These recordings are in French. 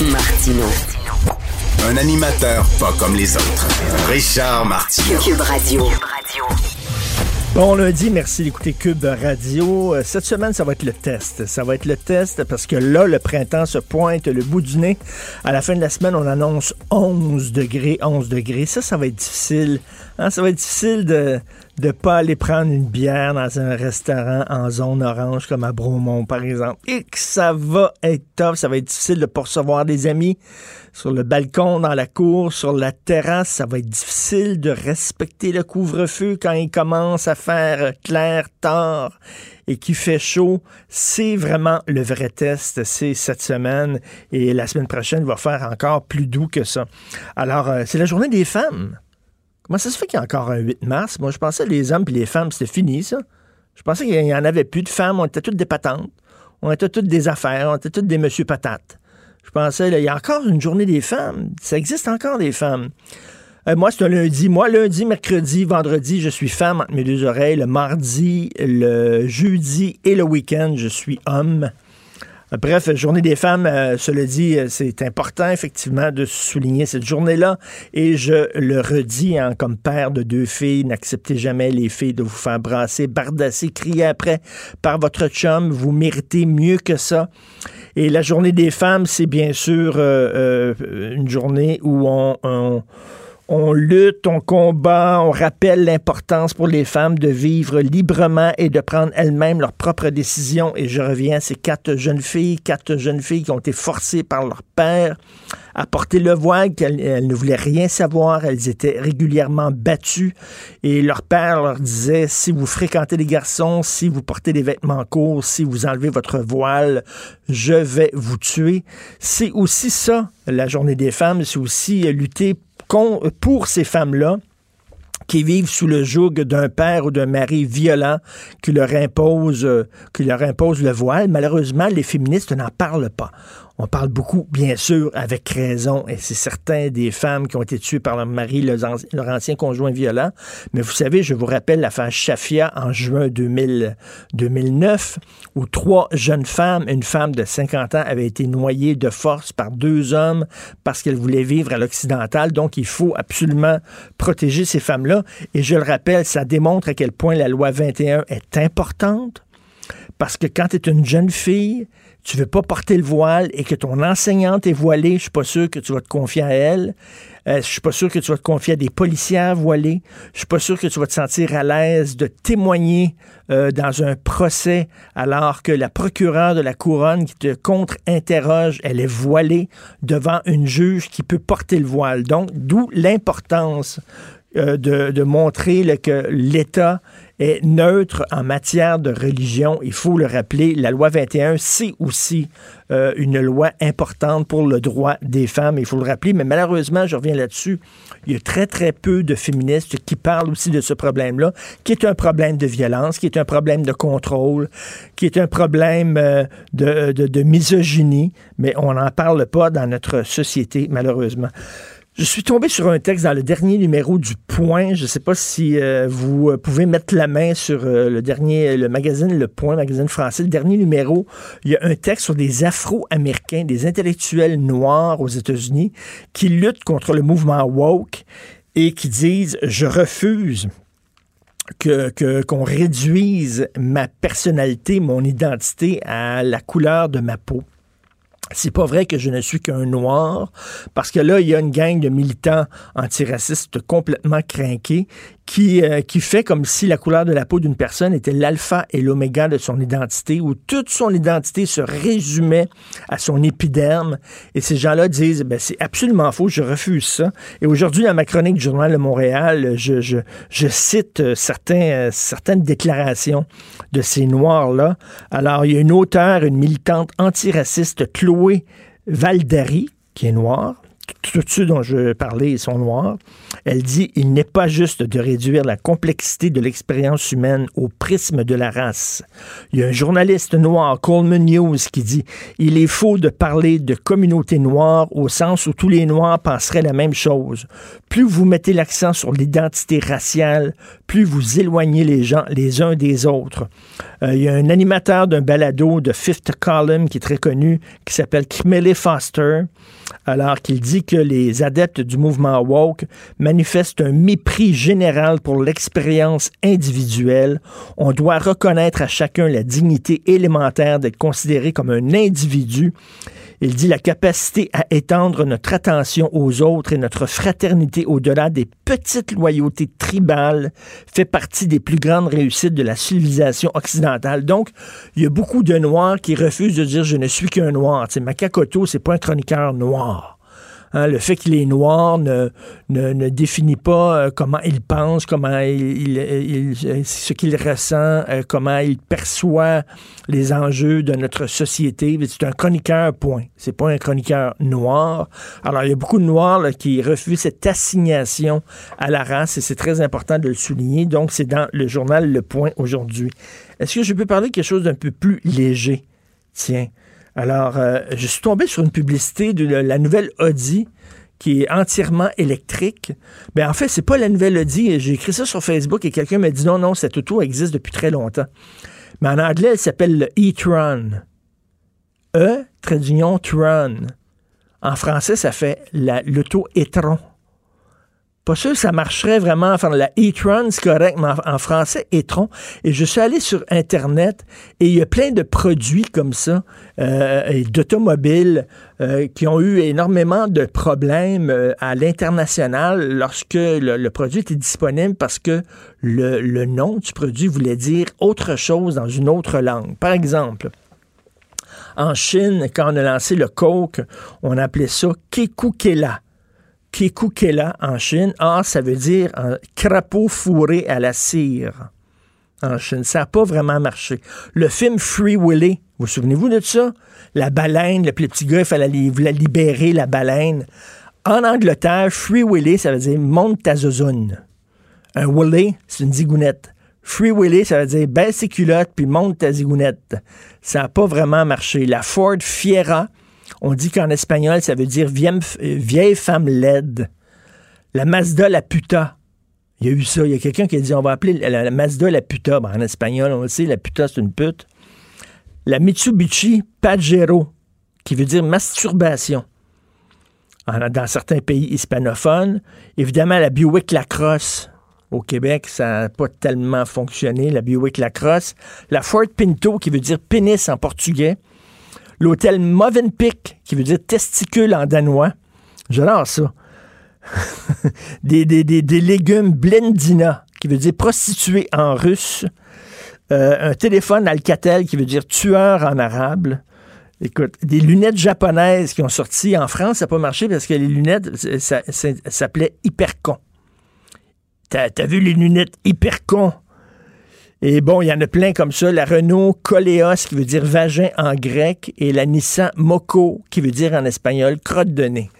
Martino. Un animateur pas comme les autres. Richard Martineau. Cube Radio. Bon lundi, merci d'écouter Cube Radio. Euh, Cette semaine, ça va être le test. Ça va être le test parce que là, le printemps se pointe le bout du nez. À la fin de la semaine, on annonce 11 degrés, 11 degrés. Ça, ça va être difficile. Hein, Ça va être difficile de ne pas aller prendre une bière dans un restaurant en zone orange comme à Bromont, par exemple. Et que ça va être tough. Ça va être difficile de pas recevoir des amis sur le balcon, dans la cour, sur la terrasse. Ça va être difficile de respecter le couvre-feu quand il commence à faire clair tard et qu'il fait chaud. C'est vraiment le vrai test. C'est cette semaine et la semaine prochaine va faire encore plus doux que ça. Alors, euh, c'est la journée des femmes. Comment ça se fait qu'il y a encore un 8 mars? Moi, je pensais que les hommes et les femmes, c'était fini, ça. Je pensais qu'il n'y en avait plus de femmes. On était toutes des patentes. On était toutes des affaires. On était toutes des monsieur patates. Je pensais, là, il y a encore une journée des femmes. Ça existe encore des femmes. Euh, moi, c'est un lundi. Moi, lundi, mercredi, vendredi, je suis femme entre mes deux oreilles. Le mardi, le jeudi et le week-end, je suis homme. Euh, Bref, journée des femmes, euh, cela dit, euh, c'est important effectivement de souligner cette journée-là. Et je le redis, hein, comme père de deux filles, n'acceptez jamais les filles de vous faire brasser, bardasser, crier après par votre chum. Vous méritez mieux que ça. Et la journée des femmes, c'est bien sûr euh, une journée où on- on on lutte, on combat, on rappelle l'importance pour les femmes de vivre librement et de prendre elles-mêmes leurs propres décisions. Et je reviens à ces quatre jeunes filles, quatre jeunes filles qui ont été forcées par leur père à porter le voile, qu'elles elles ne voulaient rien savoir, elles étaient régulièrement battues et leur père leur disait, si vous fréquentez les garçons, si vous portez des vêtements courts, si vous enlevez votre voile, je vais vous tuer. C'est aussi ça, la journée des femmes, c'est aussi lutter pour ces femmes-là qui vivent sous le joug d'un père ou d'un mari violent qui leur impose euh, qui leur impose le voile. Malheureusement, les féministes n'en parlent pas. On parle beaucoup, bien sûr, avec raison, et c'est certain des femmes qui ont été tuées par leur mari, leur ancien conjoint violent. Mais vous savez, je vous rappelle l'affaire Shafia en juin 2000 2009, où trois jeunes femmes, une femme de 50 ans, avaient été noyées de force par deux hommes parce qu'elles voulaient vivre à l'occidental. Donc, il faut absolument protéger ces femmes-là. Et je le rappelle, ça démontre à quel point la loi 21 est importante. Parce que quand tu es une jeune fille, tu veux pas porter le voile et que ton enseignante est voilée, je suis pas sûr que tu vas te confier à elle. Euh, je suis pas sûr que tu vas te confier à des policières voilées. Je suis pas sûr que tu vas te sentir à l'aise de témoigner euh, dans un procès alors que la procureure de la couronne qui te contre-interroge, elle est voilée devant une juge qui peut porter le voile. Donc, d'où l'importance euh, de, montrer que l'État est neutre en matière de religion. Il faut le rappeler, la loi 21, c'est aussi euh, une loi importante pour le droit des femmes. Il faut le rappeler, mais malheureusement, je reviens là-dessus, il y a très, très peu de féministes qui parlent aussi de ce problème-là, qui est un problème de violence, qui est un problème de contrôle, qui est un problème euh, de, de, de misogynie, mais on n'en parle pas dans notre société, malheureusement. Je suis tombé sur un texte dans le dernier numéro du Point. Je ne sais pas si euh, vous euh, pouvez mettre la main sur euh, le dernier, le magazine Le Point, magazine français, le dernier numéro. Il y a un texte sur des Afro-Américains, des intellectuels noirs aux États-Unis qui luttent contre le mouvement woke et qui disent je refuse que qu'on réduise ma personnalité, mon identité à la couleur de ma peau. C'est pas vrai que je ne suis qu'un noir, parce que là, il y a une gang de militants antiracistes complètement craqués qui, euh, qui fait comme si la couleur de la peau d'une personne était l'alpha et l'oméga de son identité, où toute son identité se résumait à son épiderme. Et ces gens-là disent, ben, c'est absolument faux, je refuse ça. Et aujourd'hui, dans ma chronique du Journal de Montréal, je, je, je cite euh, certains, euh, certaines déclarations de ces Noirs-là. Alors, il y a une auteure, une militante antiraciste, Chloé Valdary, qui est noire, tous ceux dont je parlais sont noirs. Elle dit il n'est pas juste de réduire la complexité de l'expérience humaine au prisme de la race. Il y a un journaliste noir, Coleman News, qui dit il est faux de parler de communauté noire au sens où tous les noirs penseraient la même chose. Plus vous mettez l'accent sur l'identité raciale, plus vous éloignez les gens les uns des autres. Euh, il y a un animateur d'un balado de Fifth Column qui est très connu, qui s'appelle Kimele Foster, alors qu'il dit que les adeptes du mouvement woke manifestent un mépris général pour l'expérience individuelle. On doit reconnaître à chacun la dignité élémentaire d'être considéré comme un individu il dit la capacité à étendre notre attention aux autres et notre fraternité au-delà des petites loyautés tribales fait partie des plus grandes réussites de la civilisation occidentale. Donc, il y a beaucoup de Noirs qui refusent de dire je ne suis qu'un Noir. Makakoto, c'est pas un chroniqueur noir. Hein, le fait qu'il est noir ne, ne, définit pas euh, comment il pense, comment il, ce qu'il ressent, euh, comment il perçoit les enjeux de notre société. C'est un chroniqueur, point. C'est pas un chroniqueur noir. Alors, il y a beaucoup de noirs qui refusent cette assignation à la race et c'est très important de le souligner. Donc, c'est dans le journal Le Point aujourd'hui. Est-ce que je peux parler de quelque chose d'un peu plus léger? Tiens. Alors, euh, je suis tombé sur une publicité de la nouvelle Audi qui est entièrement électrique. Ben, en fait, c'est pas la nouvelle Audi. J'ai écrit ça sur Facebook et quelqu'un m'a dit non, non, cette auto existe depuis très longtemps. Mais en anglais, elle s'appelle le e-tron. E, trait d'union, tron. En français, ça fait l'auto e-tron. Pas sûr que ça marcherait vraiment. Enfin, la e-tron, c'est correct, mais en, français, e-tron. Et je suis allé sur Internet et il y a plein de produits comme ça, euh, d'automobiles euh, qui ont eu énormément de problèmes euh, à l'international lorsque le, produit était disponible parce que le, le nom du produit voulait dire autre chose dans une autre langue. Par exemple, en Chine, quand on a lancé le Coke, on appelait ça Kekukela. Kekukela en Chine. Ah, ça veut dire un crapaud fourré à la cire en Chine. Ça n'a pas vraiment marché. Le film Free Willy, vous, vous souvenez-vous de ça? La baleine, le petit gars, il fallait libérer la baleine. En Angleterre, Free Willy, ça veut dire monte ta zozone. Un Willy, c'est une zigounette. Free Willy, ça veut dire baisse ses culottes puis monte ta zigounette. Ça n'a pas vraiment marché. La Ford Fiera, on dit qu'en espagnol, ça veut dire vieille, femme laide. La Mazda la puta. Il y a eu ça. Il y a quelqu'un qui a dit on va appeler la, Mazda la puta. En espagnol, on le sait, la puta, c'est une pute. La Mitsubishi Pajero, qui veut dire masturbation. dans certains pays hispanophones. Évidemment, la Buick Lacrosse. Au Québec, ça n'a pas tellement fonctionné, la Buick Lacrosse. La Ford Pinto, qui veut dire pénis en portugais l'hôtel Movenpick, qui veut dire testicule en danois. J'adore ça. des, légumes Blendina, qui veut dire prostituée en russe. Euh, un téléphone Alcatel, qui veut dire tueur en arabe. Écoute, des lunettes japonaises qui ont sorti en France, ça n'a pas marché parce que les lunettes, ça, s'appelait Hypercon. T'as as vu les lunettes Hypercon? Et bon, il y en a plein comme ça. La Renault Coleos, qui veut dire vagin en grec, et la Nissan Moco, qui veut dire en espagnol crotte de nez.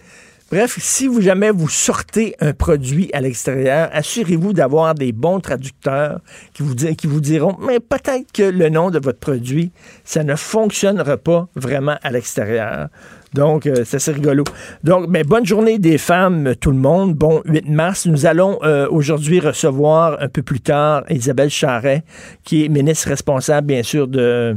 Bref, si vous jamais vous sortez un produit à l'extérieur, assurez-vous d'avoir des bons traducteurs qui vous, qui vous diront, mais peut-être que le nom de votre produit, ça ne fonctionnera pas vraiment à l'extérieur. Donc, euh, c'est assez rigolo. Donc, mais bonne journée des femmes, tout le monde. Bon 8 mars. Nous allons euh, aujourd'hui recevoir un peu plus tard Isabelle Charret, qui est ministre responsable, bien sûr, de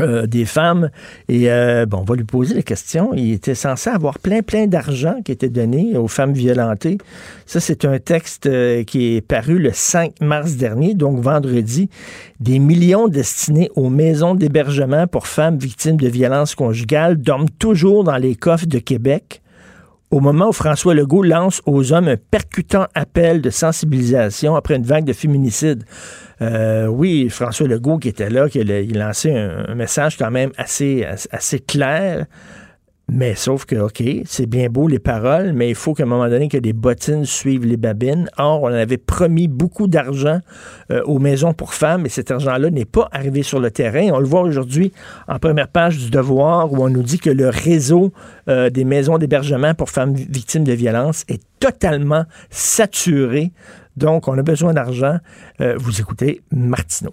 euh, des femmes. Et euh, bon, on va lui poser la question. Il était censé avoir plein, plein d'argent qui était donné aux femmes violentées. Ça, c'est un texte euh, qui est paru le 5 mars dernier, donc vendredi. Des millions destinés aux maisons d'hébergement pour femmes victimes de violences conjugales dorment toujours dans les coffres de Québec au moment où François Legault lance aux hommes un percutant appel de sensibilisation après une vague de féminicide. Euh, oui, François Legault qui était là, qui a, il un, un, message quand même assez, assez clair. Mais sauf que, OK, c'est bien beau les paroles, mais il faut qu'à un moment donné que les bottines suivent les babines. Or, on avait promis beaucoup d'argent euh, aux maisons pour femmes et cet argent-là n'est pas arrivé sur le terrain. On le voit aujourd'hui en première page du Devoir où on nous dit que le réseau euh, des maisons d'hébergement pour femmes victimes de violences est totalement saturé. Donc, on a besoin d'argent. Euh, vous écoutez Martineau.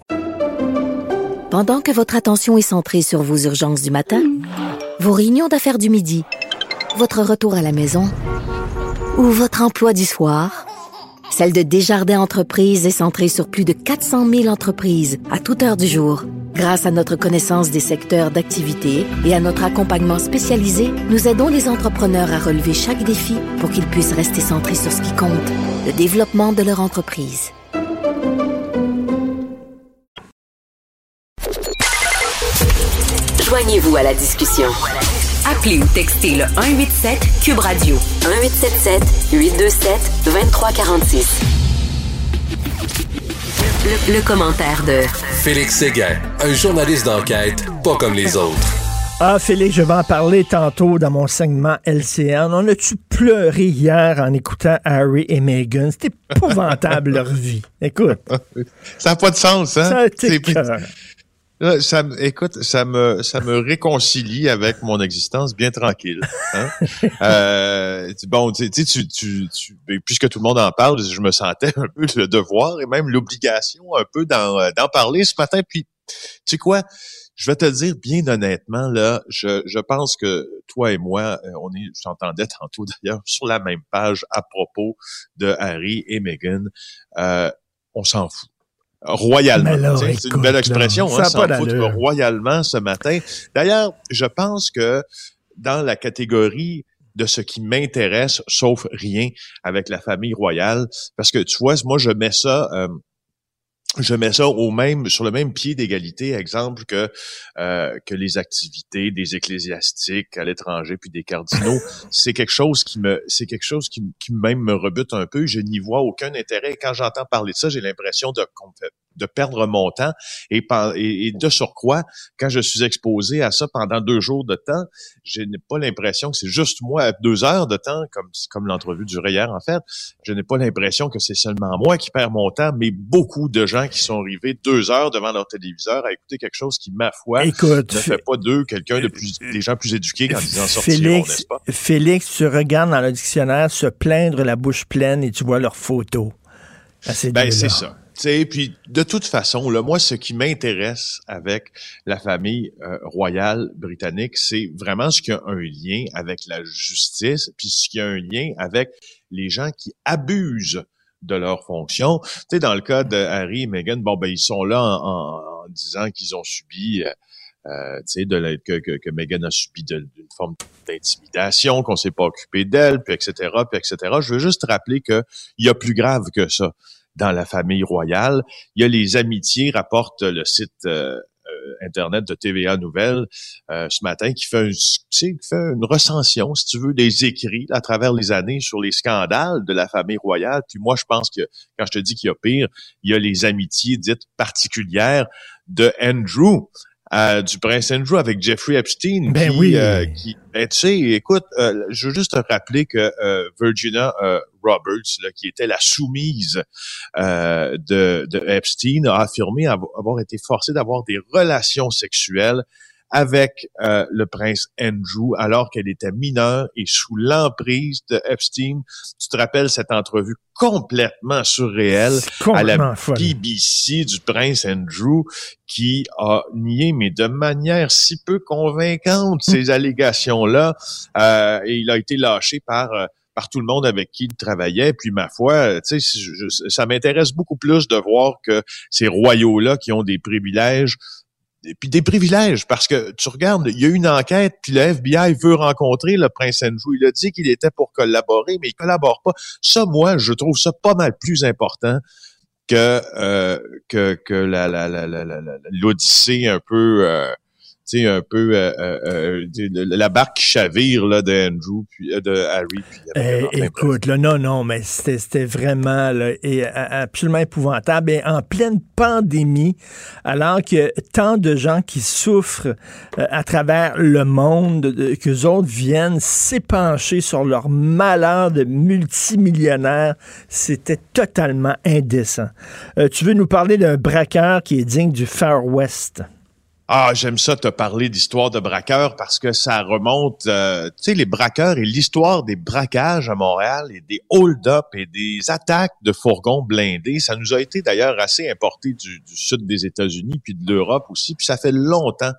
Pendant que votre attention est centrée sur vos urgences du matin, vos réunions d'affaires du midi, votre retour à la maison ou votre emploi du soir, celle de Desjardins Entreprises est centrée sur plus de 400 000 entreprises à toute heure du jour. Grâce à notre connaissance des secteurs d'activité et à notre accompagnement spécialisé, nous aidons les entrepreneurs à relever chaque défi pour qu'ils puissent rester centrés sur ce qui compte, le développement de leur entreprise. Joignez-vous à la discussion. Appelez ou textez le 187 Cube Radio 1877 827 2346. Le, le, commentaire de Félix Séguin, un journaliste d'enquête pas comme les autres. Ah, Félix, je vais en parler tantôt dans mon segment LCN. On a-tu pleuré hier en écoutant Harry et Meghan? C'était épouvantable leur vie. Écoute. Ça n'a pas de sens, hein? Ça a été ça, écoute, ça me, ça me réconcilie avec mon existence bien tranquille. Hein? euh, bon, tu sais, tu, tu, tu, ben, puisque tout le monde en parle, je me sentais un peu le devoir et même l'obligation un peu d'en, d'en parler ce matin. Puis, tu sais quoi? Je vais te le dire bien honnêtement, là, je, je pense que toi et moi, euh, on est, j'entendais tantôt d'ailleurs, sur la même page à propos de Harry et Meghan. Euh, on s'en fout royalement. C'est une belle expression, hein, sans foutre royalement ce matin. D'ailleurs, je pense que dans la catégorie de ce qui m'intéresse, sauf rien avec la famille royale, parce que tu vois, moi je mets ça, euh, je mets ça au même sur le même pied d'égalité, exemple que euh, que les activités des ecclésiastiques à l'étranger puis des cardinaux, c'est quelque chose qui me c'est quelque chose qui, qui même me rebute un peu. Je n'y vois aucun intérêt. quand j'entends parler de ça, j'ai l'impression de de perdre mon temps et, et, de surcroît, quand je suis exposé à ça pendant deux jours de temps, je n'ai pas l'impression que c'est juste moi deux heures de temps, comme comme l'entrevue durait hier en fait. Je n'ai pas l'impression que c'est seulement moi qui perds mon temps, mais beaucoup de gens qui sont arrivés deux heures devant leur téléviseur à écouter quelque chose qui, ma foi, Écoute, ne fait pas d'eux quelqu'un de plus, des gens plus éduqués quand ils en sortiront, n'est-ce pas? Félix, tu regardes dans le dictionnaire se plaindre la bouche pleine et tu vois leurs photos. Ben, c'est ça. Puis de toute façon, là, moi, ce qui m'intéresse avec la famille euh, royale britannique, c'est vraiment ce qui a un lien avec la justice, puis ce qui a un lien avec les gens qui abusent de leur fonction. Tu sais, dans le cas de Harry et Meghan, bon, ben ils sont là en, en, disant qu'ils ont subi. Euh, euh, de que, que, que Meghan a subi d'une forme d'intimidation, qu'on s'est pas occupé d'elle, puis etc., puis etc. Je veux juste rappeler qu'il y a plus grave que ça dans la famille royale. Il y a les amitiés, rapporte le site euh, euh, internet de TVA Nouvelles euh, ce matin, qui fait, un, qui fait une recension, si tu veux, des écrits à travers les années sur les scandales de la famille royale. Puis moi, je pense que quand je te dis qu'il y a pire, il y a les amitiés dites particulières de Andrew euh, du prince Andrew avec Jeffrey Epstein. Ben qui, oui. Euh, qui, ben, tu sais, écoute, euh, je veux juste te rappeler que euh, Virginia Roberts, là, qui était la soumise de, de Epstein, a affirmé avoir été forcée d'avoir des relations sexuelles avec euh, le prince Andrew alors qu'elle était mineure et sous l'emprise de Epstein. Tu te rappelles cette entrevue complètement surréelle à la folle. BBC du prince Andrew qui a nié, mais de manière si peu convaincante, ces allégations-là. Euh, et il a été lâché par... Euh, par tout le monde avec qui il travaillait. Puis ma foi, tu sais, ça m'intéresse beaucoup plus de voir que ces royaux-là qui ont des privilèges puis des privilèges parce que tu regardes, il y a une enquête, puis le FBI veut rencontrer le prince Andrew. Il a dit qu'il était pour collaborer, mais il collabore pas. Ça, moi, je trouve ça pas mal plus important que euh, que, que la, l'odyssée un peu euh, un peu euh, euh, euh la barque qui chavire là, de Andrew, puis euh, de Harry. Puis, écoute, là, non, non, mais c'était vraiment là, et, absolument épouvantable. Et en pleine pandémie, alors que tant de gens qui souffrent à travers le monde, que autres viennent s'épancher sur leur malheur de multimillionnaires, c'était totalement indécent. tu veux nous parler d'un braqueur qui est digne du Far West? Ah, j'aime ça te parler d'histoire de braqueurs parce que ça remonte, euh, tu sais, les braqueurs et l'histoire des braquages à Montréal et des hold-up et des attaques de fourgons blindés. Ça nous a été d'ailleurs assez importé du, sud des États-Unis puis de l'Europe aussi. Puis ça fait longtemps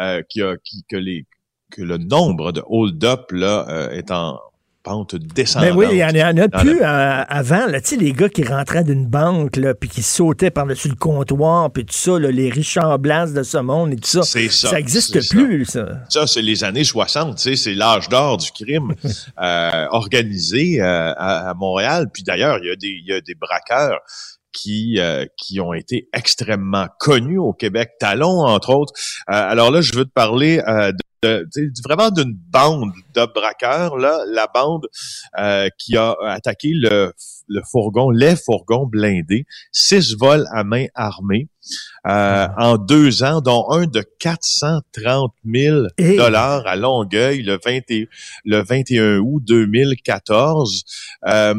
euh, que les que le nombre de hold-up là euh, est en pente descendante. Mais oui, il y en, a, plus euh, avant. Là, les gars qui rentraient d'une banque là, puis qui sautaient par-dessus le comptoir puis tout ça, les Richard Blas de ce monde et tout ça. C'est ça. Ça n'existe plus, ça. Ça, c'est les années 60. C'est l'âge d'or du crime euh, organisé euh, à, Montréal. Puis d'ailleurs, il y, a des, y a des braqueurs qui qui ont été extrêmement connus au Québec, Talon entre autres. alors là, je veux te parler de vraiment d'une bande de braqueurs, là, la bande euh, qui a attaqué le, le, fourgon, les fourgons blindés, six vols à main armée euh, en deux ans, dont un de 430 000 dollars à Longueuil le, 20 le 21 août 2014. Euh,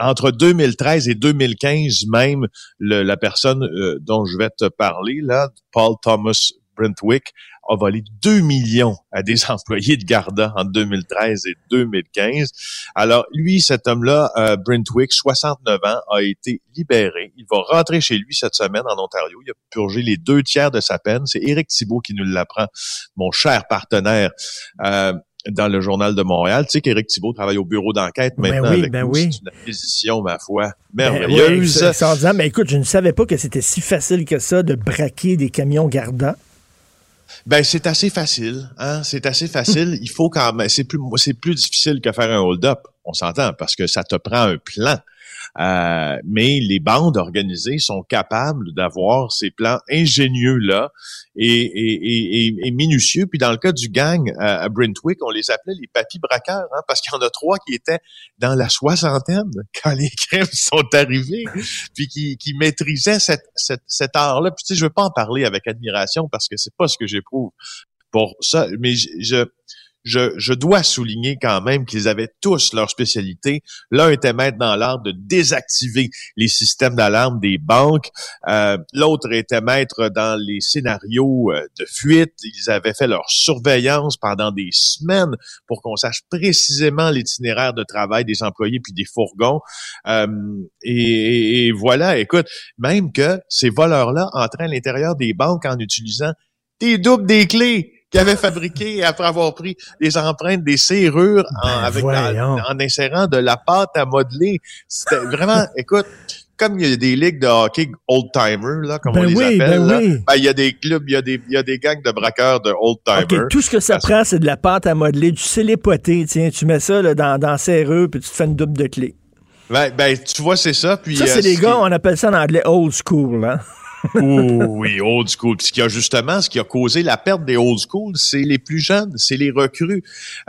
entre 2013 et 2015 même, la personne euh, dont je vais te parler, là, Paul Thomas Brentwick, a volé 2 millions à des employés de Garda en 2013 et 2015. Alors, lui, cet homme-là, euh, Brentwick, 69 ans, a été libéré. Il va rentrer chez lui cette semaine en Ontario. Il a purgé les deux tiers de sa peine. C'est Éric Thibault qui nous l'apprend, mon cher partenaire. Euh, dans le journal de Montréal. Tu sais qu'Éric Thibault travaille au bureau d'enquête ben maintenant oui, avec ben oui. C'est une acquisition, ma foi, ben merveilleuse. Ben mais écoute, je ne savais pas que c'était si facile que ça de braquer des camions Garda. Ben c'est assez facile, hein. C'est assez facile. Il faut quand même. C'est plus, c'est plus difficile que faire un hold-up. On s'entend parce que ça te prend un plan. Euh, mais les bandes organisées sont capables d'avoir ces plans ingénieux-là et, minutieux. Puis dans le cas du gang à Brentwick, on les appelait les papis braqueurs, hein, parce qu'il y en a trois qui étaient dans la soixantaine quand les crimes sont arrivés, puis qui, qui maîtrisaient cette, cette, cet art-là. Puis tu sais, je veux pas en parler avec admiration parce que c'est pas ce que j'éprouve pour ça, mais je je, je dois souligner quand même qu'ils avaient tous leur spécialité. L'un était maître dans l'art de désactiver les systèmes d'alarme des banques. Euh, L'autre était maître dans les scénarios euh, de fuite. Ils avaient fait leur surveillance pendant des semaines pour qu'on sache précisément l'itinéraire de travail des employés puis des fourgons. Euh, et, et voilà, écoute, même que ces voleurs-là entraient à l'intérieur des banques en utilisant des doubles des clés qu'il avait fabriqué après avoir pris des empreintes, des serrures en, ben, avec en insérant de la pâte à modeler. C'était vraiment, écoute, comme il y a des ligues de hockey old-timer, là, comme on ben les appelle, ben ben, il y a des clubs, il y a des, il y a des gangs de braqueurs de old-timer. tout ce que ça prend, c'est de la pâte à modeler, du célépoté, tiens, tu mets ça là, dans, dans serrure, puis tu te fais une double de clés. Ben, ben tu vois, c'est ça. Puis, ça, c'est des euh, gars, on appelle ça en anglais old school, hein? Oui, old school. ce qui a justement, ce qui a causé la perte des old school, c'est les plus jeunes, c'est les recrues.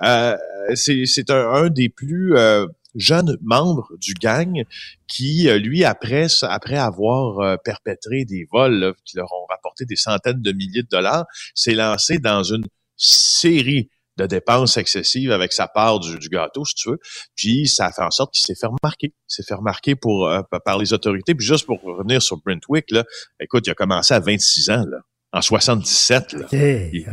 Euh, c'est un, des plus euh, jeunes membres du gang qui, euh, lui, après, après avoir perpétré des vols qui leur ont rapporté des centaines de milliers de dollars, s'est lancé dans une série de dépenses excessives avec sa part du, gâteau, si tu veux. Puis ça a fait en sorte qu'il s'est fait remarquer. Il s'est fait remarquer pour, euh, par les autorités. Puis juste pour revenir sur Brentwick, là, écoute, il a commencé à 26 ans. Là en 77. Là.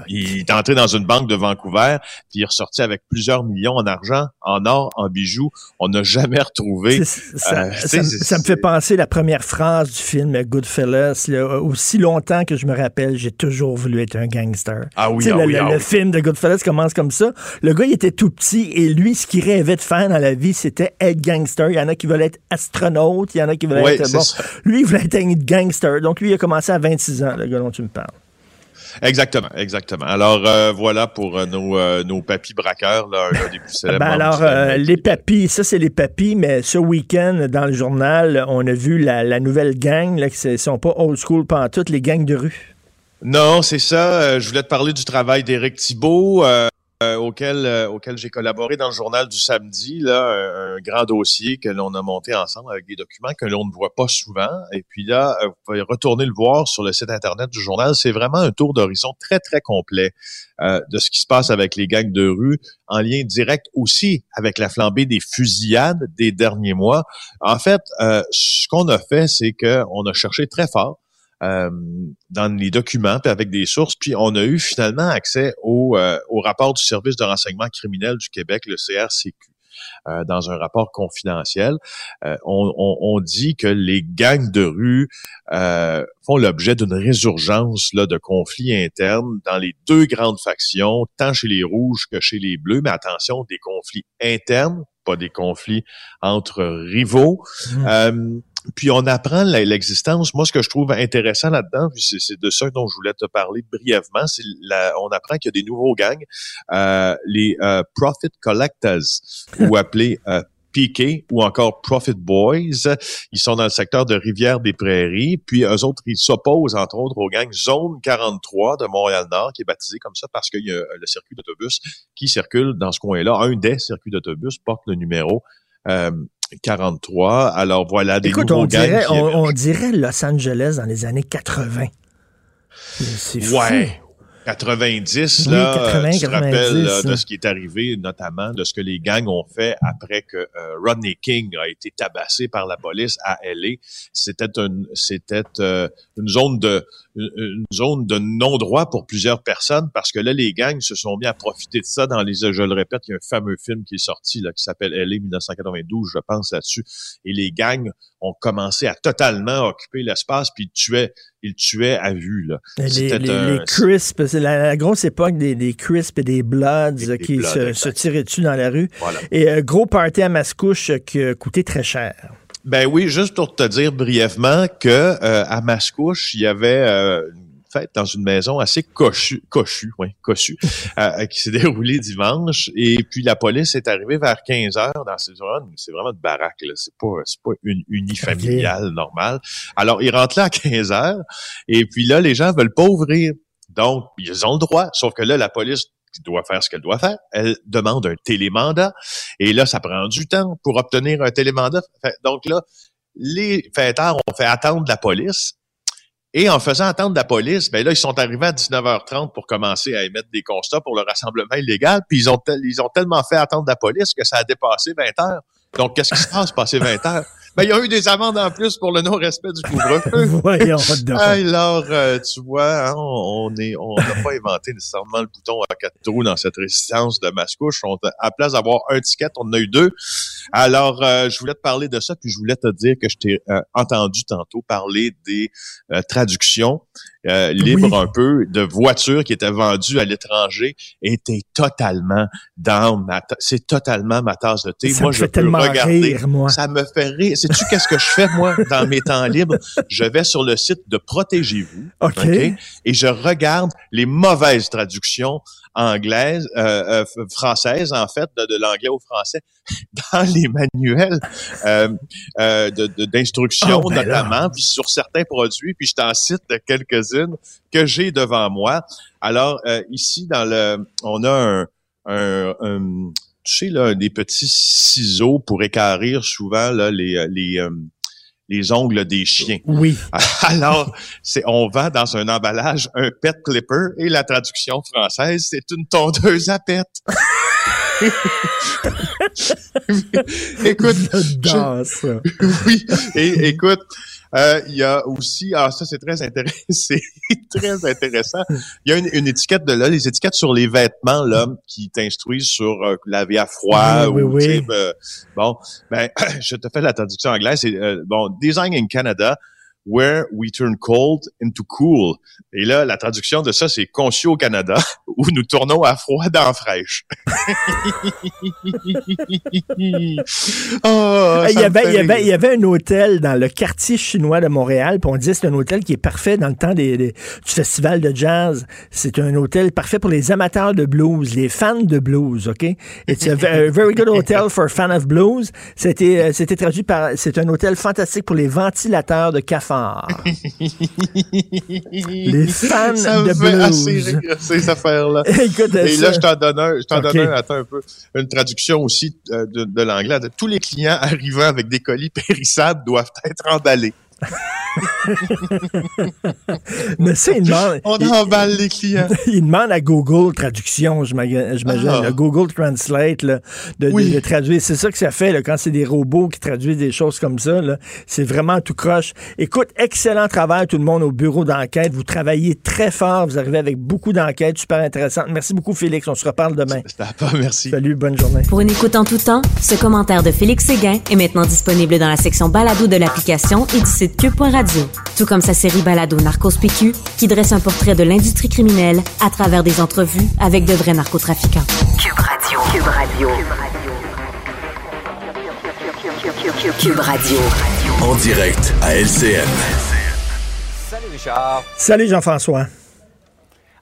il, est entré dans une banque de Vancouver, puis il est ressorti avec plusieurs millions en argent, en or, en bijoux. On n'a jamais retrouvé. Ça, euh, ça, me fait penser la première phrase du film Goodfellas. aussi longtemps que je me rappelle, j'ai toujours voulu être un gangster. Ah oui, ah le, oui, ah le film de Goodfellas commence comme ça. Le gars, il était tout petit et lui, ce qu'il rêvait de faire dans la vie, c'était être gangster. Il y en a qui veulent être astronaute, il y en a qui veulent être... Bon, lui, il voulait être un gangster. Donc lui, il a commencé à 26 ans, le gars dont tu me parles. Exactement, exactement. Alors euh, voilà pour euh, nos, euh, nos papis braqueurs, là, un des plus célèbres. Ben alors, les papis, ça c'est les papis, mais ce week-end, dans le journal, on a vu la, nouvelle gang, là, qui ne sont pas old school toutes les gangs de rue. Non, c'est ça. je voulais te parler du travail d'Éric Thibault. Euh, auquel, euh, auquel j'ai collaboré dans le journal du samedi, là, un, grand dossier que l'on a monté ensemble avec des documents que l'on ne voit pas souvent. Et puis là, euh, vous pouvez retourner le voir sur le site internet du journal. C'est vraiment un tour d'horizon très, très complet de ce qui se passe avec les gangs de rue, en lien direct aussi avec la flambée des fusillades des derniers mois. En fait, ce qu'on a fait, c'est qu'on a cherché très fort euh, dans les documents, puis avec des sources, puis on a eu finalement accès au, euh, au rapport du Service de renseignement criminel du Québec, le CRCQ. Euh, dans un rapport confidentiel, on, on, on, dit que les gangs de rue font l'objet d'une résurgence là, de conflits internes dans les deux grandes factions, tant chez les rouges que chez les bleus, mais attention, des conflits internes, pas des conflits entre rivaux. Mmh. Puis on apprend l'existence. Moi, ce que je trouve intéressant là-dedans, c'est de ça dont je voulais te parler brièvement, c'est on apprend qu'il y a des nouveaux gangs, euh, les euh, Profit Collectors, ou appelés euh, PK ou encore Profit Boys. Ils sont dans le secteur de Rivière-des-Prairies. Puis eux autres, ils s'opposent entre autres aux gangs Zone 43 de Montréal-Nord, qui est baptisé comme ça parce qu'il y a le circuit d'autobus qui circule dans ce coin-là. Un des circuits d'autobus porte le numéro euh, 43. Alors voilà des Écoute, on dirait, on, dirait Los Angeles dans les années 80. C'est fou. Ouais. 90, là, 80, tu te rappelles de ce qui est arrivé, notamment de ce que les gangs ont fait après que euh, Rodney King a été tabassé par la police à LA. C'était une, c'était euh, une zone de une zone de non-droit pour plusieurs personnes parce que là, les gangs se sont mis à profiter de ça dans les, je le répète, il y a un fameux film qui est sorti, là, qui s'appelle LA 1992, je pense là-dessus. Et les gangs ont commencé à totalement occuper l'espace puis ils tuaient, ils tuaient à vue, là. Les, les, les crisps, c'est la, grosse époque des, des crisps et des bloods qui se, tiraient dessus dans la rue. Et un euh, gros party à Mascouche qui a coûté très cher. Ben oui, juste pour te dire brièvement que euh, à Mascouche, il y avait euh, une fête dans une maison assez cochue, cochue, oui, cochue, euh, qui s'est déroulée dimanche. Et puis la police est arrivée vers 15 heures dans ces zones. C'est vraiment une baraque, là. C'est pas, c'est pas une unifamiliale normale. Alors, ils rentrent là à 15 heures. Et puis là, les gens veulent pas ouvrir. Donc, ils ont le droit. Sauf que là, la police doit faire ce qu'elle doit faire. Elle demande un télémandat. Et là, ça prend du temps pour obtenir un télémandat. Donc là, les fêteurs ont fait attendre la police. Et en faisant attendre la police, ben là, ils sont arrivés à 19h30 pour commencer à émettre des constats pour le rassemblement illégal. Puis ils ont, ils ont tellement fait attendre la police que ça a dépassé 20 heures. Donc, qu'est-ce qui se passe passé 20 heures? Ben, il y a eu des amendes en plus pour le non-respect du couvre-feu. Voyons Alors, euh, tu vois, hein, on est, on n'a pas inventé nécessairement le bouton à quatre trous dans cette résistance de mascouche. On, à place d'avoir un ticket, on en a eu deux. Alors, euh, je voulais te parler de ça, puis je voulais te dire que je t'ai euh, entendu tantôt parler des traductions libres un peu de voitures qui étaient vendues à l'étranger étaient totalement dans ma c'est totalement ma tasse de thé. Ça moi, je peux regarder. moi. Ça me fait rire sais-tu qu'est-ce que je fais, moi, dans mes temps libres? Je vais sur le site de Protégez-vous. OK. et je regarde les mauvaises traductions anglaises, euh, euh françaises, en fait, de, l'anglais au français, dans les manuels euh, euh, d'instruction, oh, ben notamment, puis sur certains produits, puis je t'en cite quelques-unes que j'ai devant moi. Alors, ici, dans le, on a un, un, un tu sais, là, des petits ciseaux pour écarrir souvent là, les, euh, les, euh, les ongles des chiens. Oui. Alors, c'est on vend dans un emballage un pet clipper et la traduction française, c'est une tondeuse à pet. écoute, je, oui, et écoute, euh, il y a aussi, ah ça c'est très intéressant, très intéressant. Il y a une, étiquette de là, les étiquettes sur les vêtements là qui t'instruisent sur euh, laver à froid oui, ou euh, bon, ben je te fais la traduction anglaise. C'est euh, bon, Design in Canada where we turn cold into cool. Et là, la traduction de ça, c'est conçu au Canada, où nous tournons à froid dans fraîche. oh, il, y avait, il, y avait, il y avait un hôtel dans le quartier chinois de Montréal, puis on dit c'est un hôtel qui est parfait dans le temps des, des, du festival de jazz. C'est un hôtel parfait pour les amateurs de blues, les fans de blues, OK? It's a very good hotel for fans of blues. C'était, c'était traduit par, c'est un hôtel fantastique pour les ventilateurs de les fans ça me de fait blues. assez rire, ces affaires-là. Écoute, Et ça- là, je t'en donne un, je t'en donne un, attends un peu, une traduction aussi euh, de, de l'anglais. de Tous les clients arrivant avec des colis périssables doivent être emballés. Mais ça, il demande, On il- emballe les clients. il demande à Google Traduction, j'imagine, Ah. le Google Translate, là, de, Oui. de traduire. C'est ça que ça fait là, quand c'est des robots qui traduisent des choses comme ça. C'est vraiment tout croche. Écoute, excellent travail tout le monde au bureau d'enquête. Vous travaillez très fort. Vous arrivez avec beaucoup d'enquêtes super intéressantes. Merci beaucoup, Félix. On se reparle demain. Pas, merci. Salut, bonne journée. Pour une écoute en tout temps, ce commentaire de Félix Séguin est maintenant disponible dans la section balado de l'application et du site cube.radio. Tout comme sa série balado Narcos PQ, qui dresse un portrait de l'industrie criminelle à travers des entrevues avec de vrais narcotrafiquants. Cube Radio. Cube Radio. Cube Radio. En direct à LCN. Salut Richard. Salut, Jean-François.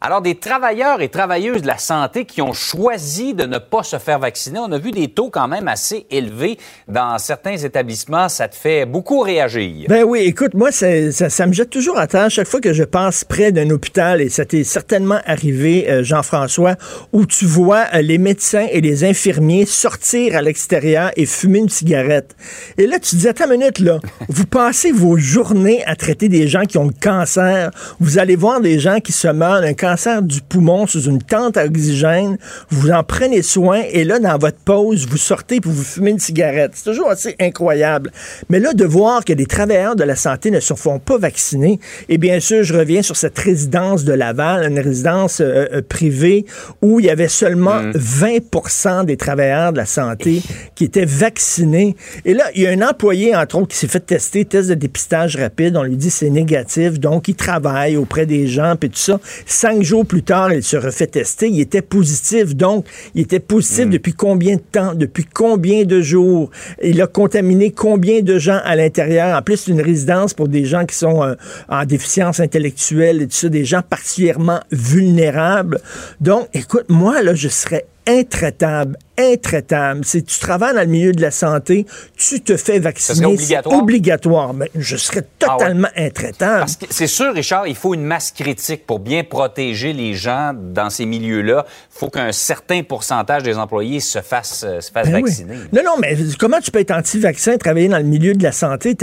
Alors, des travailleurs et travailleuses de la santé qui ont choisi de ne pas se faire vacciner, on a vu des taux quand même assez élevés dans certains établissements. Ça te fait beaucoup réagir. Ben oui, écoute, moi, ça, ça, ça me jette toujours à terre chaque fois que je passe près d'un hôpital, et ça t'est certainement arrivé, euh, Jean-François, où tu vois euh, les médecins et les infirmiers sortir à l'extérieur et fumer une cigarette. Et là, tu te dis, attends une minute, là, vous passez vos journées à traiter des gens qui ont le cancer, vous allez voir des gens qui se meurent d'un cancer du poumon sous une tente à oxygène, vous en prenez soin, et là, dans votre pause, vous sortez pour vous fumer une cigarette. C'est toujours assez incroyable. Mais là, de voir que des travailleurs de la santé ne se font pas vacciner, et bien sûr, je reviens sur cette résidence de Laval, une résidence euh, euh, privée où il y avait seulement 20 des travailleurs de la santé qui étaient vaccinés. Et là, il y a un employé, entre autres, qui s'est fait tester, test de dépistage rapide. On lui dit c'est négatif, donc il travaille auprès des gens, puis tout ça. Cinq jours plus tard, il se refait tester. Il était positif, donc il était positif depuis combien de temps, depuis combien de jours? Il a contaminé combien de gens à l'intérieur? En plus, une résidence pour des gens qui sont euh, en déficience intellectuelle et tout ça, des gens particulièrement vulnérables. Donc, écoute, moi, là, je serais intraitable, intraitable. Si tu travailles dans le milieu de la santé, tu te fais vacciner. obligatoire? Obligatoire. Mais je serais Ah ouais? totalement intraitable. Parce que c'est sûr, Richard, il faut une masse critique pour bien protéger les gens dans ces milieux-là. Il faut qu'un certain pourcentage des employés se fassent, euh, se fassent Ben oui. vacciner. Non, non, mais comment tu peux être anti-vaccin, travailler dans le milieu de la santé?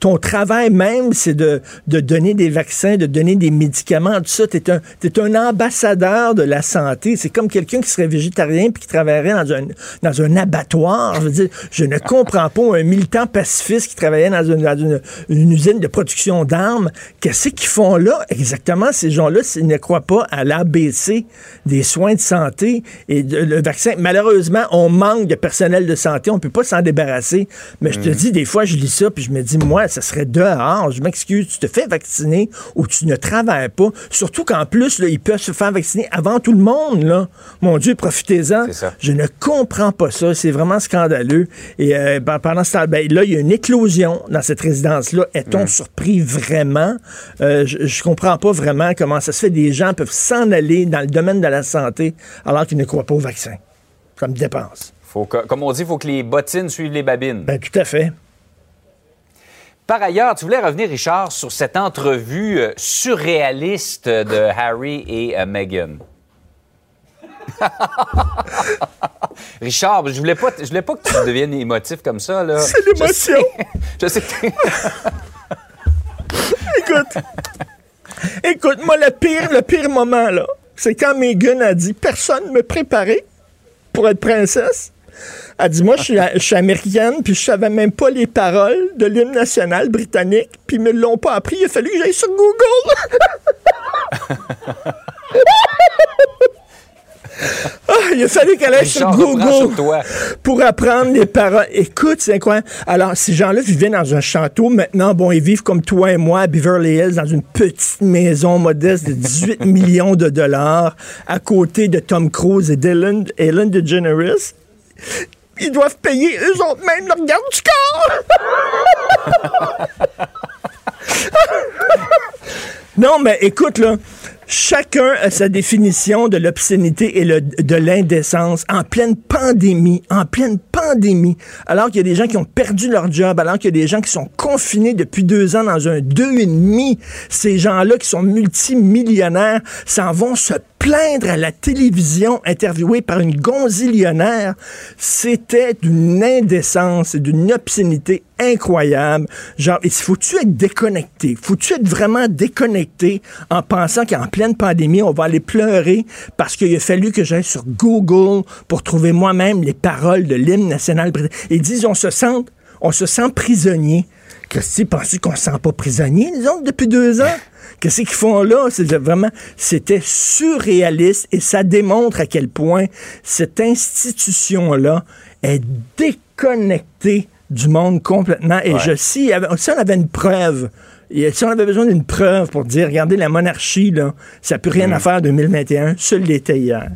Ton travail même, c'est de, de donner des vaccins, de donner des médicaments, tout ça. Tu es un, ambassadeur de la santé. C'est comme quelqu'un qui serait végétarien puis qui dans un, dans un abattoir. Je veux dire, je ne comprends pas un militant pacifiste qui travaillait dans une, dans une- une usine de production d'armes. Qu'est-ce qu'ils font là? Exactement, ces gens-là, s'ils ne croient pas à l'ABC des soins de santé et de- le vaccin. Malheureusement, on manque de personnel de santé. On peut pas s'en débarrasser. Mais je te dis, des fois, je lis ça puis je me dis, moi, ça serait dehors. Je m'excuse. Tu te fais vacciner ou tu ne travailles pas. Surtout qu'en plus, là, ils peuvent se faire vacciner avant tout le monde. Là. Mon Dieu, profitez-en. C'est ça. Je ne comprends pas ça. C'est vraiment scandaleux. Et euh, ben, pendant ce temps, ben, là, il y a une éclosion dans cette résidence-là. Est-on surpris vraiment? Euh, je, je comprends pas vraiment comment ça se fait. Des gens peuvent s'en aller dans le domaine de la santé alors qu'ils ne croient pas au vaccin. Ça me dépense. Faut que- comme on dit, il faut que les bottines suivent les babines. Ben, tout à fait. Par ailleurs, tu voulais revenir, Richard, sur cette entrevue euh, surréaliste de Harry et euh, Meghan. Richard, je voulais pas, je voulais pas que tu deviennes émotif comme ça là. C'est l'émotion. Je sais que t'es- Écoute. Écoute, moi, le pire, le pire moment, là, c'est quand Megan a dit Personne ne me préparait pour être princesse. Elle dit Moi, je suis, je suis américaine, puis je savais même pas les paroles de l'hymne national britannique, puis ils me l'ont pas appris. Il a fallu que j'aille sur Google. Ah, il a fallu qu'elle aille sur Google pour apprendre les paroles. Écoute, c'est quoi? Alors, ces gens-là vivaient dans un château. Maintenant, bon, ils vivent comme toi et moi à Beverly Hills, dans une petite maison modeste de 18 millions de dollars, à côté de Tom Cruise et d'Ellen Ellen DeGeneres. Ils doivent payer eux autres même leur garde du corps. non, mais écoute, là, chacun a sa définition de l'obscénité et de l'indécence. En pleine pandémie, en pleine pandémie, alors qu'il y a des gens qui ont perdu leur job, alors qu'il y a des gens qui sont confinés depuis deux ans dans un deux et demi. Ces gens-là qui sont multimillionnaires s'en vont se plaindre à la télévision, interviewés par une gonzillionnaire. C'était d'une indécence et d'une obscénité incroyable. Genre, il faut-tu être déconnecté? Faut-tu être vraiment déconnecté en pensant qu'en pleine pandémie, on va aller pleurer parce qu'il a fallu que j'aille sur Google pour trouver moi-même les paroles de l'hymne britannique. Ils disent, on se sent, on se sent prisonnier. Christy, penses-tu qu'on se sent pas prisonnier, les autres, depuis deux ans? Qu'est-ce qu'ils font là? C'est vraiment, c'était surréaliste et ça démontre à quel point cette institution-là est déconnectée du monde complètement. Et je, si, si on avait une preuve, et si on avait besoin d'une preuve pour dire, regardez, la monarchie, là, ça n'a plus rien à faire en 2021, seul l'était hier.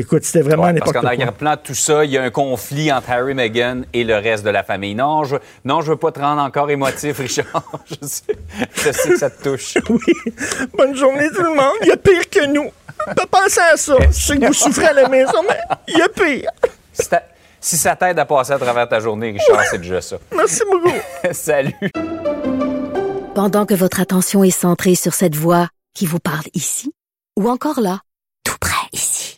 Écoute, c'était vraiment Ouais, n'importe parce qu'en quoi. arrière-plan de tout ça, il y a un conflit entre Harry, Meghan et le reste de la famille. Non, je non, je veux pas te rendre encore émotif, Richard. je, sais, je sais que ça te touche. Oui. Bonne journée tout le monde. Il y a pire que nous. Pas penser à ça. Je sais que vous souffrez à la maison, mais il y a pire. Si ça t'aide à passer à travers ta journée, Richard, c'est déjà ça. Merci beaucoup. Salut. Pendant que votre attention est centrée sur cette voix qui vous parle ici, ou encore là, tout près ici,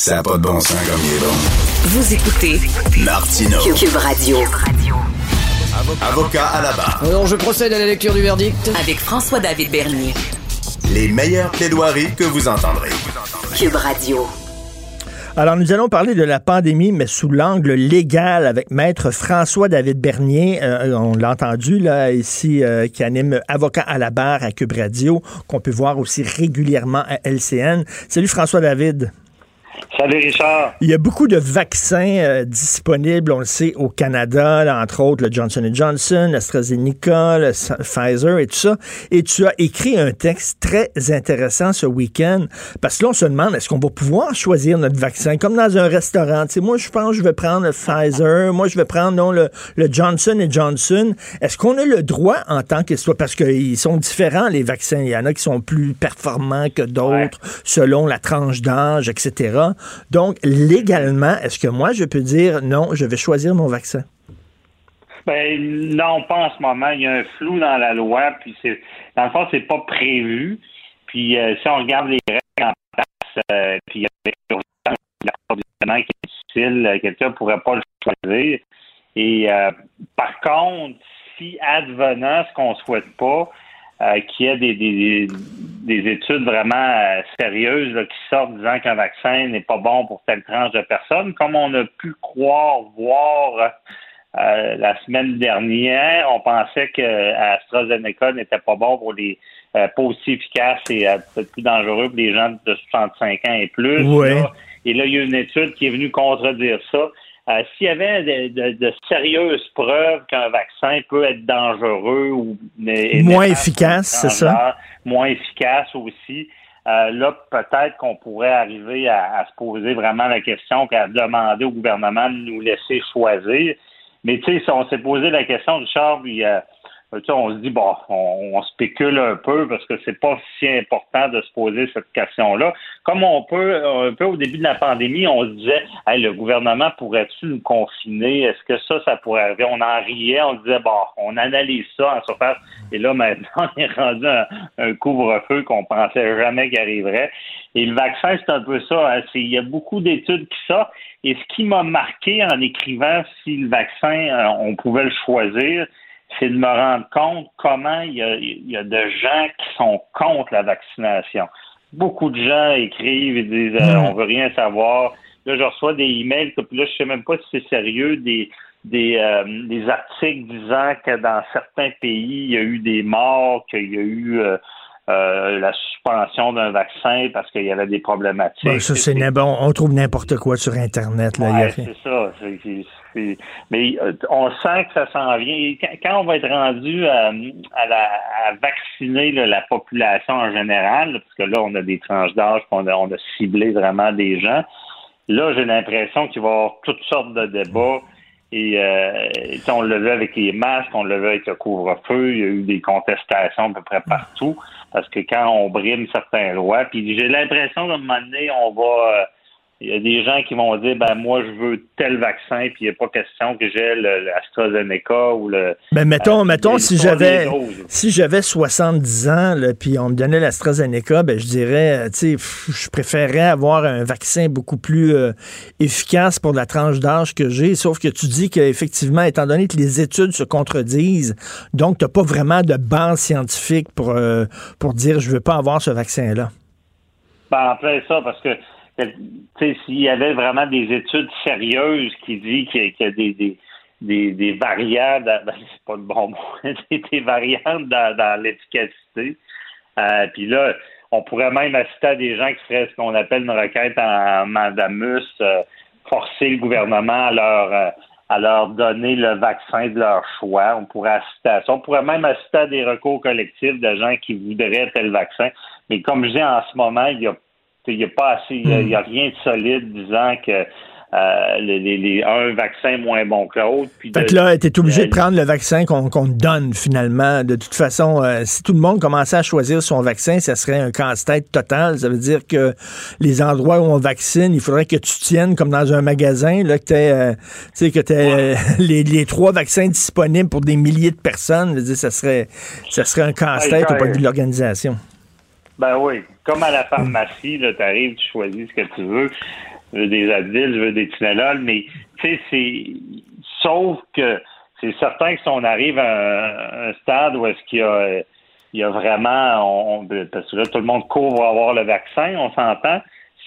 ça n'a pas de bon sens comme il est bon. Vous écoutez Martineau, Cube Radio avocat à la barre. Alors je procède à la lecture du verdict. avec François-David Bernier. Les meilleures plaidoiries que vous entendrez. Cube Radio. Alors, nous allons parler de la pandémie, mais sous l'angle légal avec Maître François-David Bernier. Euh, on l'a entendu, là, ici, euh, qui anime Avocat à la barre à Cube Radio, qu'on peut voir aussi régulièrement à LCN. Salut François-David. Salut Richard. Il y a beaucoup de vaccins euh, disponibles, on le sait, au Canada, là, entre autres le Johnson Johnson, l'AstraZeneca, le Pfizer et tout ça. Et tu as écrit un texte très intéressant ce week-end, parce que là, on se demande, est-ce qu'on va pouvoir choisir notre vaccin, comme dans un restaurant? Tu sais, moi, je pense que je vais prendre le Pfizer, moi, je vais prendre non, le, le Johnson Johnson. Est-ce qu'on a le droit en tant que... soit Parce qu'ils sont différents, les vaccins? Il y en a qui sont plus performants que d'autres, selon la tranche d'âge, etc. Donc, légalement, est-ce que moi, je peux dire non, je vais choisir mon vaccin? Ben non, pas en ce moment. Il y a un flou dans la loi, puis c'est dans le fond, c'est pas prévu. Puis euh, si on regarde les règles en place, euh, puis avec l'ordonnance qui est difficile, quelqu'un pourrait pas le choisir. Et euh, par contre, si advenant ce qu'on souhaite pas, euh, qu'il y ait des, des, des études vraiment euh, sérieuses là, qui sortent disant qu'un vaccin n'est pas bon pour telle tranche de personnes, comme on a pu croire voir euh, la semaine dernière, on pensait que AstraZeneca n'était pas bon pour les euh, pas aussi efficace et euh, peut-être plus dangereux pour les gens de 65 ans et plus. Ouais. là. Et là, il y a une étude qui est venue contredire ça. Euh, S'il y avait de, de- de sérieuses preuves qu'un vaccin peut être dangereux ou Moins efficace, c'est ça? moins efficace aussi. Euh, là, peut-être qu'on pourrait arriver à, à se poser vraiment la question qu'à demander au gouvernement de nous laisser choisir. Mais tu sais, si on s'est posé la question, Richard, puis, euh, on se dit, bon, on, spécule un peu parce que c'est pas si important de se poser cette question-là. Comme on peut, un peu au début de la pandémie, on se disait, hey, le gouvernement pourrait-tu nous confiner? Est-ce que ça, ça pourrait arriver? On en riait, on disait, bon, on analyse ça en surface. Et là, maintenant, on est rendu un, un couvre-feu qu'on pensait jamais qu'il arriverait. Et le vaccin, c'est un peu ça. Hein. Il y a beaucoup d'études qui sortent. Et ce qui m'a marqué en écrivant si le vaccin, euh, on pouvait le choisir, c'est de me rendre compte comment il y, a, de gens qui sont contre la vaccination. Beaucoup de gens écrivent et disent euh, on veut rien savoir. Là, je reçois des emails, puis là, je sais même pas si c'est sérieux, des des, euh, des articles disant que dans certains pays, il y a eu des morts, qu'il y a eu euh, la suspension d'un vaccin parce qu'il y avait des problématiques. ça, c'est bon. On trouve n'importe quoi sur Internet. Là, c'est ça. mais euh, on sent que ça s'en vient. Quand, on va être rendu à, à, vacciner la population en général, parce que là, on a des tranches d'âge, on a, on a ciblé vraiment des gens, là, j'ai l'impression qu'il va y avoir toutes sortes de débats. Et euh, on le vu avec les masques, on le vu avec le couvre-feu, il y a eu des contestations à peu près partout. Parce que quand on brime certains lois, puis j'ai l'impression d'un moment donné, on va... Euh, il y a des gens qui vont dire ben moi je veux tel vaccin puis il n'y a pas question que j'ai l'AstraZeneca ou le Ben mettons euh, mettons si j'avais si j'avais 70 ans là, puis on me donnait l'AstraZeneca ben je dirais euh, tu sais je préférerais avoir un vaccin beaucoup plus efficace pour la tranche d'âge que j'ai sauf que tu dis qu'effectivement étant donné que les études se contredisent donc tu n'as pas vraiment de base scientifique pour pour dire je veux pas avoir ce vaccin là. Ben après ça parce que s'il y avait vraiment des études sérieuses qui disent qu'il y a, des, des, des, variantes, ben, c'est pas le bon mot, des, variantes dans, l'efficacité. Euh, puis là, on pourrait même assister à des gens qui feraient ce qu'on appelle une requête en mandamus, euh, forcer le gouvernement à leur, euh, à leur donner le vaccin de leur choix. On pourrait assister à ça. On pourrait même assister à des recours collectifs de gens qui voudraient tel vaccin. Mais comme je dis en ce moment, il y a il n'y a pas assez, il n'y a, rien de solide disant que euh, les, un vaccin moins bon que l'autre. Fait que là, tu es obligé de prendre le vaccin qu'on te donne finalement. De toute façon, euh, si tout le monde commençait à choisir son vaccin, ça serait un casse-tête total. Ça veut dire que les endroits où on vaccine, il faudrait que tu tiennes comme dans un magasin, là, que tu euh, que aies, les, les, trois vaccins disponibles pour des milliers de personnes. Je dire, ça serait, ça serait un casse-tête au point de vue de l'organisation. Ben oui. Comme à la pharmacie, tu arrives, tu choisis ce que tu veux. Je veux des Advil, je veux des Tylenol, mais tu sais, c'est. Sauf que c'est certain que si on arrive à un, stade où est-ce qu'il y a, il y a vraiment. On, parce que là, tout le monde court pour avoir le vaccin, on s'entend.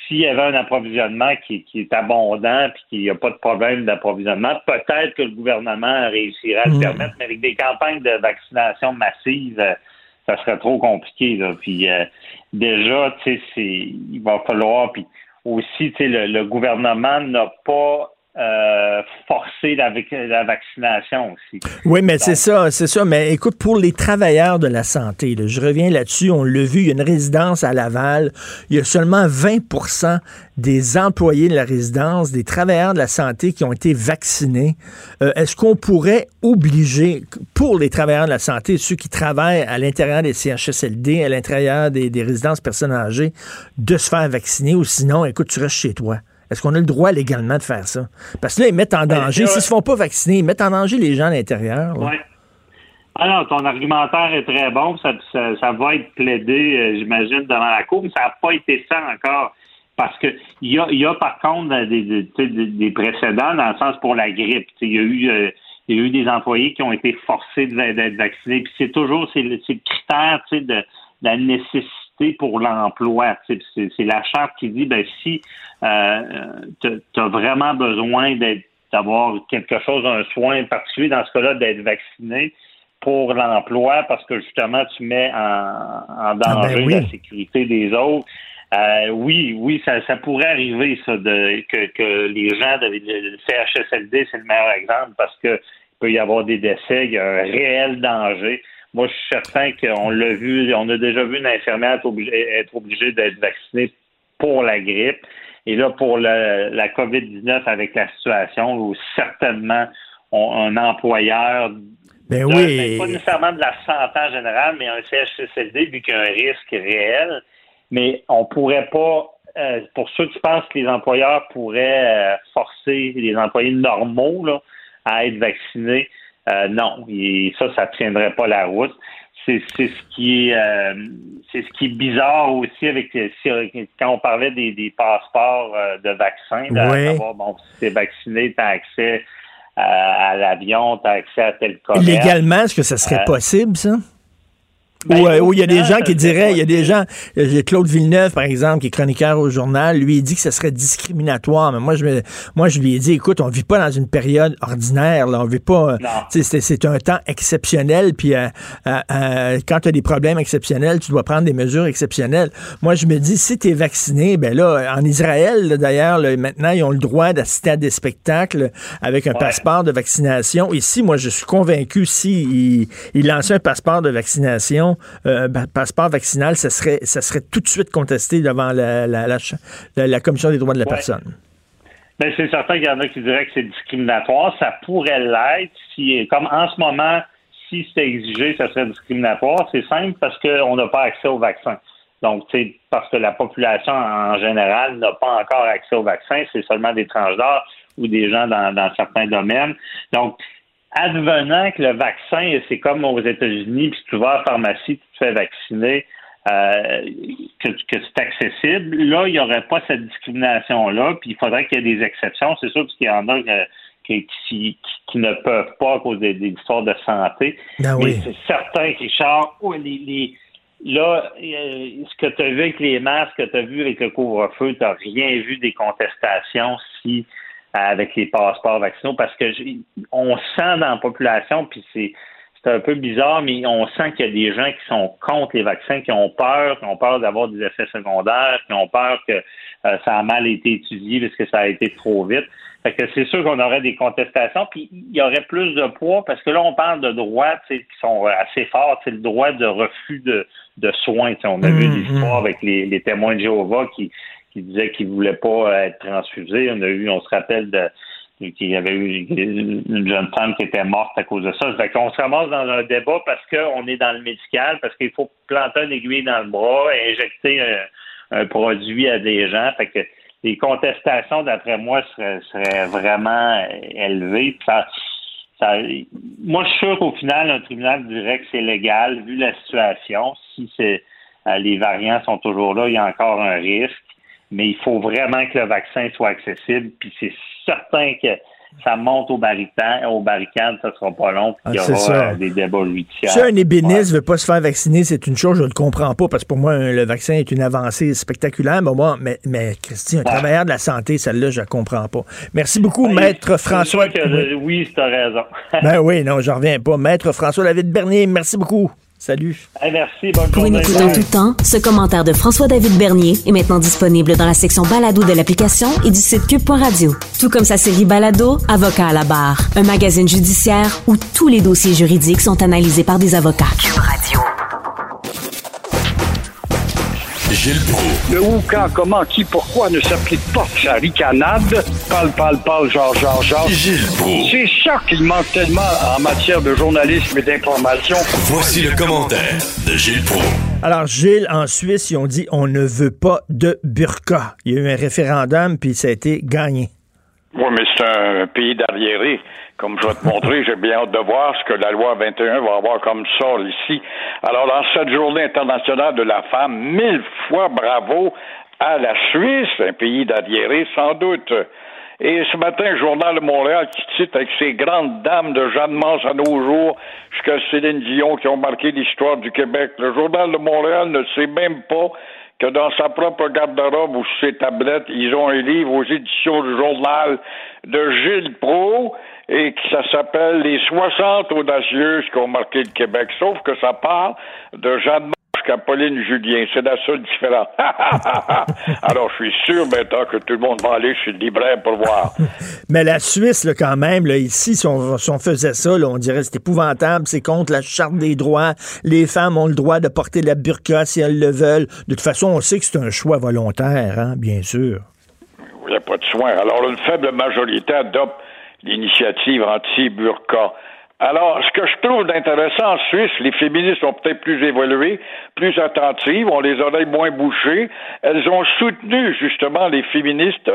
S'il y avait un approvisionnement qui, est abondant puis qu'il n'y a pas de problème d'approvisionnement, peut-être que le gouvernement réussirait à le mmh. permettre, mais avec des campagnes de vaccination massives, ça serait trop compliqué. Là. Puis euh, déjà, tu sais, il va falloir. Puis aussi, tu sais, le, gouvernement n'a pas euh, forcer la, la, vaccination aussi. Oui, mais c'est ça, c'est ça. Mais écoute, pour les travailleurs de la santé, je reviens là-dessus, on l'a vu, il y a une résidence à Laval, il y a seulement 20% des employés de la résidence, des travailleurs de la santé qui ont été vaccinés. Euh, est-ce qu'on pourrait obliger, pour les travailleurs de la santé, ceux qui travaillent à l'intérieur des CHSLD, à l'intérieur des, des résidences personnes âgées, de se faire vacciner? Ou sinon, écoute, tu restes chez toi? Est-ce qu'on a le droit légalement de faire ça? Parce que là, ils mettent en ben, danger, s'ils ne se font pas vacciner, ils mettent en danger les gens à l'intérieur. Oui. Alors, ton argumentaire est très bon. Ça, ça, va être plaidé, euh, j'imagine, devant la Cour, mais ça n'a pas été ça encore. Parce que il y a, y a par contre des, des, précédents dans le sens pour la grippe. Il y a eu euh, il y a eu des employés qui ont été forcés d'être vaccinés. Puis c'est toujours c'est le, critère de, de la nécessité pour l'emploi. C'est la charte qui dit ben si euh, tu as vraiment besoin d'avoir quelque chose, un soin particulier, dans ce cas-là, d'être vacciné pour l'emploi parce que justement tu mets en, ah, ben danger la sécurité des autres. Euh, oui, oui, ça, pourrait arriver, ça, de, que, les gens de le CHSLD, c'est le meilleur exemple parce que peut y avoir des décès, il y a un réel danger. Moi, je suis certain qu'on l'a vu, on a déjà vu une infirmière être obligée, d'être vaccinée pour la grippe. Et là, pour la COVID-19 avec la situation où certainement un employeur Ben de- oui. ben, pas nécessairement de la santé en général, mais un CHSLD, vu qu'il y a un risque réel. Mais on pourrait pas, euh, pour ceux qui pensent que les employeurs pourraient euh, forcer les employés normaux là, à être vaccinés, euh, non. Et ça, ça tiendrait pas la route. C'est ce qui est euh, c'est ce qui est bizarre aussi avec euh, quand on parlait des, des passeports euh, de vaccins, là, Ouais. à savoir, bon, si t'es vacciné, t'as accès euh, à l'avion, t'as accès à tel commerce. Légalement, est-ce que ça serait Euh, possible, ça? Ben, Ou euh, il y a des gens qui ça diraient, il y a des gens, euh, Claude Villeneuve, par exemple, qui est chroniqueur au journal, lui, il dit que ce serait discriminatoire. Mais moi, je, me- moi, je lui ai dit, écoute, on vit pas dans une période ordinaire, là. On vit pas, euh, c'est un temps exceptionnel, puis euh, euh, euh, quand tu as des problèmes exceptionnels, tu dois prendre des mesures exceptionnelles. Moi, je me dis, si tu es vacciné, ben là, en Israël, d'ailleurs, maintenant, ils ont le droit d'assister à des spectacles avec un Ouais. passeport de vaccination. Ici, moi, je suis convaincu, si il, il lançait un passeport de vaccination, euh, un passeport vaccinal, ça serait, ça serait tout de suite contesté devant la, la, Commission des droits de la Ouais. personne. Ben, c'est certain qu'il y en a qui diraient que c'est discriminatoire. Ça pourrait l'être si, comme en ce moment, si c'était exigé, ça serait discriminatoire. C'est simple parce qu'on n'a pas accès au vaccin. Donc, sais, parce que la population en général n'a pas encore accès au vaccin, c'est seulement des tranches d'âge ou des gens dans, dans certains domaines. Donc, advenant que le vaccin, c'est comme aux États-Unis, puis tu vas à la pharmacie, tu te fais vacciner, euh, que, que c'est accessible. Là, il n'y aurait pas cette discrimination-là, puis il faudrait qu'il y ait des exceptions. C'est sûr, parce qu'il y en a euh, qui, qui, qui ne peuvent pas à cause des, des histoires de santé. Ben Mais oui. c'est certain, Richard, oh, les, les- là, euh, ce que tu as vu avec les masques, ce que tu as vu avec le couvre-feu, tu n'as rien vu des contestations si avec les passeports vaccinaux, parce que on sent dans la population, puis c'est c'est un peu bizarre, mais on sent qu'il y a des gens qui sont contre les vaccins, qui ont peur, qui ont peur d'avoir des effets secondaires, qui ont peur que euh, ça a mal été étudié parce que ça a été trop vite. Fait que c'est sûr qu'on aurait des contestations, puis il y aurait plus de poids, parce que là, on parle de droits qui sont assez forts, c'est le droit de refus de, de soins. Tu sais, on a vu l'histoire avec les, les témoins de Jéhovah qui, qui disaient qu'ils ne voulaient pas euh, être transfusés. On a eu, on se rappelle de qu'il y avait eu une jeune femme qui était morte à cause de ça. Fait qu'on se ramasse dans un débat parce qu'on est dans le médical, parce qu'il faut planter une aiguille dans le bras, injecter un, produit à des gens. Fait que les contestations, d'après moi, seraient, seraient vraiment élevées. Moi, je suis sûr qu'au final, un tribunal dirait que c'est légal, vu la situation. Si c'est euh, les variants sont toujours là, il y a encore un risque. Mais il faut vraiment que le vaccin soit accessible. Puis c'est certain que ça monte aux barricades, aux barricades, ça sera pas long. Puis il y Ah, aura ça. euh, des débats judiciaires. Si un ébéniste Ouais. veut pas se faire vacciner, c'est une chose, je ne le comprends pas, parce que pour moi, le vaccin est une avancée spectaculaire. Mais moi, mais, mais Christy, un travailleur de la santé, celle-là, je la comprends pas. Merci beaucoup, Ben, Maître c'est François. que, oui, tu as raison. Ben oui, non, je reviens pas. Maître François-David Bernier, merci beaucoup. Salut. Hey, merci, bonne Pour une écoute en tout temps, ce commentaire de François-David Bernier est maintenant disponible dans la section balado de l'application et du site cube.radio. Tout comme sa série Balado, Avocat à la barre, un magazine judiciaire où tous les dossiers juridiques sont analysés par des avocats. Cube Radio. Gilles Proulx. Le où, quand, comment, qui, pourquoi ne s'applique pas sa ricanade? Parle, parle, parle, genre, genre, genre. Gilles Proulx. C'est ça qu'il manque tellement en matière de journalisme et d'information. Voici le commentaire de Gilles Proulx. Alors, Gilles, en Suisse, ils ont dit on ne veut pas de burqa. Il y a eu un référendum, puis ça a été gagné. Oui, mais c'est un pays d'arriérés. Comme je vais te montrer, j'ai bien hâte de voir ce que la loi 21 va avoir comme sort ici. Alors, dans cette journée internationale de la femme, mille fois bravo à la Suisse, un pays d'arriérés, sans doute. Et ce matin, le Journal de Montréal qui cite avec ses grandes dames de Jeanne Mance à nos jours jusqu'à Céline Dion qui ont marqué l'histoire du Québec. Le Journal de Montréal ne sait même pas que dans sa propre garde-robe ou ses tablettes, ils ont un livre aux éditions du journal de Gilles Pro et que ça s'appelle Les 60 audacieuses qui ont marqué le Québec. Sauf que ça parle de Jeanne jusqu'à Pauline Julien. C'est la seule différence. Alors, je suis sûr maintenant que tout le monde va aller chez le libraire pour voir. Mais la Suisse, là, quand même, là, ici, si on, si on faisait ça, là, on dirait que c'est épouvantable, c'est contre la charte des droits. Les femmes ont le droit de porter la burqa si elles le veulent. De toute façon, on sait que c'est un choix volontaire, hein, bien sûr. Il n'y a pas de soin. Alors, une faible majorité adopte l'initiative anti-burqa. Alors, ce que je trouve d'intéressant en Suisse, les féministes sont peut-être plus évoluées, plus attentives, ont les oreilles moins bouchées. Elles ont soutenu justement les féministes,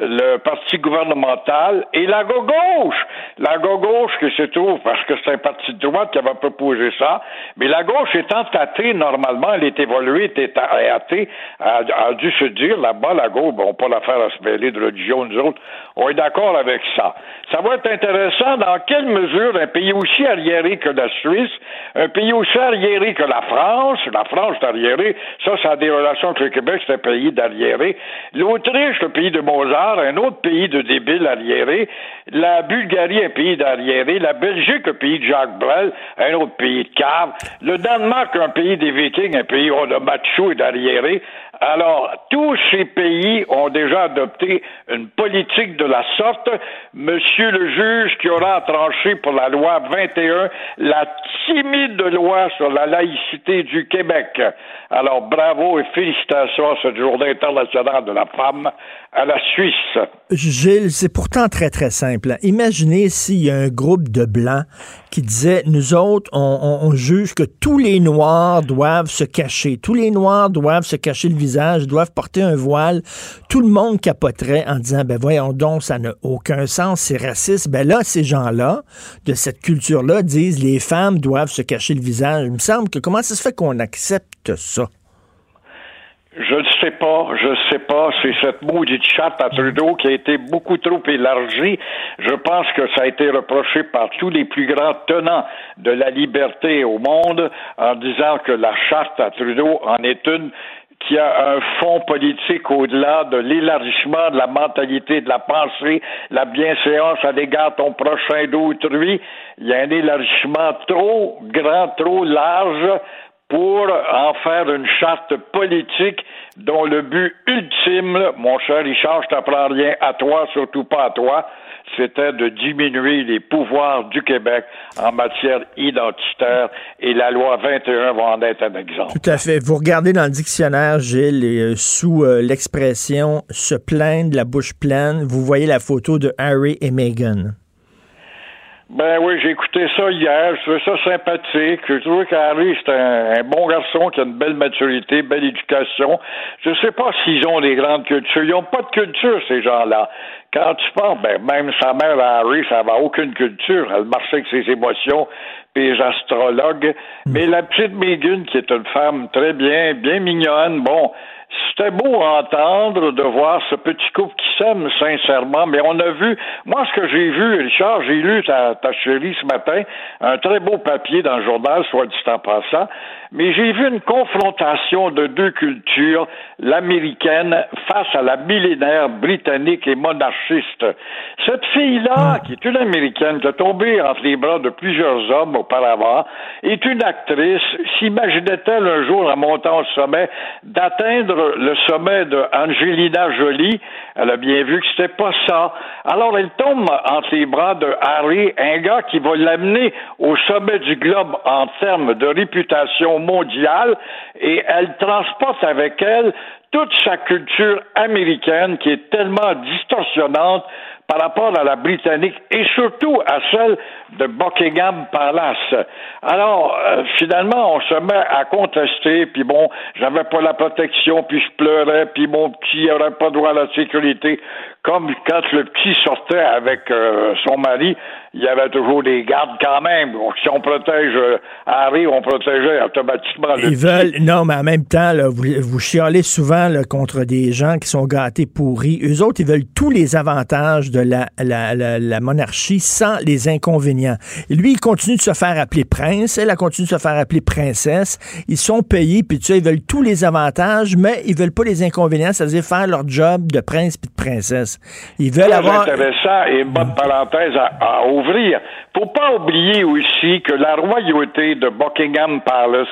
le parti gouvernemental et la gauche. La gauche qui se trouve, parce que c'est un parti de droite qui avait proposé ça, mais la gauche étant tâtée normalement, elle est évoluée, est athée, a, a dû se dire là-bas, la gauche, bon, pas l'affaire à se mêler de religion, nous autres, on est d'accord avec ça. Ça va être intéressant dans quelle mesure un pays aussi arriéré que la Suisse, un pays aussi arriéré que la France, la France est arriérée, ça, ça a des relations avec le Québec, c'est un pays d'arriéré. L'Autriche, le pays de Mozart, un autre pays de débiles arriérés. La Bulgarie, un pays d'arriéré. La Belgique, un pays de Jacques Brel, un autre pays de cave. Le Danemark, un pays des Vikings, un pays de macho et d'arriéré. Alors, tous ces pays ont déjà adopté une politique de la sorte. Monsieur le juge qui aura tranché pour la loi 21, la timide loi sur la laïcité du Québec. Alors, bravo et félicitations à cette journée internationale de la femme à la Suisse. Gilles, c'est pourtant très, très simple. Imaginez s'il y a un groupe de Blancs qui disait, nous autres, on, juge que tous les Noirs doivent se cacher. Tous les Noirs doivent se cacher le visage, doivent porter un voile. Tout le monde capoterait en disant, ben voyons donc, ça n'a aucun sens, c'est raciste. Ben là, ces gens-là, de cette culture-là, disent, les femmes doivent se cacher le visage. Il me semble que comment ça se fait qu'on accepte ça? Je ne sais pas, je ne sais pas. C'est cette maudite chatte à Trudeau qui a été beaucoup trop élargie. Je pense que ça a été reproché par tous les plus grands tenants de la liberté au monde en disant que la charte à Trudeau en est une qui a un fond politique au-delà de l'élargissement de la mentalité, de la pensée, la bienséance à l'égard de ton prochain d'autrui. Il y a un élargissement trop grand, trop large pour en faire une charte politique dont le but ultime, mon cher Richard, je t'apprends rien à toi, surtout pas à toi, c'était de diminuer les pouvoirs du Québec en matière identitaire et la loi 21 va en être un exemple. Tout à fait. Vous regardez dans le dictionnaire, Gilles, et, euh, sous euh, l'expression se plaindre la bouche pleine, vous voyez la photo de Harry et Meghan. Ben oui, j'ai écouté ça hier. Je trouvais ça sympathique. Je trouvais qu'Harry, c'est un, bon garçon qui a une belle maturité, belle éducation. Je sais pas s'ils ont des grandes cultures. Ils n'ont pas de culture, ces gens-là. Quand tu penses, ben, même sa mère, Harry, ça n'a aucune culture. Elle marchait avec ses émotions, puis les astrologues. Mais la petite Megan, qui est une femme très bien, bien mignonne, bon, c'était beau à entendre de voir ce petit couple qui s'aime sincèrement, mais on a vu, moi ce que j'ai vu, Richard, j'ai lu ta, ta chérie ce matin, un très beau papier dans le journal, soit dit en passant, mais j'ai vu une confrontation de deux cultures, l'américaine face à la millénaire britannique et monarchiste. Cette fille-là, qui est une américaine, qui est tombée entre les bras de plusieurs hommes auparavant, est une actrice, s'imaginait-elle un jour en montant au sommet d'atteindre le sommet de Angelina Jolie? Elle a bien vu que c'était pas ça. Alors elle tombe entre les bras de Harry, un gars qui va l'amener au sommet du globe en termes de réputation mondiale et elle transporte avec elle toute sa culture américaine qui est tellement distorsionnante par rapport à la britannique et surtout à celle de Buckingham Palace. Alors, euh, finalement, on se met à contester, puis bon, j'avais pas la protection, puis je pleurais, puis mon petit n'aurait pas droit à la sécurité. Comme quand le petit sortait avec euh, son mari, il y avait toujours des gardes quand même. Si on protège euh, Harry, on protégeait automatiquement le Ils veulent, non, mais en même temps, là, vous, vous chialez souvent là, contre des gens qui sont gâtés pourris. Eux autres, ils veulent tous les avantages de la, la, la, la monarchie sans les inconvénients. Et lui, il continue de se faire appeler prince, elle, a continue de se faire appeler princesse. Ils sont payés, puis tu sais, ils veulent tous les avantages, mais ils veulent pas les inconvénients, c'est-à-dire faire leur job de prince puis de princesse. Ils veulent avoir... intéressant et une bonne parenthèse à, à ouvrir. Faut pas oublier aussi que la royauté de Buckingham Palace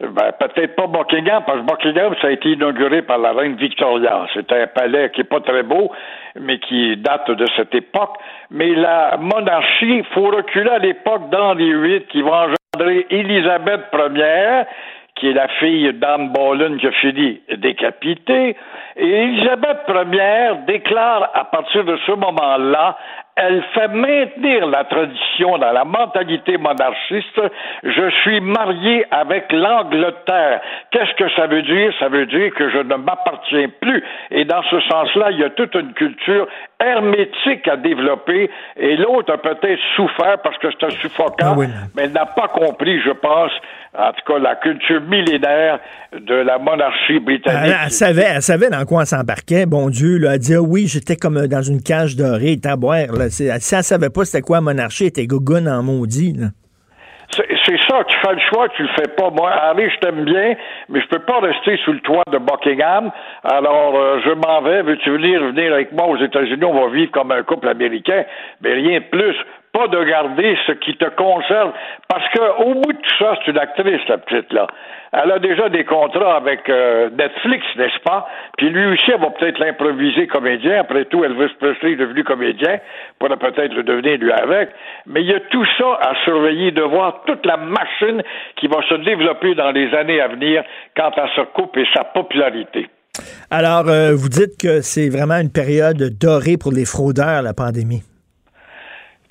ben, peut-être pas Buckingham, parce que Buckingham, ça a été inauguré par la reine Victoria. C'est un palais qui est pas très beau, mais qui date de cette époque. Mais la monarchie, il faut reculer à l'époque d'Henri VIII, qui va engendrer Élisabeth Ier, qui qui est la fille d'Anne Boleyn qui a fini décapitée. Et Elisabeth Ier déclare à partir de ce moment-là elle fait maintenir la tradition dans la mentalité monarchiste. Je suis marié avec l'Angleterre. Qu'est-ce que ça veut dire? Ça veut dire que je ne m'appartiens plus. Et dans ce sens-là, il y a toute une culture hermétique à développer. Et l'autre a peut-être souffert parce que c'était suffocant, Ah mais elle n'a pas compris, je pense, en tout cas, la culture millénaire de la monarchie britannique. Elle, elle savait, elle savait dans quoi elle s'embarquait, bon Dieu. Là, elle dit, ah oui, j'étais comme dans une cage dorée, taboire. Là. Si elle savait pas c'était quoi la monarchie, elle était en maudit. Là. C'est c'est ça, tu fais le choix, tu le fais pas. Moi, Harry, je t'aime bien, mais je peux pas rester sous le toit de Buckingham. Alors, euh, je m'en vais. Veux-tu venir, venir avec moi aux États-Unis? On va vivre comme un couple américain. Mais rien de plus. Pas de garder ce qui te concerne. Parce que, au bout de tout ça, c'est une actrice, la petite-là. Elle a déjà des contrats avec euh, Netflix, n'est-ce pas? Puis lui aussi, elle va peut-être l'improviser comédien. Après tout, Elvis Presley est devenu comédien. Pourrait peut-être le devenir lui avec. Mais il y a tout ça à surveiller, de voir toute la machine qui va se développer dans les années à venir quant à sa coupe et sa popularité. Alors, euh, vous dites que c'est vraiment une période dorée pour les fraudeurs, la pandémie.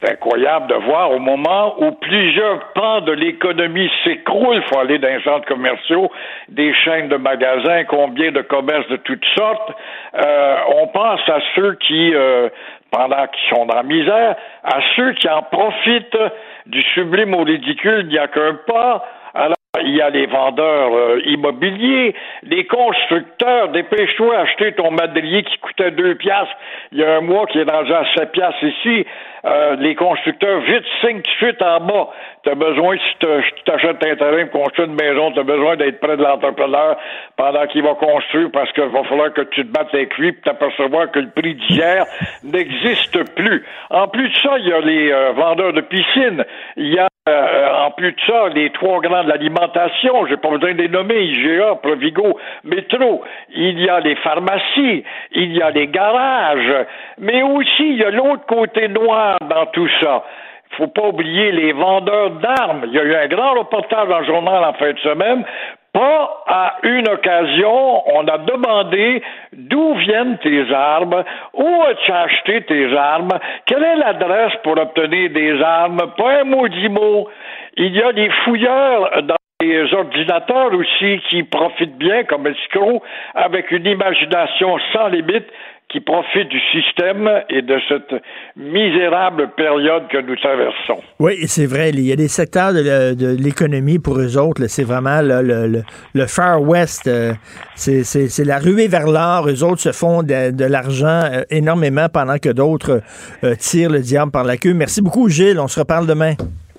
C'est incroyable de voir au moment où plusieurs pans de l'économie s'écroulent. Il faut aller dans les centres commerciaux, des chaînes de magasins, combien de commerces de toutes sortes. Euh, on pense à ceux qui, euh, pendant qu'ils sont dans la misère, à ceux qui en profitent du sublime au ridicule, il n'y a qu'un pas. Alors, il y a les vendeurs euh, immobiliers, les constructeurs, dépêche-toi acheter ton madrier qui coûtait deux piastres il y a un mois qui est rendu à sept piastres ici. Euh, les constructeurs, vite, signe tout de suite en bas. Tu as besoin, si tu achètes un terrain pour construire une maison, tu as besoin d'être près de l'entrepreneur pendant qu'il va construire parce qu'il va falloir que tu te battes avec lui pour t'apercevoir que le prix d'hier n'existe plus. En plus de ça, il y a les euh, vendeurs de piscines. Il y a euh, en plus de ça, les trois grands de l'alimentation, j'ai pas besoin de les nommer, IGA, Provigo, Métro, il y a les pharmacies, il y a les garages, mais aussi il y a l'autre côté noir dans tout ça. Il faut pas oublier les vendeurs d'armes. Il y a eu un grand reportage dans le journal en fin de semaine pas à une occasion, on a demandé d'où viennent tes armes, où as-tu acheté tes armes, quelle est l'adresse pour obtenir des armes, pas un maudit mot. Il y a des fouilleurs dans les ordinateurs aussi qui profitent bien comme escrocs avec une imagination sans limite qui profitent du système et de cette misérable période que nous traversons. Oui, c'est vrai. Il y a des secteurs de, l'économie pour eux autres. C'est vraiment le, le, le Far West. euh, c'est, la ruée vers l'or. Eux autres se font de, de l'argent euh, énormément pendant que d'autres euh, tirent le diable par la queue. Merci beaucoup, Gilles. On se reparle demain.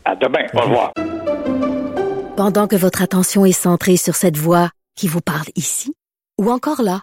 À demain. Au revoir. Pendant que votre attention est centrée sur cette voix qui vous parle ici, ou encore là,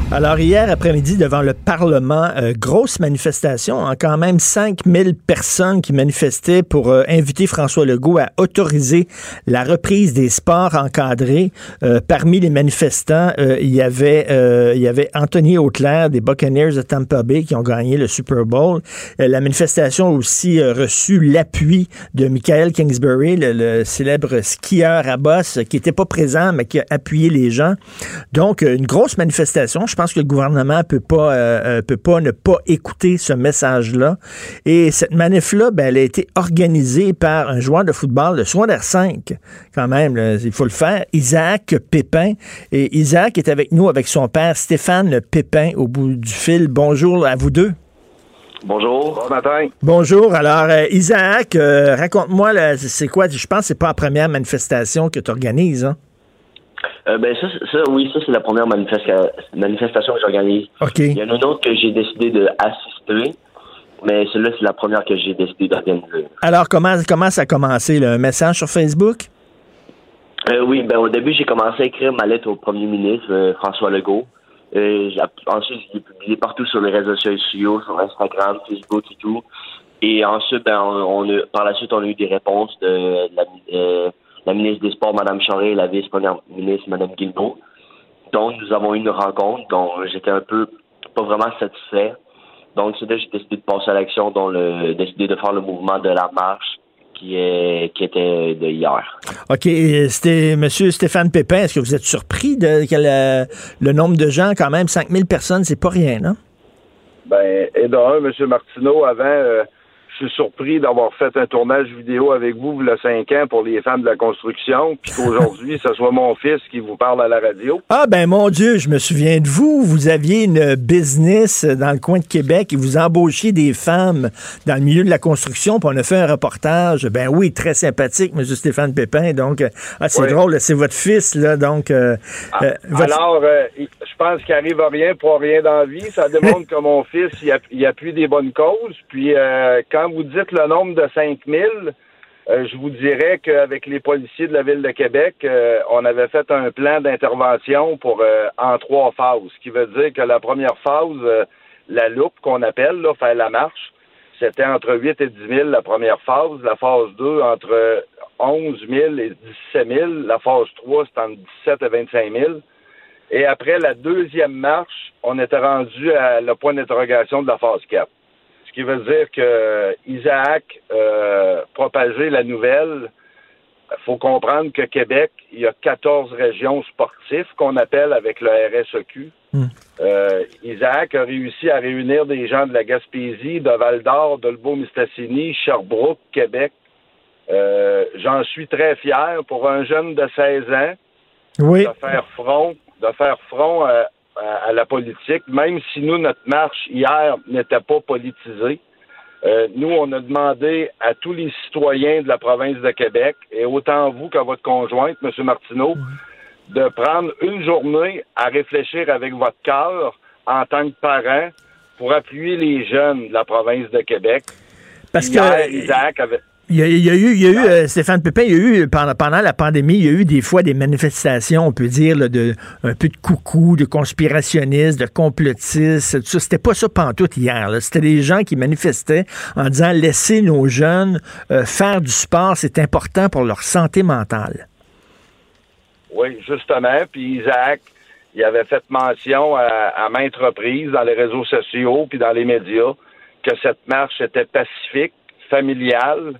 Alors, hier après-midi, devant le Parlement, euh, grosse manifestation, hein, quand même 5000 personnes qui manifestaient pour euh, inviter François Legault à autoriser la reprise des sports encadrés. Euh, parmi les manifestants, il, y avait, il y avait Anthony Auclair des Buccaneers de Tampa Bay qui ont gagné le Super Bowl. La manifestation a aussi reçu l'appui de Michael Kingsbury, le, célèbre skieur à bosse, qui n'était pas présent, mais qui a appuyé les gens. Donc, une grosse manifestation. Je pense que le gouvernement peut pas, euh, euh, peut pas ne pas écouter ce message-là. Et cette manif-là, ben, elle a été organisée par un joueur de football de secondaire 5, quand même, là, il faut le faire, Isaac Pépin. Et Isaac est avec nous, avec son père Stéphane Pépin, au bout du fil. Bonjour à vous deux. Bonjour. Bon matin. Bonjour. Alors, euh, Isaac, euh, raconte-moi, c'est quoi, je pense que c'est pas la première manifestation que tu organises, hein? Euh, ben ça, ça, oui, ça c'est la première manifesta- manifestation que j'organise. Il y en a une autre que j'ai décidé de assister. Mais celle-là, c'est la première que j'ai décidé d'organiser. Alors, comment, comment ça a commencé? là? Un message sur Facebook? Euh, oui, ben au début, j'ai commencé à écrire ma lettre au premier ministre, euh, François Legault. J'ai- ensuite, je l'ai publié partout sur les réseaux sociaux, sur Instagram, Facebook et tout. Et ensuite, ben, on, on a, par la suite, on a eu des réponses de la, euh, la ministre des Sports, Mme Charest, et la vice-première ministre, Mme Guilbeault. Donc, nous avons eu une rencontre dont j'étais un peu pas vraiment satisfait. Donc, c'est là que j'ai décidé de passer à l'action, dont le, décidé de faire le mouvement de la marche qui, est, qui était de hier. OK. C'était M. Stéphane Pépin. Est-ce que vous êtes surpris de que le, le nombre de gens, quand même, 5000 personnes, c'est pas rien, non? Ben, et d'un, M. Martineau, avant, euh, suis surpris d'avoir fait un tournage vidéo avec vous, il y a cinq ans, pour les femmes de la construction, puis qu'aujourd'hui, ce soit mon fils qui vous parle à la radio. Ah ben mon Dieu, je me souviens de vous. Vous aviez une business dans le coin de Québec et vous embauchiez des femmes dans le milieu de la construction. Puis on a fait un reportage. Ben oui, très sympathique, M. Stéphane Pépin. Donc, euh, ah, c'est Oui. drôle, c'est votre fils, là. Donc, euh, euh, votre- Alors, euh, je pense qu'il arrive à rien pour rien dans la vie. Ça démontre que mon fils, il appuie des bonnes causes. Puis, euh, quand vous dites le nombre de 5000, euh, je vous dirais qu'avec les policiers de la Ville de Québec, euh, on avait fait un plan d'intervention pour euh, en trois phases. Ce qui veut dire que la première phase, euh, la loupe qu'on appelle, là, faire la marche, c'était entre 8 et 10 000 la première phase. La phase 2, entre 11 000 et 17 000. La phase 3, c'était entre 17 et 25 000. Et après la deuxième marche, on était rendu à le point d'interrogation de la phase 4. Ce qui veut dire que Isaac euh, propager la nouvelle. Il faut comprendre que Québec, il y a 14 régions sportives qu'on appelle avec le RSEQ. Euh, Isaac a réussi à réunir des gens de la Gaspésie, de Val-d'Or, de Lebeau-Mistassini, Sherbrooke, Québec. Euh, J'en suis très fier pour un jeune de 16 ans oui. de faire front, de faire front à, la politique, même si nous, notre marche hier n'était pas politisée. Euh, nous, on a demandé à tous les citoyens de la province de Québec, et autant vous que votre conjointe, M. Martineau, de prendre une journée à réfléchir avec votre cœur en tant que parent pour appuyer les jeunes de la province de Québec. Parce que- Hier, Isaac avait... Il y a, il y a eu, il y a eu euh, Stéphane Pépin, il y a eu, pendant, pendant la pandémie, il y a eu des fois des manifestations, on peut dire, là, de, un peu de coucou, de conspirationnistes, de complotistes, tout ça. C'était pas ça pantoute hier. C'était des gens qui manifestaient en disant laissez nos jeunes euh, faire du sport, c'est important pour leur santé mentale. Oui, justement. Puis Isaac, il avait fait mention à, à maintes reprises dans les réseaux sociaux puis dans les médias que cette marche était pacifique, familiale.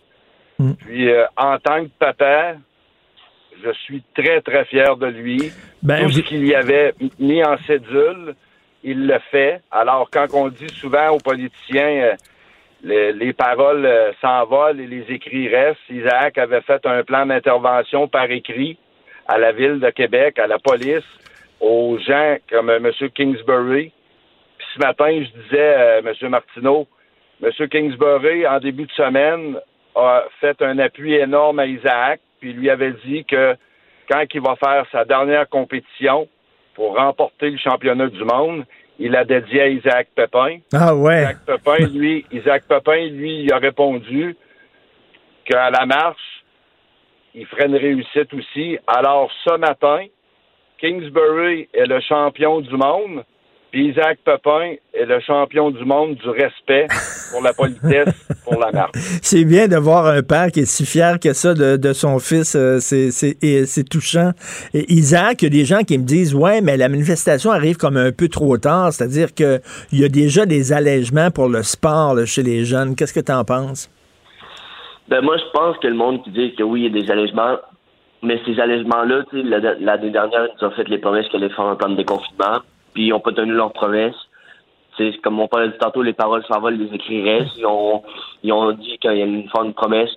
Puis euh, en tant que papa, je suis très, très fier de lui. Ben, Tout ce qu'il y avait mis en cédule, il le fait. Alors, quand on dit souvent aux politiciens, euh, les, les paroles euh, s'envolent et les écrits restent, Isaac avait fait un plan d'intervention par écrit à la ville de Québec, à la police, aux gens comme euh, M. Kingsbury. Puis ce matin, je disais à M. Martineau, M. Kingsbury, en début de semaine, a fait un appui énorme à Isaac, puis lui avait dit que quand il va faire sa dernière compétition pour remporter le championnat du monde, il a dédié à Isaac Pépin. Ah ouais. Isaac Pépin, lui, Isaac Pépin, lui, il a répondu qu'à la marche, il ferait une réussite aussi. Alors, ce matin, Kingsbury est le champion du monde, puis Isaac Pepin est le champion du monde du respect pour la politesse, pour la marche. C'est bien de voir un père qui est si fier que ça de, de son fils. euh, c'est- touchant. Et Isaac, il y a des gens qui me disent Ouais, mais la manifestation arrive comme un peu trop tard. C'est-à-dire qu'il y a déjà des allègements pour le sport là, chez les jeunes. Qu'est-ce que tu en penses? Ben moi, je pense que le monde qui dit que oui, il y a des allègements, mais ces allègements-là, tu sais, la- l'année dernière, ils ont fait les promesses qu'elle allait faire un plan de déconfinement, puis ils n'ont pas tenu leurs promesses. C'est comme on parlait tantôt, les paroles s'envolent, les écrits restent. Ils ont, ils ont dit qu'il y a une, une promesse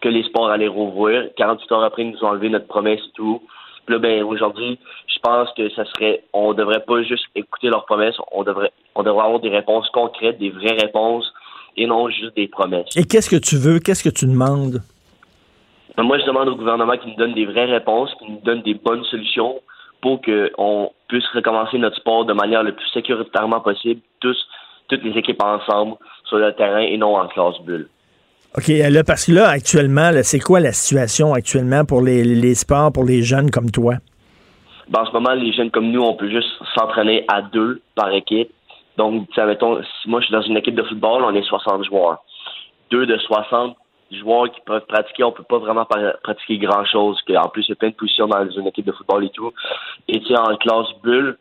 que les sports allaient rouvrir. 48 heures après, ils nous ont enlevé notre promesse et tout. Puis là, ben, aujourd'hui, je pense que ça serait, on devrait pas juste écouter leurs promesses, on devrait, on devrait avoir des réponses concrètes, des vraies réponses, et non juste des promesses. Et qu'est-ce que tu veux? Qu'est-ce que tu demandes? Mais moi, je demande au gouvernement qu'il nous donne des vraies réponses, qu'il nous donne des bonnes solutions pour qu'on puisse recommencer notre sport de manière le plus sécuritairement possible, tous, toutes les équipes ensemble, sur le terrain et non en classe bulle. OK, là, parce que là, actuellement, là, c'est quoi la situation actuellement pour les, les sports, pour les jeunes comme toi? Ben, en ce moment, les jeunes comme nous, on peut juste s'entraîner à deux par équipe. Donc, mettons, si moi je suis dans une équipe de football, on est 60 joueurs. Deux de 60 joueurs qui peuvent pratiquer, on peut pas vraiment pratiquer grand chose. En plus, il y a plein de positions dans une équipe de football et tout. Et tu sais, en classe bulle,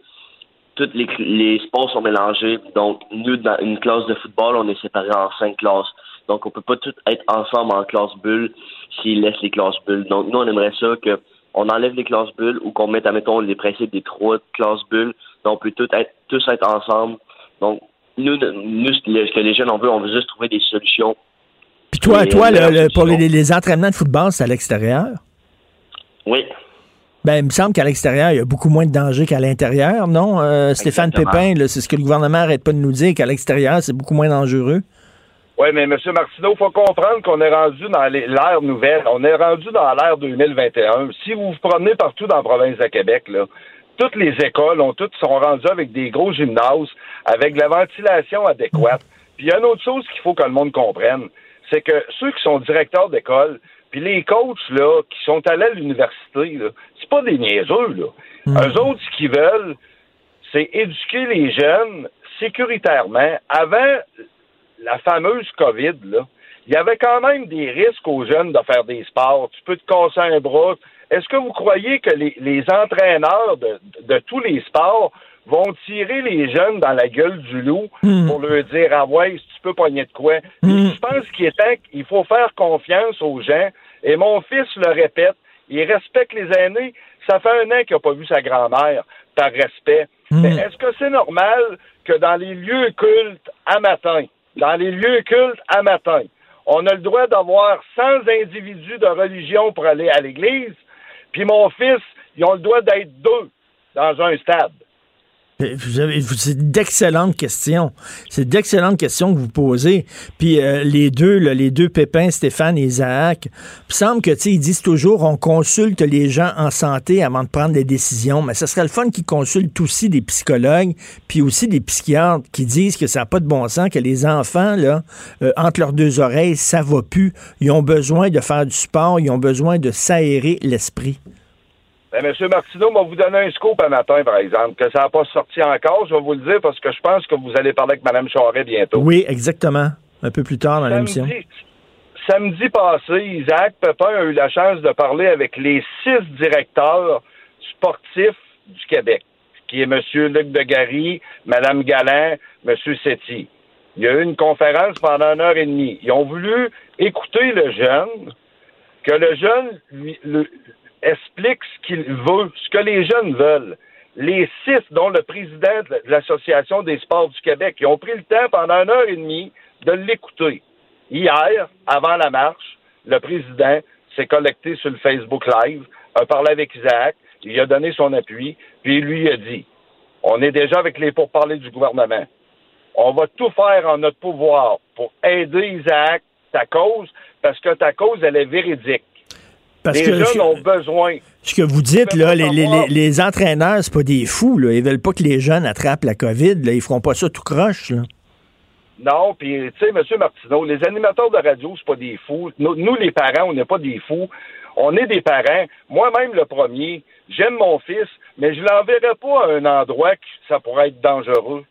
tous les, sports sont mélangés. Donc, nous, dans une classe de football, on est séparés en cinq classes. Donc, on peut pas tous être ensemble en classe bulle s'ils laissent les classes bulles. Donc, nous, on aimerait ça que on enlève les classes bulles ou qu'on mette, admettons, les principes des trois classes bulles. Donc, on peut tous être, tous être ensemble. Donc, nous, nous, ce que les jeunes, on veut, on veut juste trouver des solutions. Puis toi, toi, le, pour les, les, entraînements de football, c'est à l'extérieur? Oui. Ben, il me semble qu'à l'extérieur, il y a beaucoup moins de danger qu'à l'intérieur, non? Euh, Stéphane Pépin, c'est ce que le gouvernement n'arrête pas de nous dire, qu'à l'extérieur, c'est beaucoup moins dangereux. Oui, mais M. Martineau, il faut comprendre qu'on est rendu dans l'ère nouvelle. On est rendu dans l'ère 2021. Si vous vous promenez partout dans la province de Québec, là, toutes les écoles ont toutes sont rendues avec des gros gymnases, avec la ventilation adéquate. Puis il y a une autre chose qu'il faut que le monde comprenne, c'est que ceux qui sont directeurs d'école, puis les coachs là, qui sont allés à l'université, c'est pas des niaiseux. Là. Hmm. Eux autres, ce qu'ils veulent, c'est éduquer les jeunes sécuritairement avant la fameuse COVID, là, il y avait quand même des risques aux jeunes de faire des sports. Tu peux te casser un bras. Est-ce que vous croyez que les, entraîneurs de, tous les sports vont tirer les jeunes dans la gueule du loup hmm. pour leur dire Ah ouais, si tu peux pogner de quoi? Hmm. Je pense qu'il est qu'il faut faire confiance aux gens. Et mon fils le répète, il respecte les aînés. Ça fait un an qu'il n'a pas vu sa grand-mère par respect. Hmm. Mais est-ce que c'est normal que dans les lieux cultes à matin, dans les lieux cultes à matin. On a le droit d'avoir 100 individus de religion pour aller à l'église, puis mon fils, ils ont le droit d'être deux dans un stade? C'est d'excellentes questions. C'est d'excellentes questions que vous posez. Puis euh, les deux, les deux pépins, Stéphane et Isaac, il semble que ils disent toujours on consulte les gens en santé avant de prendre des décisions. Mais ce serait le fun qu'ils consultent aussi des psychologues, puis aussi des psychiatres qui disent que ça n'a pas de bon sens, que les enfants, là, euh, entre leurs deux oreilles, ça va plus. Ils ont besoin de faire du sport, ils ont besoin de s'aérer l'esprit. Ben, M. Martineau m'a vous donné un scoop un matin, par exemple, que ça n'a pas sorti encore. Je vais vous le dire parce que je pense que vous allez parler avec Mme Charret bientôt. Oui, exactement. Un peu plus tard dans l'émission. Samedi passé, Isaac Pepin a eu la chance de parler avec les six directeurs sportifs du Québec, qui est M. Luc Degary, Mme Galin, M. Setti. Il y a eu une conférence pendant une heure et demie. Ils ont voulu écouter le jeune, que le jeune lui, explique ce qu'il veut, ce que les jeunes veulent. Les six, dont le président de l'Association des sports du Québec, ils ont pris le temps pendant une heure et demie de l'écouter. Hier, avant la marche, le président s'est collecté sur le Facebook Live, a parlé avec Isaac, il a donné son appui, puis il lui a dit On est déjà avec les pourparlers du gouvernement. On va tout faire en notre pouvoir pour aider Isaac, ta cause, parce que ta cause, elle est véridique les jeunes ont besoin. Ce que vous dites, là, les, les, les, entraîneurs, c'est pas des fous. Là. Ils veulent pas que les jeunes attrapent la COVID. Là. Ils feront pas ça tout croche. Là. Non, puis tu sais, M. Martineau, les animateurs de radio, c'est pas des fous. Nous, les parents, on n'est pas des fous. On est des parents. Moi-même, le premier, j'aime mon fils, mais je l'enverrai pas à un endroit que ça pourrait être dangereux.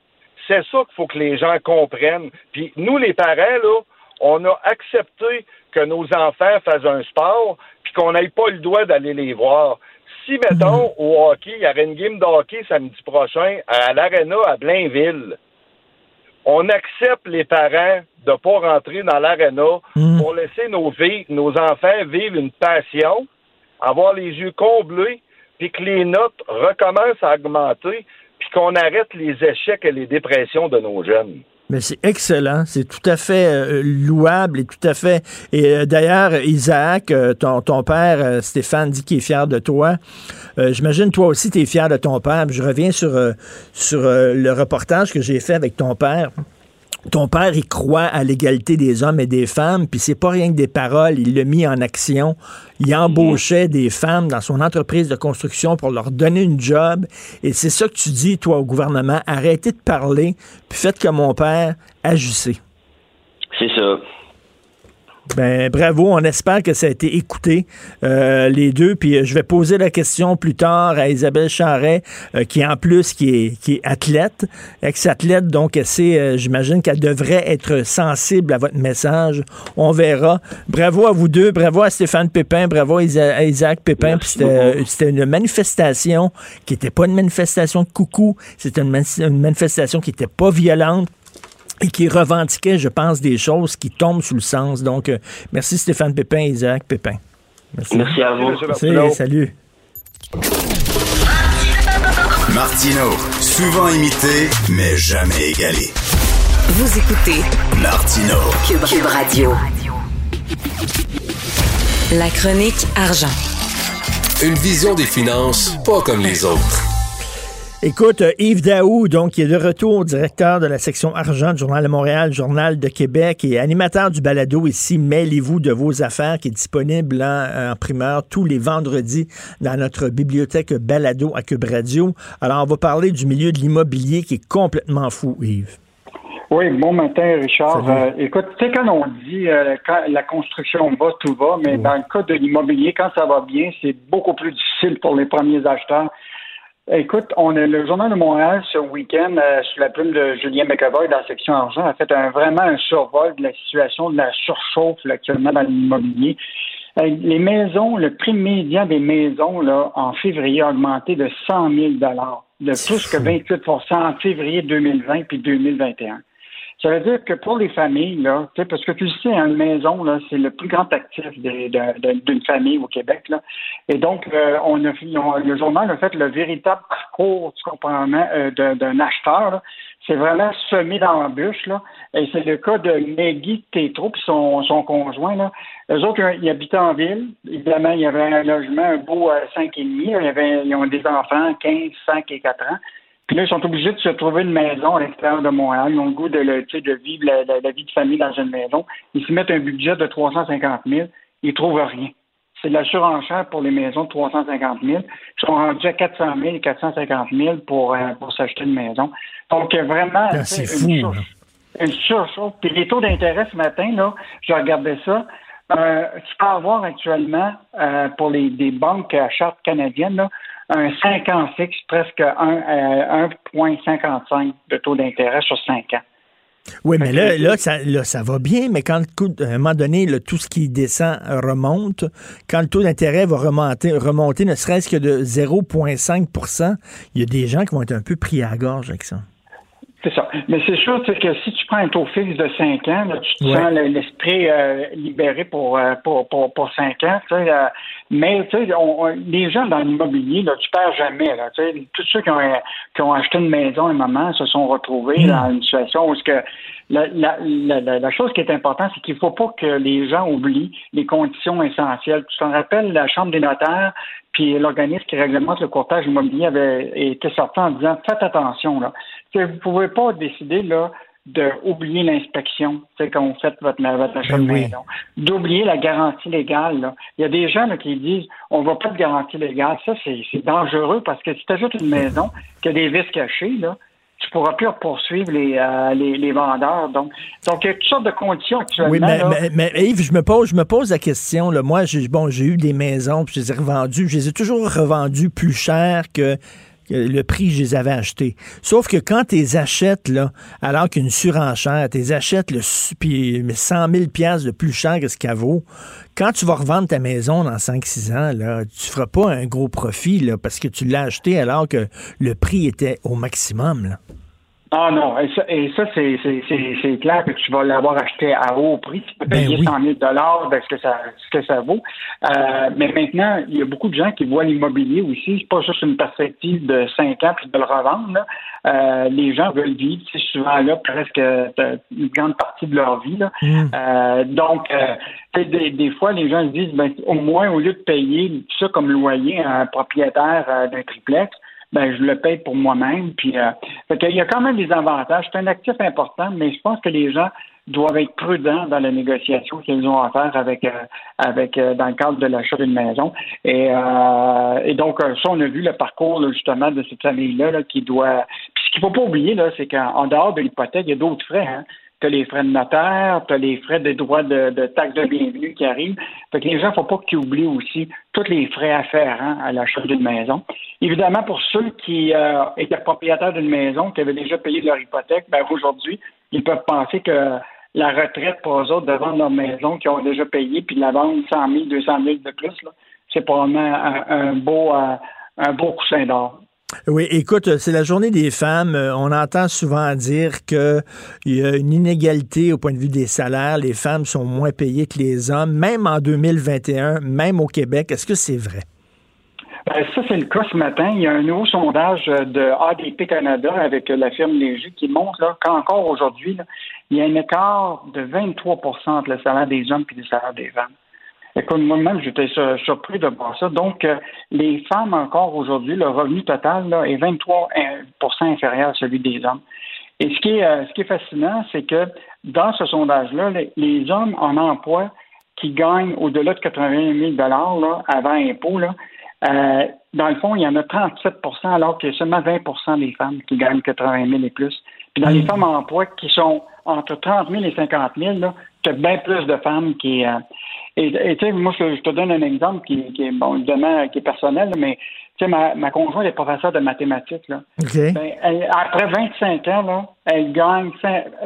C'est ça qu'il faut que les gens comprennent. Puis nous, les parents, là, on a accepté que nos enfants fassent un sport, qu'on n'ait pas le droit d'aller les voir. Si, mettons, mhm. au hockey, il y aurait une game de hockey samedi prochain à l'Arena à Blainville, on accepte les parents de ne pas rentrer dans l'Arena mhm. pour laisser nos, nos enfants vivre une passion, avoir les yeux comblés, puis que les notes recommencent à augmenter, puis qu'on arrête les échecs et les dépressions de nos jeunes. Mais c'est excellent, c'est tout à fait euh, louable et tout à fait. Et euh, d'ailleurs, Isaac, euh, ton, père, Stéphane, dit qu'il est fier de toi. J'imagine toi aussi, tu es fier de ton père. Je reviens sur le reportage que j'ai fait avec ton père ton père, il croit à l'égalité des hommes et des femmes, puis c'est pas rien que des paroles, il l'a mis en action. Il embauchait des femmes dans son entreprise de construction pour leur donner une job. Et c'est ça que tu dis, toi, au gouvernement. Arrêtez de parler, puis faites comme mon père, agissez. C'est ça. Ben bravo, on espère que ça a été écouté euh, les deux. Puis euh, je vais poser la question plus tard à Isabelle Charret, euh, qui en plus qui est qui est athlète, ex-athlète, donc c'est, j'imagine qu'elle devrait être sensible à votre message. On verra. Bravo à vous deux, bravo à Stéphane Pépin, bravo à, Isaac Pépin. C'était une manifestation qui n'était pas une manifestation de coucou, c'était une, une manifestation qui n'était pas violente et qui revendiquait, je pense, des choses qui tombent sous le sens. Donc, euh, merci Stéphane Pépin et Isaac Pépin. Merci, merci à vous. Merci, salut. Martino, souvent imité, mais jamais égalé. Vous écoutez Martino, Cube, Radio. La chronique argent. Une vision des finances pas comme les autres. Écoute, euh, Yves Daou, donc, qui est de retour directeur de la section argent du Journal de Montréal, Journal de Québec et animateur du balado ici, Mêlez-vous de vos affaires, qui est disponible en, primeur tous les vendredis dans notre bibliothèque balado à Cube Radio. Alors, on va parler du milieu de l'immobilier qui est complètement fou, Yves. Oui, bon matin, Richard. Euh, écoute, tu sais, quand on dit euh, quand la construction va, tout va, mais dans le cas de l'immobilier, quand ça va bien, c'est beaucoup plus difficile pour les premiers acheteurs Écoute, on a le Journal de Montréal ce week-end, euh, sous la plume de Julien McAvoy dans la section argent, a fait un, vraiment un survol de la situation de la surchauffe actuellement dans l'immobilier. Euh, les maisons, le prix médian des maisons là, en février a augmenté de 100 000 de plus que 28% en février 2020 puis 2021. Ça veut dire que pour les familles, parce que tu sais, une maison, c'est le plus grand actif d'une famille au Québec. Et donc, euh, on a, le journal a fait le véritable parcours, tu comprends, euh, d'un acheteur. C'est vraiment semé dans l'embûche. Là. Et c'est le cas de Maggie Tétro et son, conjoint. Là. Eux autres, ils habitaient en ville. Évidemment, il y avait un logement, un beau euh, 5,5. Il y avait, ils ont des enfants, 15, 5 et 4 ans. Puis là, ils sont obligés de se trouver une maison à l'extérieur de Montréal. Ils ont le goût de, de vivre la, vie de famille dans une maison. Ils se mettent un budget de 350 000. Ils trouvent rien. C'est de la surenchère pour les maisons de 350 000. Ils sont rendus à 400 000 et 450 000 pour, euh, pour s'acheter une maison. Donc, vraiment, ah, c'est fou. Une surchauffe. Puis les taux d'intérêt ce matin, là, je regardais ça. Euh, tu peux avoir actuellement, euh, pour les des banques à charte canadienne, là, un 5 ans fixe, presque 1,55 euh, de taux d'intérêt sur 5 ans. Oui, mais là, là, ça, ça va bien, mais quand à un moment donné, tout ce qui descend remonte, quand le taux d'intérêt va remonter, remonter ne serait-ce que de 0,5% il y a des gens qui vont être un peu pris à la gorge avec ça. C'est ça. Mais c'est sûr que si tu prends un taux fixe de 5 ans, tu te sens l'esprit euh, libéré pour, euh, pour, pour, pour 5 ans. Euh, mais les gens dans l'immobilier, tu perds jamais. Là, tous ceux qui ont, qui ont acheté une maison à un moment se sont retrouvés mm. dans une situation où ce que la, la, la, la, chose qui est importante, c'est qu'il ne faut pas que les gens oublient les conditions essentielles. Tu te rappelles, la Chambre des notaires puis l'organisme qui réglemente le courtage immobilier avait été sorti en disant faites attention là. Vous pouvez pas décider là d'oublier l'inspection, c'est quand vous faites votre, votre achat de ben maison, d'oublier la garantie légale. Là. Il y a des gens qui disent on va pas de garantie légale. Ça, c'est dangereux parce que si tu ajoutes une maison qui a des vis cachés, là, tu pourras plus poursuivre les, euh, les, les, vendeurs. Donc, donc, il y a toutes sortes de conditions actuellement. Oui, mais, mais, Yves, je me pose, je me pose la question. Là, moi, j'ai bon, j'ai eu des maisons, puis je les ai revendues. Je les ai toujours revendues plus cher que le prix je les avais achetés. Sauf que quand tu les achètes, là, alors qu'une surenchère, tu les achètes le, 100 000 de plus cher que ce qu'elle vaut, quand tu vas revendre ta maison dans 5-6 ans, là, tu feras pas un gros profit parce que tu l'as acheté alors que le prix était au maximum. Ah non, et ça, et ça c'est, c'est, clair que tu vas l'avoir acheté à haut prix. Tu peux ben payer 100 000 de ce que ça, ce que ça vaut. Euh, mais maintenant, il y a beaucoup de gens qui voient l'immobilier aussi. C'est pas juste une perspective de 5 ans puis de le revendre. Euh, les gens veulent vivre, c'est souvent là presque une grande partie de leur vie. Là. Mm. Euh, donc, des, des, fois, les gens se disent, ben, au moins, au lieu de payer ça comme loyer à un propriétaire d'un triplex, ben je le paye pour moi-même. Puis, euh, il y a quand même des avantages. C'est un actif important, mais je pense que les gens doivent être prudents dans la négociation qu'ils ont à faire avec, euh, avec euh, dans le cadre de l'achat d'une maison. Et, euh, et donc, ça, on a vu le parcours justement de cette famille-là qui doit. Puis ce qu'il ne faut pas oublier, là, c'est qu'en dehors de l'hypothèque, il y a d'autres frais. Hein? Tu as les frais de notaire, tu as les frais de droits de, de taxes de bienvenue qui arrivent. Fait que les gens, faut pas qu'ils oublient aussi tous les frais afférents à l'achat d'une maison. Évidemment, pour ceux qui euh, étaient propriétaires d'une maison, qui avaient déjà payé leur hypothèque, ben aujourd'hui, ils peuvent penser que la retraite pour eux autres de vendre leur maison qui ont déjà payé, puis de la vendre 100 000, 200 000 de plus, c'est probablement un, un beau, euh, un beau coussin d'or. Oui, écoute, c'est la journée des femmes. Euh, on entend souvent dire qu'il y a une inégalité au point de vue des salaires. Les femmes sont moins payées que les hommes, même en 2021, même au Québec. Est-ce que c'est vrai? Ben, ça, c'est le cas ce matin. Il y a un nouveau sondage de ADP Canada avec la firme Léger qui montre qu'encore aujourd'hui, il y a un écart de 23% entre le salaire des hommes et le salaire des femmes. Écoute, moi-même, j'étais surpris de voir ça. Donc, euh, les femmes, encore aujourd'hui, le revenu total là, est 23% inférieur à celui des hommes. Et ce qui est, euh, ce qui est fascinant, c'est que dans ce sondage-là, les, hommes en emploi qui gagnent au-delà de 80 000 là, avant impôt, là, euh, dans le fond, il y en a 37% alors qu'il y a seulement 20% des femmes qui gagnent 80 000 et plus. Puis dans les mm. femmes en emploi qui sont entre 30 000 et 50 000, là, tu as bien plus de femmes qui, et tu sais, moi, je, te donne un exemple qui, qui est, bon, évidemment, qui est personnel, mais tu sais, ma, ma conjointe est professeure de mathématiques. Là. Ben, elle, après 25 ans, là, elle gagne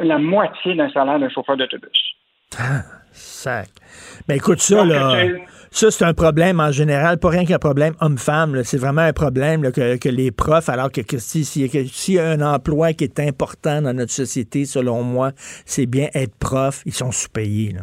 la moitié d'un salaire de chauffeur d'autobus. Ah, sac. Mais écoute, ça, là, ça, c'est un problème en général, pas rien qu'un problème homme-femme. C'est vraiment un problème là, que, que, les profs, alors que, que s'il si, si y a un emploi qui est important dans notre société, selon moi, c'est bien être prof, ils sont sous-payés. Là.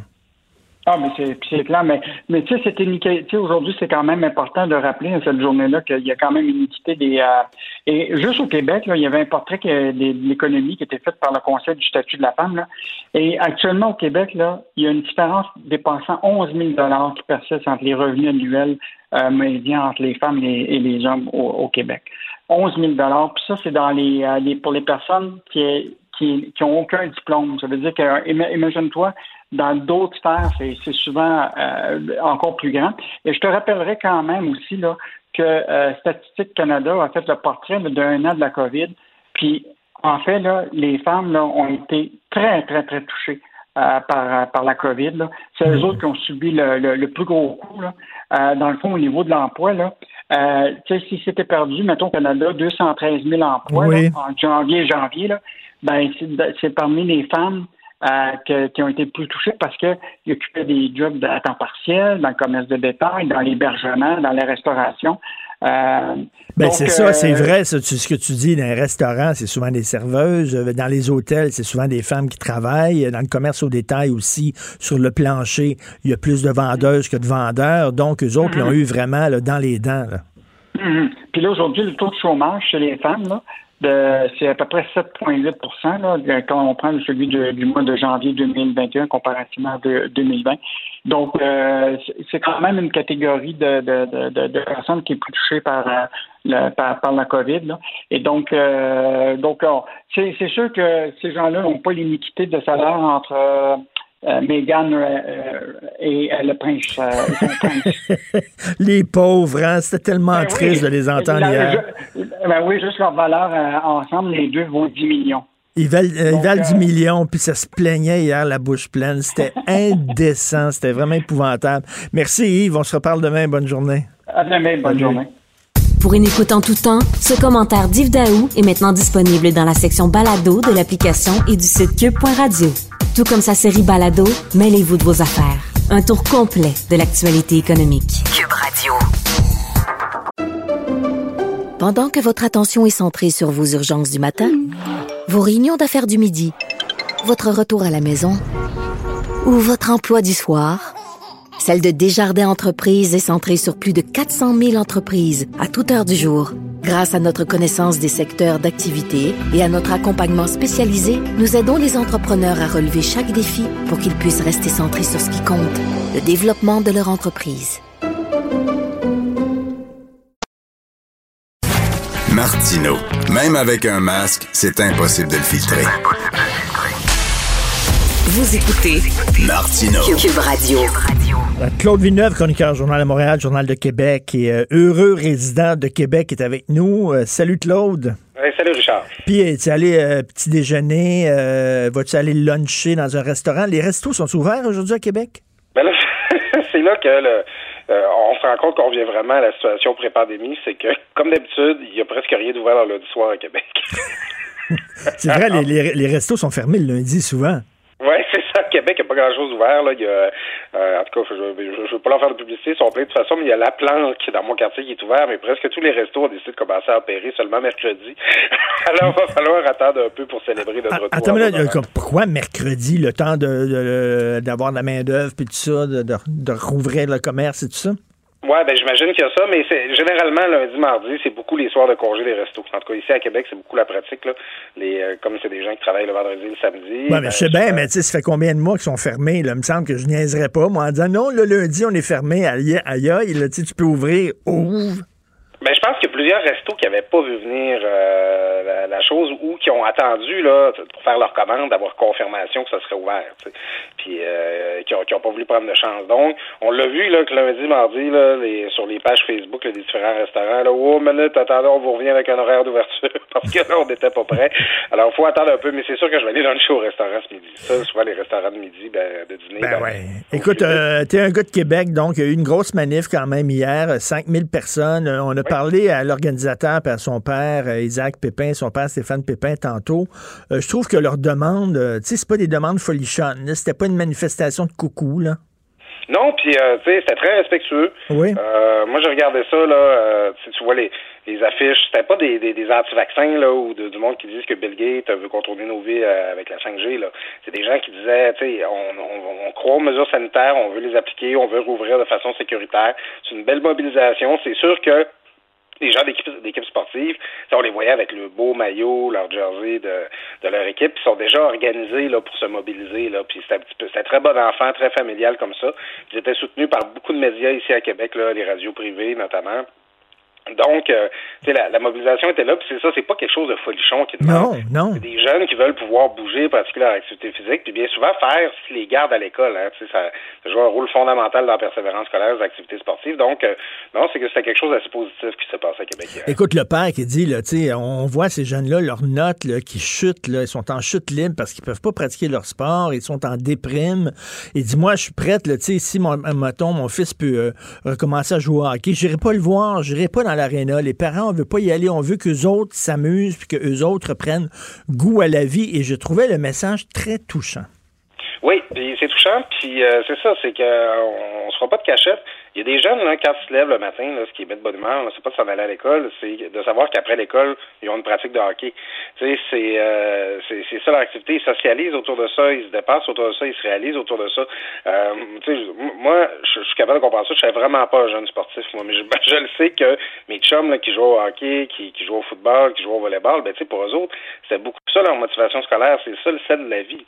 Ah, mais c'est clair, mais, mais tu sais, cette inéquité, aujourd'hui, c'est quand même important de rappeler à cette journée-là qu'il y a quand même une équité des. Euh, et juste au Québec, là, il y avait un portrait de l'économie qui était fait par le Conseil du statut de la femme. Là, et actuellement, au Québec, là, il y a une différence dépensant 11 000 qui persiste entre les revenus annuels euh, entre les femmes et, les hommes au, Québec. 11 000 Puis ça, c'est dans les, euh, les pour les personnes qui, qui, qui ont aucun diplôme. Ça veut dire que, imagine-toi, dans d'autres sphères, c'est souvent euh, encore plus grand. Et je te rappellerai quand même aussi là, que euh, Statistique Canada a fait le portrait d'un an de la COVID. Puis, en fait, là, les femmes là, ont été très, très, très touchées euh, par, par la COVID. C'est eux mm-hmm. autres qui ont subi le, le, plus gros coup. Là. dans le fond, au niveau de l'emploi, là, euh, si c'était perdu, mettons Canada, 213 000 emplois en janvier janvier, là, ben, c'est parmi les femmes euh, qui ont été plus touchés parce qu'ils occupaient des jobs à temps partiel, dans le commerce de détail, dans l'hébergement, dans la restauration. Euh, ben c'est ça, c'est euh, vrai, ce que tu dis. Dans les restaurants, c'est souvent des serveuses. Dans les hôtels, c'est souvent des femmes qui travaillent. Dans le commerce au détail aussi, sur le plancher, il y a plus de vendeuses que de vendeurs. Donc, eux autres l'ont mhm. eu vraiment dans les dents. Mhm. Puis là, aujourd'hui, le taux de chômage chez les femmes, là, c'est à peu près 7,8% quand on prend celui du mois de janvier 2021 comparativement à 2020. Donc, euh, c'est quand même une catégorie de, de, personnes qui est plus touchée par, euh, par, la COVID. Et donc, euh, donc c'est sûr que ces gens-là n'ont pas l'iniquité de salaire entre euh, Meghan euh, euh, et le prince. les pauvres, hein? C'était tellement ben triste de les entendre hier. ben oui, juste leur valeur ensemble, les deux vaut 10 millions. Ils valent, 10 millions, puis ça se plaignait hier, la bouche pleine. C'était indécent, c'était vraiment épouvantable. Merci Yves, on se reparle demain. Bonne journée. À demain, bonne journée. Pour une écoute en tout temps, ce commentaire d'Yves Daou est maintenant disponible dans la section balado de l'application et du site cube.radio. Tout comme sa série Balado, mêlez-vous de vos affaires. Un tour complet de l'actualité économique. Cube Radio. Pendant que votre attention est centrée sur vos urgences du matin, vos réunions d'affaires du midi, votre retour à la maison ou votre emploi du soir, celle de Desjardins Entreprises est centrée sur plus de 400 000 entreprises à toute heure du jour. Grâce à notre connaissance des secteurs d'activité et à notre accompagnement spécialisé, nous aidons les entrepreneurs à relever chaque défi pour qu'ils puissent rester centrés sur ce qui compte, le développement de leur entreprise. Martino, même avec un masque, c'est impossible de le filtrer. Vous écoutez Martino. Cube Radio. Euh, Claude Villeneuve, chroniqueur Journal de Montréal, Journal de Québec et euh, heureux résident de Québec est avec nous. Euh, salut Claude. salut Salut, Richard. Puis, es-tu allé euh, petit déjeuner? Euh, vas-tu aller luncher dans un restaurant? Les restos sont ouverts aujourd'hui à Québec? Ben là, c'est là que le, euh, on se rend compte qu'on revient vraiment à la situation pré-pandémie. C'est que, comme d'habitude, il y a presque rien d'ouvert le lundi soir à Québec. c'est vrai, les, les, les restos sont fermés le lundi souvent. Oui, c'est ça. Québec, il n'y a pas grand-chose ouvert. Là. Il y a, euh, en tout cas, je ne veux pas leur faire de publicité, ils sont pleins de toute façon, mais il y a la planque dans mon quartier qui est ouvert, mais presque tous les restos ont décidé de commencer à opérer seulement mercredi. Alors, il va falloir attendre un peu pour célébrer notre retour. Attends, là, pourquoi mercredi, le temps de, d'avoir de, la main-d'œuvre puis tout ça, de, de rouvrir le commerce et tout ça? Oui, ben j'imagine qu'il y a ça, mais c'est généralement lundi, mardi, c'est beaucoup les soirs de congé des restos. En tout cas, ici à Québec, c'est beaucoup la pratique. Là. Les, euh, comme c'est des gens qui travaillent le vendredi et le samedi. Oui, mais ben, je sais bien, mais tu sais, ça fait combien de mois qu'ils sont fermés? Là? Il me semble que je niaiserais pas, moi, en disant non, le lundi, on est fermé, aïe, aïe, là, tu peux ouvrir, ouvre. Ben, je pense qu'il y a plusieurs restos qui n'avaient pas vu venir euh, la, chose ou qui ont attendu là pour faire leur commande d'avoir confirmation que ça serait ouvert. Puis euh, qui, n'ont pas voulu prendre de chance. Donc, on l'a vu là que lundi, mardi, là, les, sur les pages Facebook des différents restaurants, là, oh minute, attendez, on vous revient avec un horaire d'ouverture parce que là, on n'était pas prêt. Alors, il faut attendre un peu, mais c'est sûr que je vais aller luncher au restaurant ce midi. Ça, souvent les restaurants de midi, ben, de dîner. Ben, ben ouais. Écoute, euh, tu es un gars de Québec, donc il y a eu une grosse manif quand même hier, 5000 personnes. On a parler à l'organisateur à son père, euh, Isaac Pépin, son père Stéphane Pépin, tantôt. Euh, je trouve que leur demande, euh, tu sais, c'est pas des demandes folichonnes. C'était pas une manifestation de coucou, là. Non, puis tu sais, c'était très respectueux. Oui. moi, j'ai regardé ça là. tu vois les, les affiches, c'était pas des, des, anti-vaccins là ou de, du monde qui disent que Bill Gates veut contourner nos vies avec la 5G là. C'est des gens qui disaient, tu sais, on, on, croit aux mesures sanitaires, on veut les appliquer, on veut rouvrir de façon sécuritaire. C'est une belle mobilisation. C'est sûr que les gens d'équipe sportive, on les voyait avec le beau maillot, leur jersey de, de leur équipe, ils sont déjà organisés là, pour se mobiliser. Là, puis c'était très bon enfant, très familial comme ça. Ils étaient soutenus par beaucoup de médias ici à Québec, là, les radios privées notamment. Donc, euh, la, la, mobilisation était là, puis c'est ça, c'est pas quelque chose de folichon qui demande. Non, non. C'est des jeunes qui veulent pouvoir bouger, pratiquer leur activité physique, puis bien souvent faire ce les garde à l'école. Hein, ça, ça joue un rôle fondamental dans la persévérance scolaire, les activités sportives. Donc, euh, non, c'est que c'était quelque chose d'assez positif qui s'est passé à Québec hier. Écoute, le père qui dit, là, on voit ces jeunes-là, leurs notes là, qui chutent, là, ils sont en chute libre parce qu'ils peuvent pas pratiquer leur sport, ils sont en déprime. Il dit, moi, je suis prête, là, si mon, mettons, mon fils peut euh, recommencer à jouer au hockey, j'irai pas le voir, j'irai pas dans Les parents, on veut pas y aller, on veut qu'eux autres s'amusent, puis qu'eux autres prennent goût à la vie. Et je trouvais le message très touchant. Oui, c'est touchant, puis euh, c'est ça, c'est qu'on ne se fera pas de cachette. Il y a des jeunes, là, quand ils se lèvent le matin, là, ce qui est de bonne humeur, c'est pas de s'en aller à l'école, c'est de savoir qu'après l'école, ils ont une pratique de hockey. Euh, c'est, ça leur activité. Ils socialisent autour de ça, ils se dépassent autour de ça, ils se réalisent autour de ça. Euh, moi, je, suis capable de comprendre ça. Je suis vraiment pas un jeune sportif, moi, mais je, je le sais que mes chums qui jouent au hockey, qui, jouent au football, qui jouent au volleyball, ben, tu sais, pour eux autres, c'est beaucoup ça leur motivation scolaire. C'est ça le sel de la vie.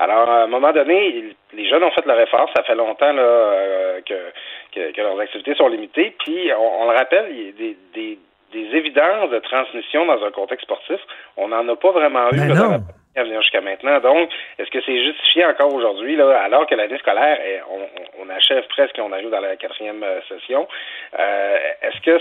Alors, à un moment donné, les jeunes ont fait leur effort. Ça fait longtemps là, euh, que que, leurs activités sont limitées. Puis, on, le rappelle, il y a des, des, des, évidences de transmission dans un contexte sportif. On n'en a pas vraiment eu là, à venir jusqu'à maintenant. Donc, est-ce que c'est justifié encore aujourd'hui, là, alors que l'année scolaire, est, on, on, achève presque, on arrive dans la quatrième euh, session, euh, est-ce que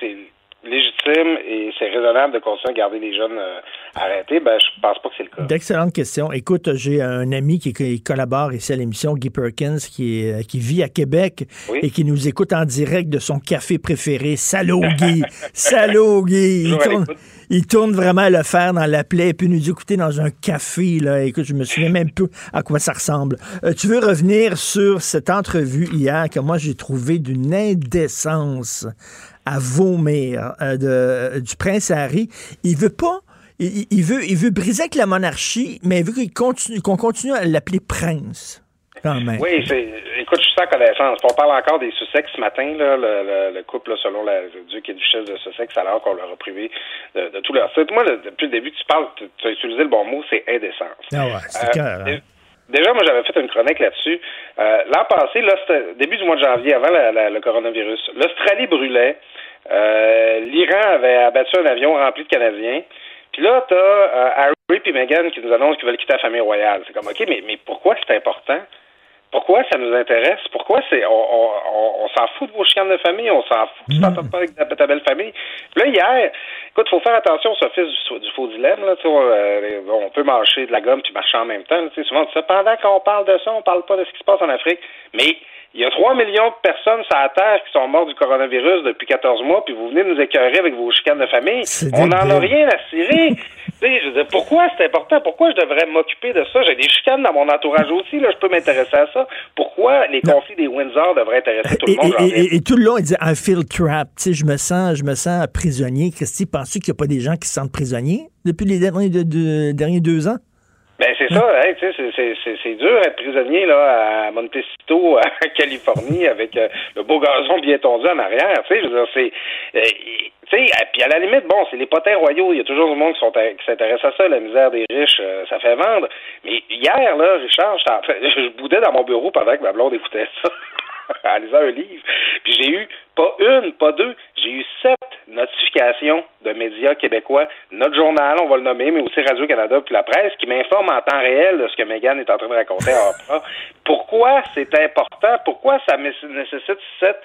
c'est légitime et c'est raisonnable de continuer à garder les jeunes euh, arrêtés, ben, je pense pas que c'est le cas. D'excellentes questions. Écoute, j'ai un ami qui, collabore ici à l'émission, Guy Perkins, qui, est, qui vit à Québec et qui nous écoute en direct de son café préféré. Salaud, Guy! Salaud, Guy! Il tourne, il tourne, vraiment le fer dans la plaie et puis nous écouter dans un café. Là. Écoute, je me souviens même peu à quoi ça ressemble. Euh, tu veux revenir sur cette entrevue hier que moi j'ai trouvé d'une indécence à vomir euh, de, du prince Harry. Il veut pas. Il, veut, il veut briser avec la monarchie, mais il veut qu'on continue, qu'on continue à l'appeler prince. Quand même. Oui, c'est, écoute, je suis sans connaissance. On parle encore des Sussex ce matin, là, le, couple, selon la, le duc et duchesse de Sussex, alors qu'on leur a privé de, tout leur. Moi, depuis le début, tu parles, tu, as utilisé le bon mot, c'est indécence. Ah ouais, c'est euh, hein. Déjà, moi, j'avais fait une chronique là-dessus. Euh, l'an passé, là, début du mois de janvier, avant le coronavirus, l'Australie brûlait. Euh, L'Iran avait abattu un avion rempli de Canadiens. Puis là, tu as euh, Harry et Meghan qui nous annoncent qu'ils veulent quitter la famille royale. C'est comme, OK, mais, mais pourquoi c'est important? Pourquoi ça nous intéresse? Pourquoi c'est on, s'en fout de vos chicanes de famille, on s'en fout, tu t'entends pas avec ta, belle famille. Là, hier, écoute, faut faire attention au fils du, faux dilemme. Là, euh, on peut marcher de la gomme puis marcher en même temps. sais souvent, pendant qu'on parle de ça, on parle pas de ce qui se passe en Afrique. Mais il y a 3 millions de personnes sur la Terre qui sont mortes du coronavirus depuis 14 mois, puis vous venez nous écœurer avec vos chicanes de famille. On n'en a rien à cirer. je pourquoi c'est important? Pourquoi je devrais m'occuper de ça? J'ai des chicanes dans mon entourage aussi, là, je peux m'intéresser à ça. Pourquoi les conflits des Windsor devraient intéresser tout le monde? Et, tout le long, il dit I feel trapped. Tu sais, je me sens, je me sens prisonnier. Christy, penses-tu qu'il n'y a pas des gens qui se sentent prisonniers depuis les derniers, derniers deux ans? Ben c'est ça, hein, c'est dur d'être prisonnier là à Montecito, à Californie, avec euh, le beau gazon bien tondu en arrière. Tu sais, je veux dire, c'est, euh, tu sais, puis à la limite, bon, c'est les potins royaux. Il y a toujours du monde qui s'intéresse à ça, la misère des riches, euh, ça fait vendre. Mais hier là, Richard, je boudais dans mon bureau pendant que ma blonde écoutait ça. en lisant un livre. Puis j'ai eu pas une, pas deux, j'ai eu sept notifications de médias québécois, notre journal, on va le nommer, mais aussi Radio-Canada puis la presse, qui m'informent en temps réel de ce que Megan est en train de raconter à Oprah. Pourquoi c'est important? Pourquoi ça nécessite sept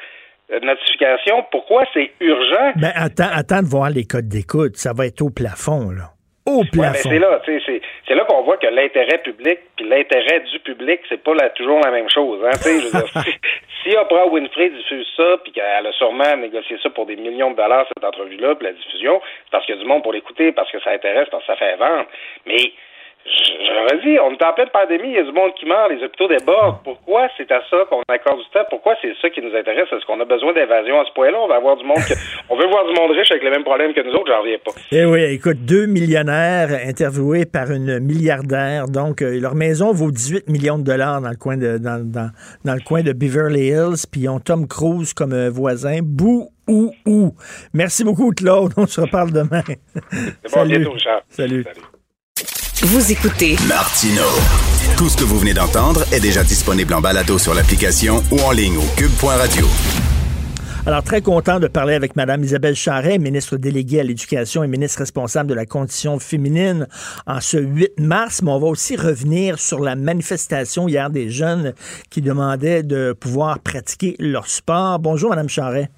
euh, notifications? Pourquoi c'est urgent? Ben, attends, attends de voir les codes d'écoute. Ça va être au plafond, là au plafond. c'est là, c'est là qu'on voit que l'intérêt public puis l'intérêt du public, c'est pas toujours la même chose. Hein, je veux dire, si, si Oprah Winfrey diffuse ça puis qu'elle a sûrement négocié ça pour des millions de dollars cette entrevue-là, puis la diffusion, c'est parce qu'il y a du monde pour l'écouter, parce que ça intéresse, parce que ça fait vendre. Mais je dit, on est en pleine pandémie, il y a du monde qui meurt, les hôpitaux débordent. Pourquoi c'est à ça qu'on accorde du temps? Pourquoi c'est ça qui nous intéresse? Est-ce qu'on a besoin d'invasion à ce point-là? On va avoir du monde on veut voir du monde riche avec les mêmes problèmes que nous autres, j'en reviens pas. Eh oui, écoute, deux millionnaires interviewés par une milliardaire. Donc, euh, leur maison vaut 18 millions de dollars dans le coin de dans, dans, le coin de Beverly Hills, puis ils ont Tom Cruise comme euh, voisin. Bou ou ou. Merci beaucoup, Claude. On se reparle demain. Salut. Salut. Salut. Vous écoutez Martino. Tout ce que vous venez d'entendre est déjà disponible en balado sur l'application ou en ligne au cube.radio. Alors, très content de parler avec Mme Isabelle Charret, ministre déléguée à l'Éducation et ministre responsable de la condition féminine en ce 8 mars. Mais on va aussi revenir sur la manifestation hier des jeunes qui demandaient de pouvoir pratiquer leur sport. Bonjour, Mme Charret.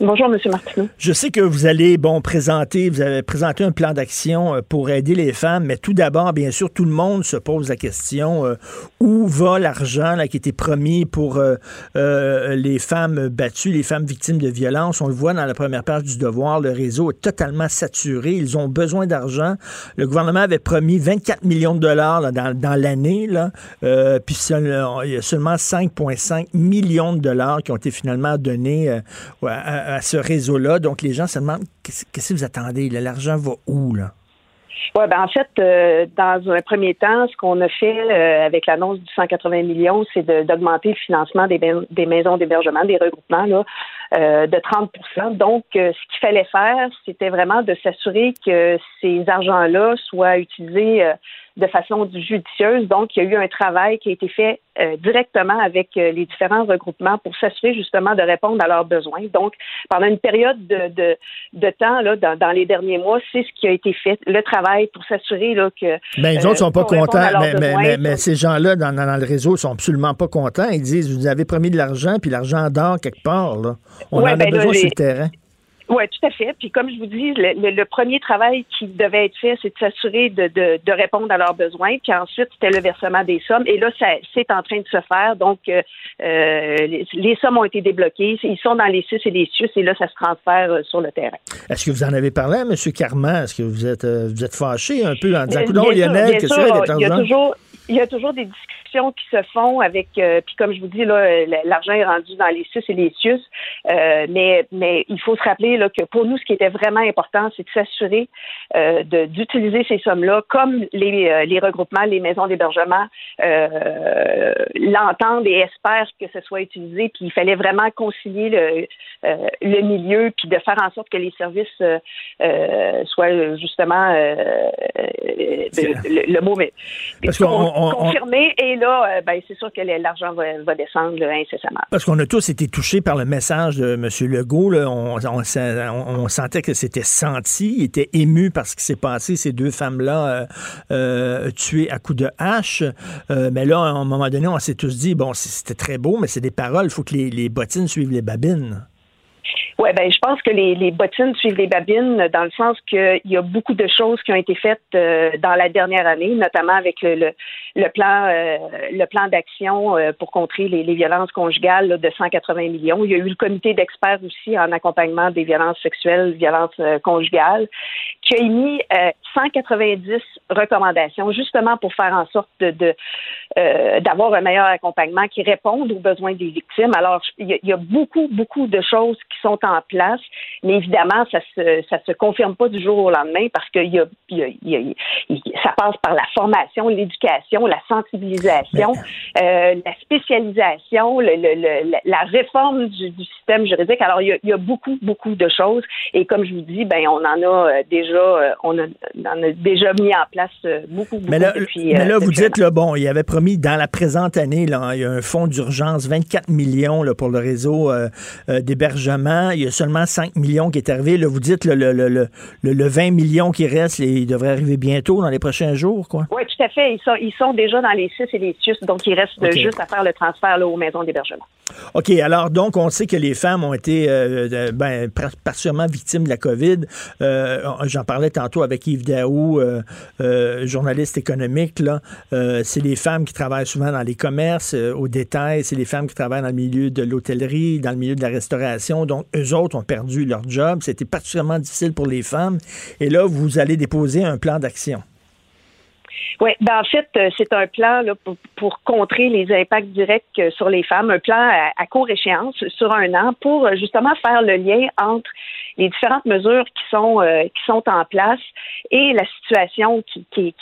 Bonjour, M. Martineau. Je sais que vous allez, bon, présenter, vous avez présenté un plan d'action euh, pour aider les femmes, mais tout d'abord, bien sûr, tout le monde se pose la question euh, où va l'argent qui était promis pour euh, les femmes battues, les femmes victimes de violences? On le voit dans la première page du Devoir, le réseau est totalement saturé. Ils ont besoin d'argent. Le gouvernement avait promis 24 millions de dollars dans, dans l'année, puis il y a seulement 5,5 millions de dollars qui ont été finalement donnés à ce réseau-là. Donc, les gens se demandent qu'est-ce que vous attendez? L'argent va où, là? Oui, ben en fait, euh, dans un premier temps, ce qu'on a fait euh, avec l'annonce du 180 millions, c'est d'augmenter le financement des, des maisons d'hébergement, des regroupements, là, euh, de 30% Donc, ce qu'il fallait faire, c'était vraiment de s'assurer que ces argents-là soient utilisés de façon judicieuse. Donc, il y a eu un travail qui a été fait euh, directement avec euh, les différents regroupements pour s'assurer justement de répondre à leurs besoins. Donc, pendant une période de, de, de temps, là, dans, dans, les derniers mois, c'est ce qui a été fait, le travail pour s'assurer là, que... Mais ben, les autres sont pas contents, mais, mais, mais, ces gens-là dans, dans, le réseau sont absolument pas contents. Ils disent, vous avez promis de l'argent, puis l'argent dort quelque part. Là. On en a ben, besoin sur le terrain. Oui, tout à fait. Puis comme je vous dis, le, premier travail qui devait être fait, c'est de s'assurer de, de, de, répondre à leurs besoins. Puis ensuite, c'était le versement des sommes. Et là, c'est en train de se faire. Donc, euh, euh les, sommes ont été débloquées. Ils sont dans les CIS et les CIUS. Et là, ça se transfère euh, sur le terrain. Est-ce que vous en avez parlé à M. Carman? Est-ce que vous êtes, vous êtes fâché un peu en disant, non, Lionel, qu'est-ce que Il y a toujours il y a toujours des discussions qui se font avec, euh, puis comme je vous dis, là, l'argent est rendu dans les CIS et les CIUS, euh, mais, mais il faut se rappeler là, que pour nous, ce qui était vraiment important, c'est de s'assurer euh, d'utiliser ces sommes-là comme les, les regroupements, les maisons d'hébergement l'entendent et espèrent que ce soit utilisé, puis il fallait vraiment concilier le, le milieu, puis de faire en sorte que les services soient justement le, le, mot, mais confirmé et là, ben, c'est sûr que l'argent va, descendre incessamment. Parce qu'on a tous été touchés par le message de M. Legault. Là. On, sentait que c'était senti, il était ému par ce qui s'est passé, ces deux femmes-là euh, tuées à coups de hache. mais là, à un moment donné, on s'est tous dit, bon, c'était très beau, mais c'est des paroles, il faut que les bottines suivent les babines. Oui, ben je pense que les, les, bottines suivent les babines dans le sens qu'il y a beaucoup de choses qui ont été faites euh, dans la dernière année, notamment avec le, le, plan euh, le plan d'action euh, pour contrer les, les violences conjugales de 180 millions. Il y a eu le comité d'experts aussi en accompagnement des violences sexuelles, violences conjugales, qui a émis 190 recommandations justement pour faire en sorte de d'avoir un meilleur accompagnement qui réponde aux besoins des victimes. Alors, il y a beaucoup, beaucoup de choses qui sont en place. Mais évidemment, ça se, ça se confirme pas du jour au lendemain parce que y a, y ça passe par la formation, l'éducation, la sensibilisation, euh, la spécialisation, le, le, la réforme du, du, système juridique. Alors, il y, a, beaucoup, beaucoup de choses. Et comme je vous dis, ben, on en a euh, déjà, euh, on, a, on a déjà mis en place beaucoup, beaucoup mais là, mais là vous dites, là, bon, il avait promis dans la présente année, là, il y a un fonds d'urgence, 24 millions là, pour le réseau d'hébergement il y a seulement 5 millions qui est arrivé. Là, vous dites le, le, le, le, 20 millions qui reste, il devrait arriver bientôt, dans les prochains jours, quoi. Oui, tout à fait. Ils sont, ils sont déjà dans les 6 et les 6, donc il reste juste à faire le transfert là, aux maisons d'hébergement. OK. Alors, donc, on sait que les femmes ont été euh, ben, particulièrement victimes de la COVID. Euh, j'en parlais tantôt avec Yves Daou, euh, journaliste économique. Là. c'est les femmes qui travaillent souvent dans les commerces, au détail. C'est les femmes qui travaillent dans le milieu de l'hôtellerie, dans le milieu de la restauration. Donc, eux autres ont perdu leur job. C'était particulièrement difficile pour les femmes. Et là, vous allez déposer un plan d'action. Oui, ben en fait, euh, c'est un plan pour, contrer les impacts directs euh, sur les femmes, un plan à, court échéance sur un an pour euh, justement faire le lien entre les différentes mesures qui sont qui sont en place et la situation qui, qui,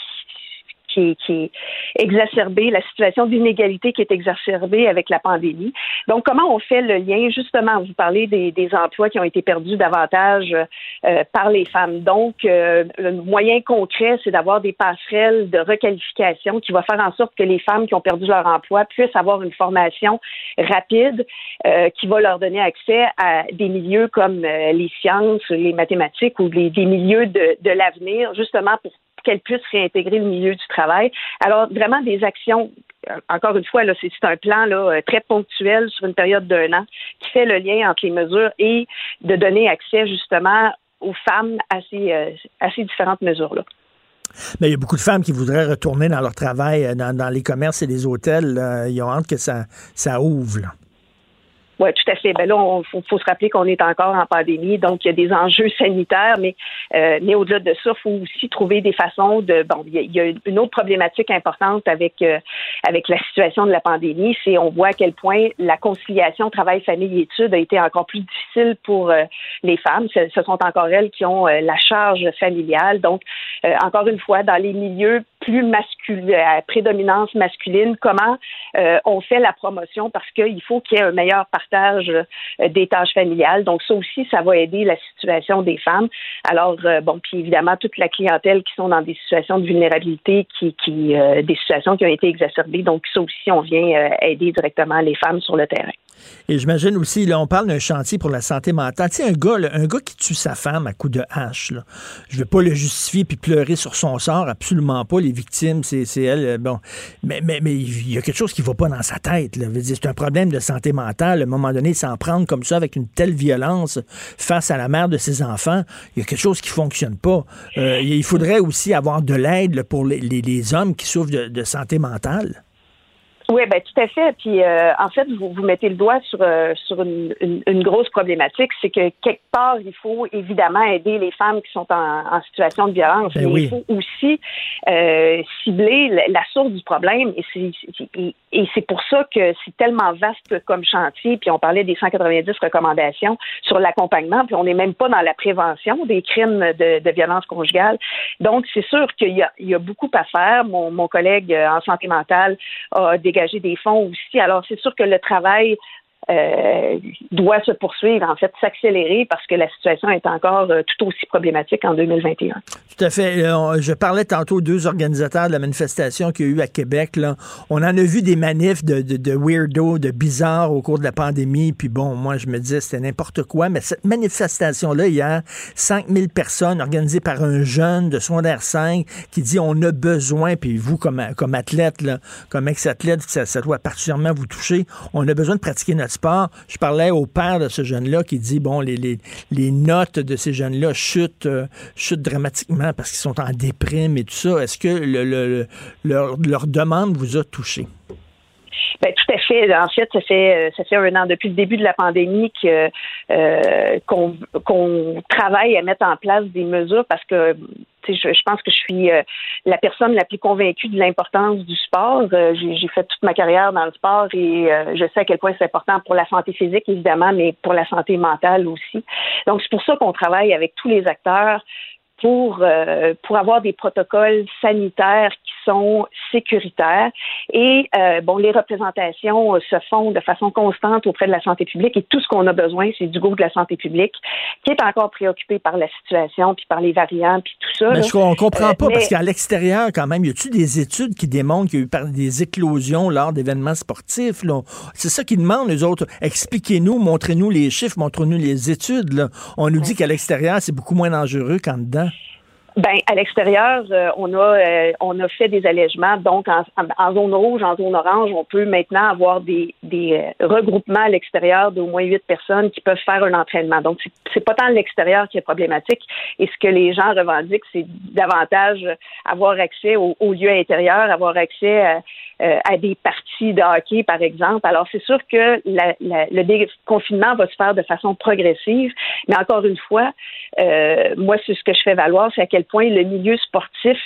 qui, qui est exacerbée, la situation d'inégalité qui est exacerbée avec la pandémie. Donc, comment on fait le lien? Justement, vous parlez des, des emplois qui ont été perdus davantage euh, par les femmes. Donc, euh, le moyen concret, c'est d'avoir des passerelles de requalification qui va faire en sorte que les femmes qui ont perdu leur emploi puissent avoir une formation rapide euh, qui va leur donner accès à des milieux comme les sciences, les mathématiques ou les, des milieux de, de l'avenir, justement pour qu'elles puissent réintégrer le milieu du travail. Alors, vraiment des actions euh, encore une fois, c'est un plan euh, très ponctuel sur une période d'un an qui fait le lien entre les mesures et de donner accès justement aux femmes à ces, euh, différentes mesures-là. Mais il y a beaucoup de femmes qui voudraient retourner dans leur travail dans, les commerces et les hôtels. ils ont hâte que ça, ouvre. Oui, tout à fait. Ben là, il faut, se rappeler qu'on est encore en pandémie, donc il y a des enjeux sanitaires, mais, euh, mais au-delà de ça, il faut aussi trouver des façons de. Bon, il y, a, une autre problématique importante avec euh, avec la situation de la pandémie, c'est on voit à quel point la conciliation travail, famille et études a été encore plus difficile pour euh, les femmes. Ce, ce, sont encore elles qui ont la charge familiale. Donc, encore une fois, dans les milieux plus masculins, à prédominance masculine, comment on fait la promotion parce qu'il faut qu'il y ait un meilleur partage euh, des tâches familiales. Donc, ça aussi, ça va aider la situation des femmes. Alors, euh, bon, puis évidemment, toute la clientèle qui sont dans des situations de vulnérabilité, qui, qui euh, des situations qui ont été exacerbées. Donc, ça aussi, on vient aider directement les femmes sur le terrain. Et j'imagine aussi, là, on parle d'un chantier pour la santé mentale. Tu un gars, un gars qui tue sa femme à coups de hache, là, je veux pas le justifier puis pleurer sur son sort, absolument pas. Les victimes, c'est, elle. Euh, bon, mais, mais, mais il y a quelque chose qui va pas dans sa tête. C'est un problème de santé mentale. À un moment donné, s'en prendre comme ça avec une telle violence face à la mère de ses enfants, il y a quelque chose qui fonctionne pas. Euh, il faudrait aussi avoir de l'aide pour les, hommes qui souffrent de santé mentale. Oui, ben tout à fait. Puis euh, en fait, vous, vous mettez le doigt sur euh, sur une, une, grosse problématique, c'est que quelque part, il faut évidemment aider les femmes qui sont en, en situation de violence, ben mais il faut aussi euh, cibler la, source du problème. Et c'est et c'est pour ça que c'est tellement vaste comme chantier. Puis on parlait des 190 recommandations sur l'accompagnement, puis on n'est même pas dans la prévention des crimes de, violence conjugale. Donc c'est sûr qu'il y a, beaucoup à faire. Mon, mon collègue en santé mentale a dégagé des fonds aussi. Alors, c'est sûr que le travail euh, doit se poursuivre, en fait, s'accélérer parce que la situation est encore euh, tout aussi problématique en 2021. Tout à fait. Euh, je parlais tantôt deux organisateurs de la manifestation qu'il y a eu à Québec. On en a vu des manifs de, de, de weirdo, de bizarres au cours de la pandémie. Puis bon, moi, je me disais c'était n'importe quoi. Mais cette manifestation-là, hier, 5000 personnes organisées par un jeune de secondaire 5 qui dit on a besoin, puis vous, comme, comme athlète, comme ex-athlète, ça, ça doit particulièrement vous toucher, on a besoin de pratiquer notre Je parlais au père de ce jeune-là qui dit, bon, les, les, les notes de ces jeunes-là chutent, euh, chutent dramatiquement parce qu'ils sont en déprime et tout ça. Est-ce que le, le, leur, leur demande vous a touché? Ben, tout à fait. En fait, ça fait euh, ça fait un an depuis le début de la pandémie que euh, qu'on travaille à mettre en place des mesures parce que je, pense que je suis euh, la personne la plus convaincue de l'importance du sport. Euh, j'ai fait toute ma carrière dans le sport et euh, je sais à quel point c'est important pour la santé physique, évidemment, mais pour la santé mentale aussi. Donc, c'est pour ça qu'on travaille avec tous les acteurs pour, pour avoir des protocoles sanitaires sont sécuritaires. Et euh, bon, les représentations se font de façon constante auprès de la santé publique et tout ce qu'on a besoin, c'est du goût de la santé publique qui est encore préoccupé par la situation, puis par les variants, puis tout ça. Mais on comprend pas, parce qu'à l'extérieur, quand même, y a-tu des études qui démontrent qu'il y a eu des éclosions lors d'événements sportifs? C'est ça qu'ils demandent, les autres. Expliquez-nous, montrez-nous les chiffres, montrez-nous les études. Là. On nous dit qu'à l'extérieur, c'est beaucoup moins dangereux qu'en dedans. Ben à l'extérieur, euh, on a euh, on a fait des allègements. Donc en, en, zone rouge, en zone orange, on peut maintenant avoir des, des euh, regroupements à l'extérieur d'au moins huit personnes qui peuvent faire un entraînement. Donc c'est pas tant l'extérieur qui est problématique. Et ce que les gens revendiquent, c'est davantage avoir accès aux au lieux intérieurs, avoir accès à, à, des parties de hockey, par exemple. Alors c'est sûr que le déconfinement va se faire de façon progressive, mais encore une fois, moi c'est ce que je fais valoir, c'est à quel point le milieu sportif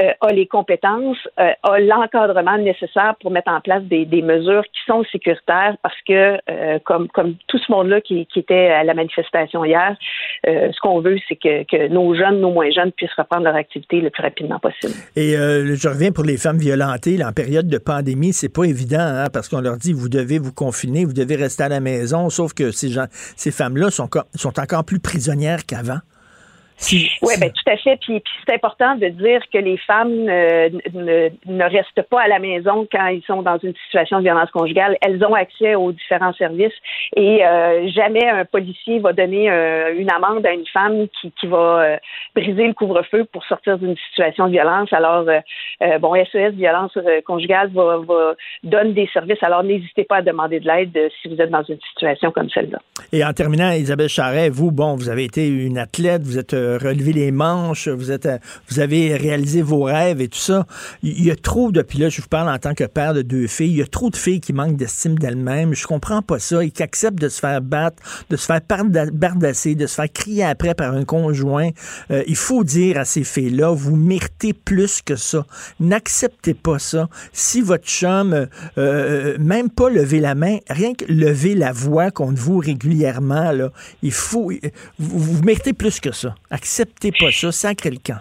euh, a les compétences, euh, a l'encadrement nécessaire pour mettre en place des, des, mesures qui sont sécuritaires parce que, euh, comme, comme tout ce monde-là qui, qui, était à la manifestation hier, ce qu'on veut, c'est que, que, nos jeunes, nos moins jeunes puissent reprendre leur activité le plus rapidement possible. Et je reviens pour les femmes violentées. En période de pandémie, c'est pas évident hein, parce qu'on leur dit vous devez vous confiner, vous devez rester à la maison, sauf que ces, gens, ces femmes-là sont, sont encore plus prisonnières qu'avant. Oui, ben tout à fait. Puis, puis c'est important de dire que les femmes euh, ne, ne, restent pas à la maison quand ils sont dans une situation de violence conjugale. Elles ont accès aux différents services et euh, jamais un policier va donner euh, une amende à une femme qui, qui va briser le couvre-feu pour sortir d'une situation de violence. Alors, bon, SES violence conjugale va, va donne des services. Alors, n'hésitez pas à demander de l'aide si vous êtes dans une situation comme celle-là. Et en terminant, Isabelle Charret, vous, bon, vous avez été une athlète, vous êtes relever les manches, vous êtes, vous avez réalisé vos rêves et tout ça. Il y a trop de, puis là, je vous parle en tant que père de deux filles, il y a trop de filles qui manquent d'estime d'elles-mêmes. Je comprends pas ça et qui acceptent de se faire battre, de se faire bardasser, de se faire crier après par un conjoint. Euh, il faut dire à ces filles-là, vous méritez plus que ça. N'acceptez pas ça. Si votre chum, euh, euh, même pas lever la main, rien que lever la voix contre vous régulièrement, il faut, vous méritez plus que ça acceptez pas ça, sacrez le camp.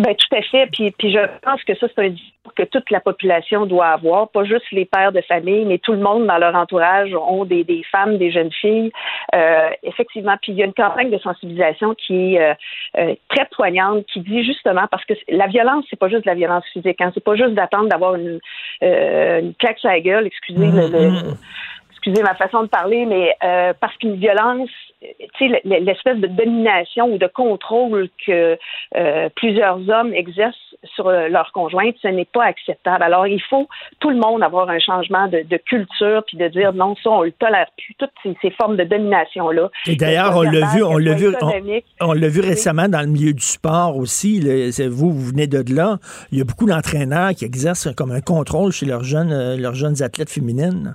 Ben, tout à fait. Puis, puis je pense que ça, c'est un discours que toute la population doit avoir, pas juste les pères de famille, mais tout le monde dans leur entourage ont des, des femmes, des jeunes filles. Euh, effectivement, puis il y a une campagne de sensibilisation qui est euh, euh, très poignante, qui dit justement, parce que la violence, c'est pas juste de la violence physique, hein, c'est pas juste d'attendre d'avoir une, une claque sur la gueule, excusez le, mm-hmm. Excusez ma façon de parler, mais parce qu'une violence l'espèce de domination ou de contrôle que euh, plusieurs hommes exercent sur euh, leurs conjointes, ce n'est pas acceptable. Alors, il faut tout le monde avoir un changement de, culture puis de dire non, ça, on le tolère plus, toutes ces, formes de domination-là. Et d'ailleurs, on l'a vu, on l'a vu, on, l'a vu récemment dans le milieu du sport aussi. vous, vous venez de là. Il y a beaucoup d'entraîneurs qui exercent comme un contrôle chez leurs jeunes, euh, leurs jeunes athlètes féminines.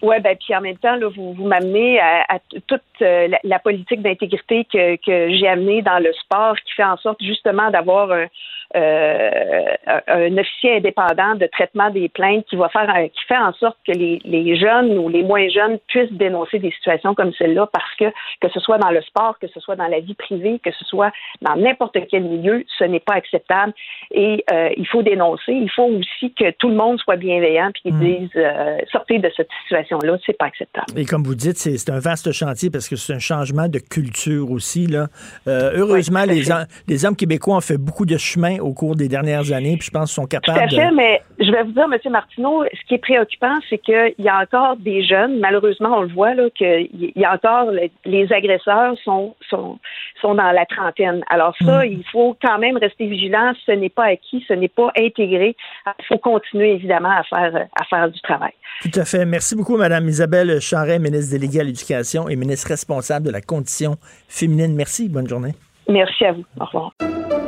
Oui, ben puis en même temps, là, vous, vous m'amenez à, toute euh, la, politique d'intégrité que, que j'ai amenée dans le sport, qui fait en sorte justement d'avoir un, un officier indépendant de traitement des plaintes qui va faire, qui fait en sorte que les, les jeunes ou les moins jeunes puissent dénoncer des situations comme celle-là parce que que ce soit dans le sport, que ce soit dans la vie privée, que ce soit dans n'importe quel milieu, ce n'est pas acceptable et euh, il faut dénoncer. Il faut aussi que tout le monde soit bienveillant puis qu'ils Mm. disent euh, sortez de cette situation-là, c'est pas acceptable. Et comme vous dites, c'est un vaste chantier parce que c'est un changement de culture aussi. Là. Euh, heureusement, les, les hommes québécois ont fait beaucoup de chemin au cours des dernières années, puis je pense qu'ils sont Tout capables à fait, de... mais je vais vous dire, M. Martineau, ce qui est préoccupant, c'est qu'il y a encore des jeunes, malheureusement, on le voit, là, qu'il y a encore les, agresseurs sont, sont, sont dans la trentaine. Alors ça, il faut quand même rester vigilant. Ce n'est pas acquis, ce n'est pas intégré. Il faut continuer, évidemment, à faire, à faire du travail. Tout à fait. Merci beaucoup, Mme Isabelle Charret, ministre déléguée à l'Éducation et ministre responsable de la condition féminine. Merci. Bonne journée. Merci à vous. Au revoir.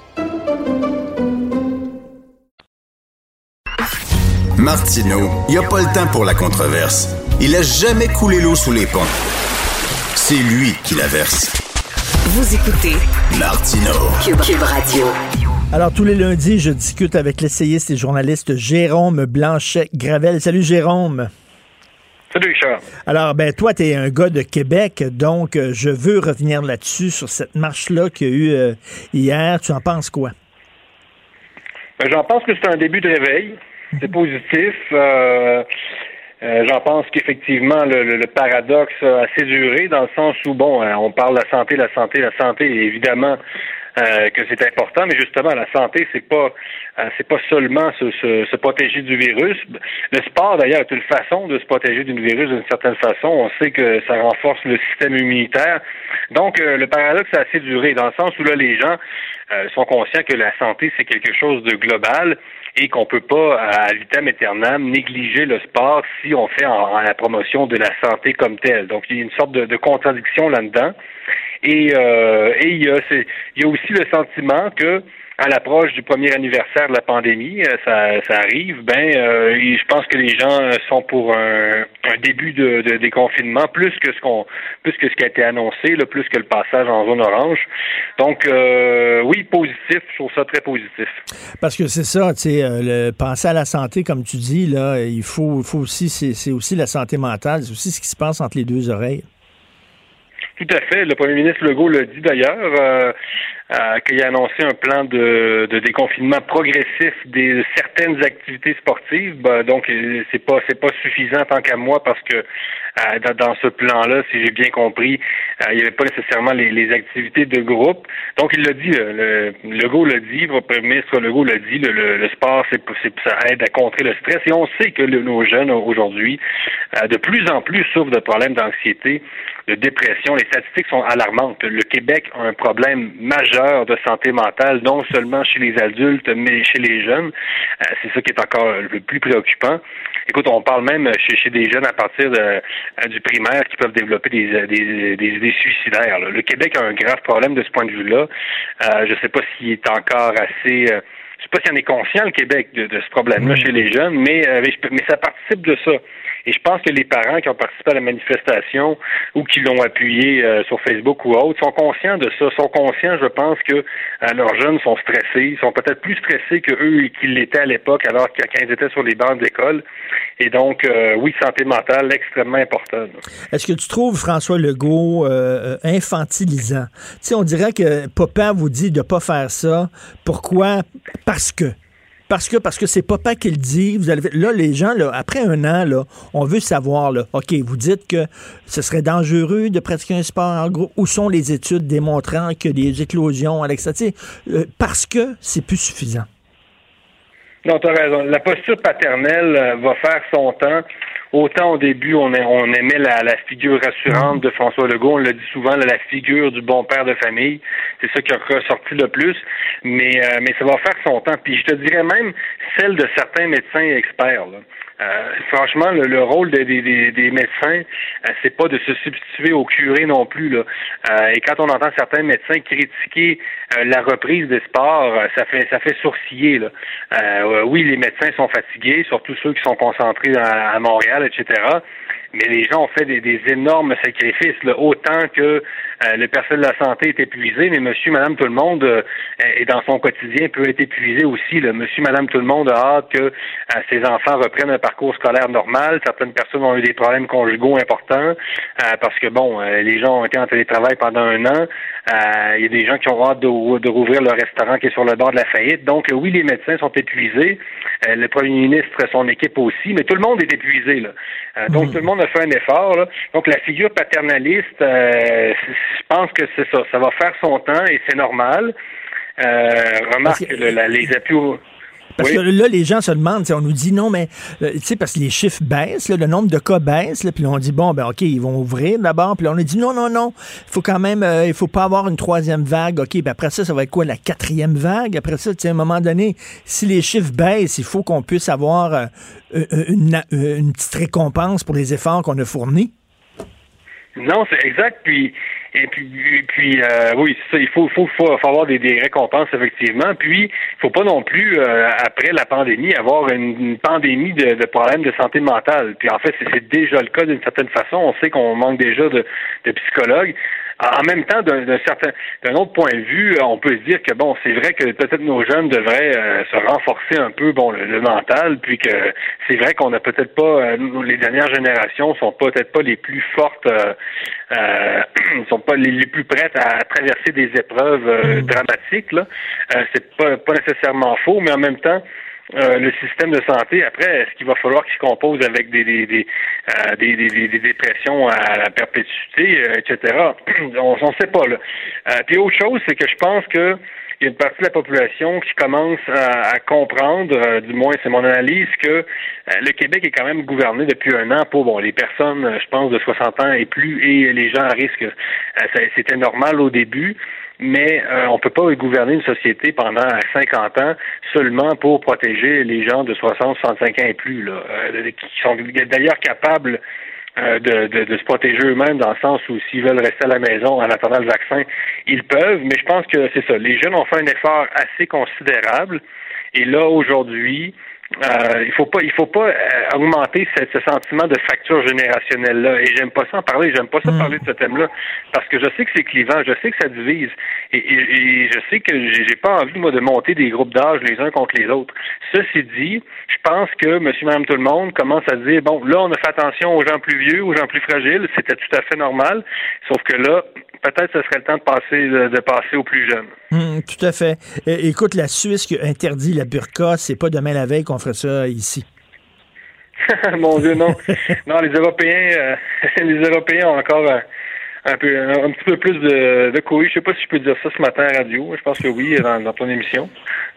Martineau, il n'y a pas le temps pour la controverse. Il a jamais coulé l'eau sous les ponts. C'est lui qui la verse. Vous écoutez Martineau. Cube, Cube Radio. Alors, tous les lundis, je discute avec l'essayiste et journaliste Jérôme Blanchet-Gravel. Salut, Jérôme. Salut, Richard. Alors, ben, toi, tu es un gars de Québec, donc euh, je veux revenir là-dessus, sur cette marche-là qu'il y a eu euh, hier. Tu en penses quoi? Ben, J'en pense que c'est un début de réveil. C'est positif. Euh, euh, J'en pense qu'effectivement, le, le- le paradoxe a assez duré, dans le sens où, bon, euh, on parle de la santé, la santé, la santé, et évidemment euh, que c'est important, mais justement, la santé, c'est pas euh, c'est pas seulement se, se, se protéger du virus. Le sport, d'ailleurs, est une façon de se protéger du virus d'une certaine façon. On sait que ça renforce le système immunitaire. Donc, euh, le paradoxe a assez duré, dans le sens où là, les gens sont conscients que la santé, c'est quelque chose de global et qu'on peut pas, à vitam aeternam, négliger le sport si on fait en, la promotion de la santé comme telle. Donc, il y a une sorte de, contradiction là-dedans. Et, euh, et il, y a, il y a aussi le sentiment que à l'approche du premier anniversaire de la pandémie, euh, ça, ça arrive, ben euh, je pense que les gens sont pour un, un début de, de déconfinement plus que ce qu'on plus que ce qui a été annoncé, là, plus que le passage en zone orange. Donc euh, oui, positif, je trouve ça très positif. Parce que c'est ça, tu sais, euh, le- penser à la santé, comme tu dis, là, il faut, il faut aussi, c'est aussi la santé mentale, c'est aussi ce qui se passe entre les deux oreilles. Tout à fait. Le premier ministre Legault l'a dit d'ailleurs, euh, euh, qu'il a annoncé un plan de, de déconfinement progressif des certaines activités sportives. Ben, donc, c'est pas c'est pas suffisant tant qu'à moi parce que dans, dans ce plan-là, si j'ai bien compris, euh, il n'y avait pas nécessairement les, les activités de groupe. Donc, il l'a dit, le, le Legault l'a dit, le premier ministre Legault l'a dit, le, le, le sport, c'est, ça aide à contrer le stress. Et on sait que nos jeunes aujourd'hui, euh, de plus en plus souffrent de problèmes d'anxiété, de dépression. Les statistiques sont alarmantes. Le Québec a un problème majeur de santé mentale, non seulement chez les adultes, mais chez les jeunes. Euh, c'est ça qui est encore le plus préoccupant. Écoute, on parle même chez, chez des jeunes à partir de, euh, du primaire qui peuvent développer des, euh, des, des idées suicidaires. là. Le Québec a un grave problème de ce point de vue-là. Euh, je ne sais pas s'il est encore assez... euh, je sais pas si on est conscient, le Québec, de, de ce problème-là chez les jeunes, mais, euh, mais ça participe de ça. Et je pense que les parents qui ont participé à la manifestation ou qui l'ont appuyé euh, sur Facebook ou autre sont conscients de ça, sont conscients, je pense, que euh, leurs jeunes sont stressés, sont peut-être plus stressés que eux qu'ils l'étaient à l'époque, alors que quand ils étaient sur les bancs d'école. Et donc, euh, oui, santé mentale, extrêmement importante. Est-ce que tu trouves François Legault euh, euh, infantilisant? Tu sais, on dirait que papa vous dit de pas faire ça. Pourquoi? Parce que. Parce que parce que c'est papa qui le dit. Là, les gens, là, après un an, là, on veut savoir, là, OK, vous dites que ce serait dangereux de pratiquer un sport en groupe. Où sont les études démontrant que les éclosions sais, euh, parce que c'est plus suffisant? Non, tu as raison. La posture paternelle euh, va faire son temps autant au début, on, on aimait la, la, figure rassurante de François Legault, on l'a dit souvent, la figure du bon père de famille. C'est ça qui a ressorti le plus. Mais, euh, mais ça va faire son temps. Puis je te dirais même celle de certains médecins experts. Là. Euh, franchement, le, rôle des, médecins, euh, c'est pas de se substituer au curé non plus. Euh, et quand on entend certains médecins critiquer la reprise des sports, ça fait ça fait sourciller. Oui, les médecins sont fatigués, surtout ceux qui sont concentrés à Montréal, etc mais les gens ont fait des, des énormes sacrifices, là, autant que euh, le personnel de la santé est épuisé, mais monsieur, madame, tout le monde, euh, et dans son quotidien, peut être épuisé aussi. Là. Monsieur, madame, tout le monde a hâte que euh, ses enfants reprennent un parcours scolaire normal. Certaines personnes ont eu des problèmes conjugaux importants parce que, bon, les gens ont été en télétravail pendant un an. Il y a des gens qui ont hâte de, de rouvrir le restaurant qui est sur le bord de la faillite. Donc, oui, les médecins sont épuisés. le premier ministre, son équipe aussi, mais tout le monde est épuisé. Là. donc, mmh. tout le monde a fait un effort. Là. Donc, la figure paternaliste, euh, je pense que c'est ça. Ça va faire son temps et c'est normal. Euh, remarque que les appuis parce que là, les gens se demandent, on nous dit non, mais euh, tu sais, parce que les chiffres baissent, le nombre de cas baisse, puis on dit bon, ben ok, ils vont ouvrir d'abord, puis on a dit non, non, non, il faut quand même, euh, il faut pas avoir une troisième vague, ok, ben après ça, ça va être quoi, la quatrième vague? Après ça, tu sais, à un moment donné, si les chiffres baissent, il faut qu'on puisse avoir euh, une, une petite récompense pour les efforts qu'on a fournis. Non, c'est exact. Puis et puis, puis euh, oui, ça, il faut, faut, faut, avoir des, des, récompenses effectivement. Puis, il faut pas non plus euh, après la pandémie avoir une, pandémie de, de, problèmes de santé mentale. Puis en fait, c'est déjà le cas d'une certaine façon. On sait qu'on manque déjà de, de psychologues. En même temps, d'un certain, d'un autre point de vue, on peut se dire que bon, c'est vrai que peut-être nos jeunes devraient euh, se renforcer un peu, bon, le, mental, puis que c'est vrai qu'on n'a peut-être pas, euh, les dernières générations sont peut-être pas les plus fortes, euh, sont pas les, plus prêtes à traverser des épreuves mm. dramatiques. Là, c'est pas pas nécessairement faux, mais en même temps. Euh, le système de santé, après, est-ce qu'il va falloir qu'il se compose avec des, des, des, euh, des, des, des, dépressions à la perpétuité, euh, etc. on ne sait pas. Là. puis autre chose, c'est que je pense que il y a une partie de la population qui commence à, comprendre, du moins c'est mon analyse, que le Québec est quand même gouverné depuis un an pour bon les personnes, je pense, de 60 ans et plus, et les gens à risque. C'était normal au début mais euh, on ne peut pas gouverner une société pendant 50 ans seulement pour protéger les gens de 60, 65 ans et plus, là, euh, qui sont d'ailleurs capables euh, de, de, de, se protéger eux-mêmes dans le sens où s'ils veulent rester à la maison en attendant le vaccin, ils peuvent, mais je pense que c'est ça. Les jeunes ont fait un effort assez considérable et là, aujourd'hui, euh, il faut pas, il faut pas euh, augmenter ce, sentiment de fracture générationnelle là. Et j'aime pas ça en parler. J'aime pas ça hmm. parler de ce thème-là parce que je sais que c'est clivant, je sais que ça divise, et, je sais que j'ai pas envie moi de monter des groupes d'âge les uns contre les autres. Ceci dit, je pense que Monsieur, Madame, tout le monde commence à dire bon, là, on a fait attention aux gens plus vieux, aux gens plus fragiles. C'était tout à fait normal. Sauf que là, peut-être ce serait le temps de passer, de, passer aux plus jeunes. Hmm, tout à fait. écoute, la Suisse qui interdit la burqa, c'est pas demain la veille qu'on ferait ça ici. Mon Dieu, non. non, les Européens, euh, les Européens ont encore euh, un, peu, un, petit peu plus de, de couilles. Je sais pas si je peux dire ça ce matin à la radio. Je pense que oui, dans, dans ton émission.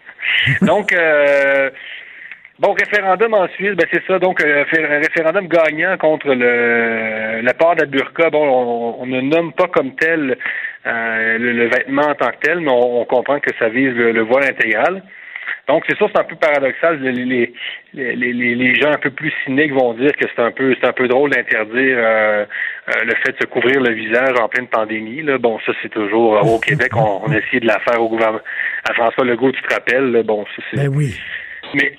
Donc, euh, Bon, référendum en Suisse, ben c'est ça. Donc, euh, un référendum gagnant contre le, la part burqa. Bon, on, ne nomme pas comme tel euh, le, vêtement en tant que tel, mais on, comprend que ça vise le, voile intégral. Donc, c'est ça, c'est un peu paradoxal. Les, les, les, les, gens un peu plus cyniques vont dire que c'est un peu c'est un peu drôle d'interdire euh, le fait de se couvrir le visage en pleine pandémie. Là. Bon, ça, c'est toujours au Québec, on, on a essayé de la faire au gouvernement. À François Legault, tu te rappelles, bon, ça c'est. Ben oui. Mais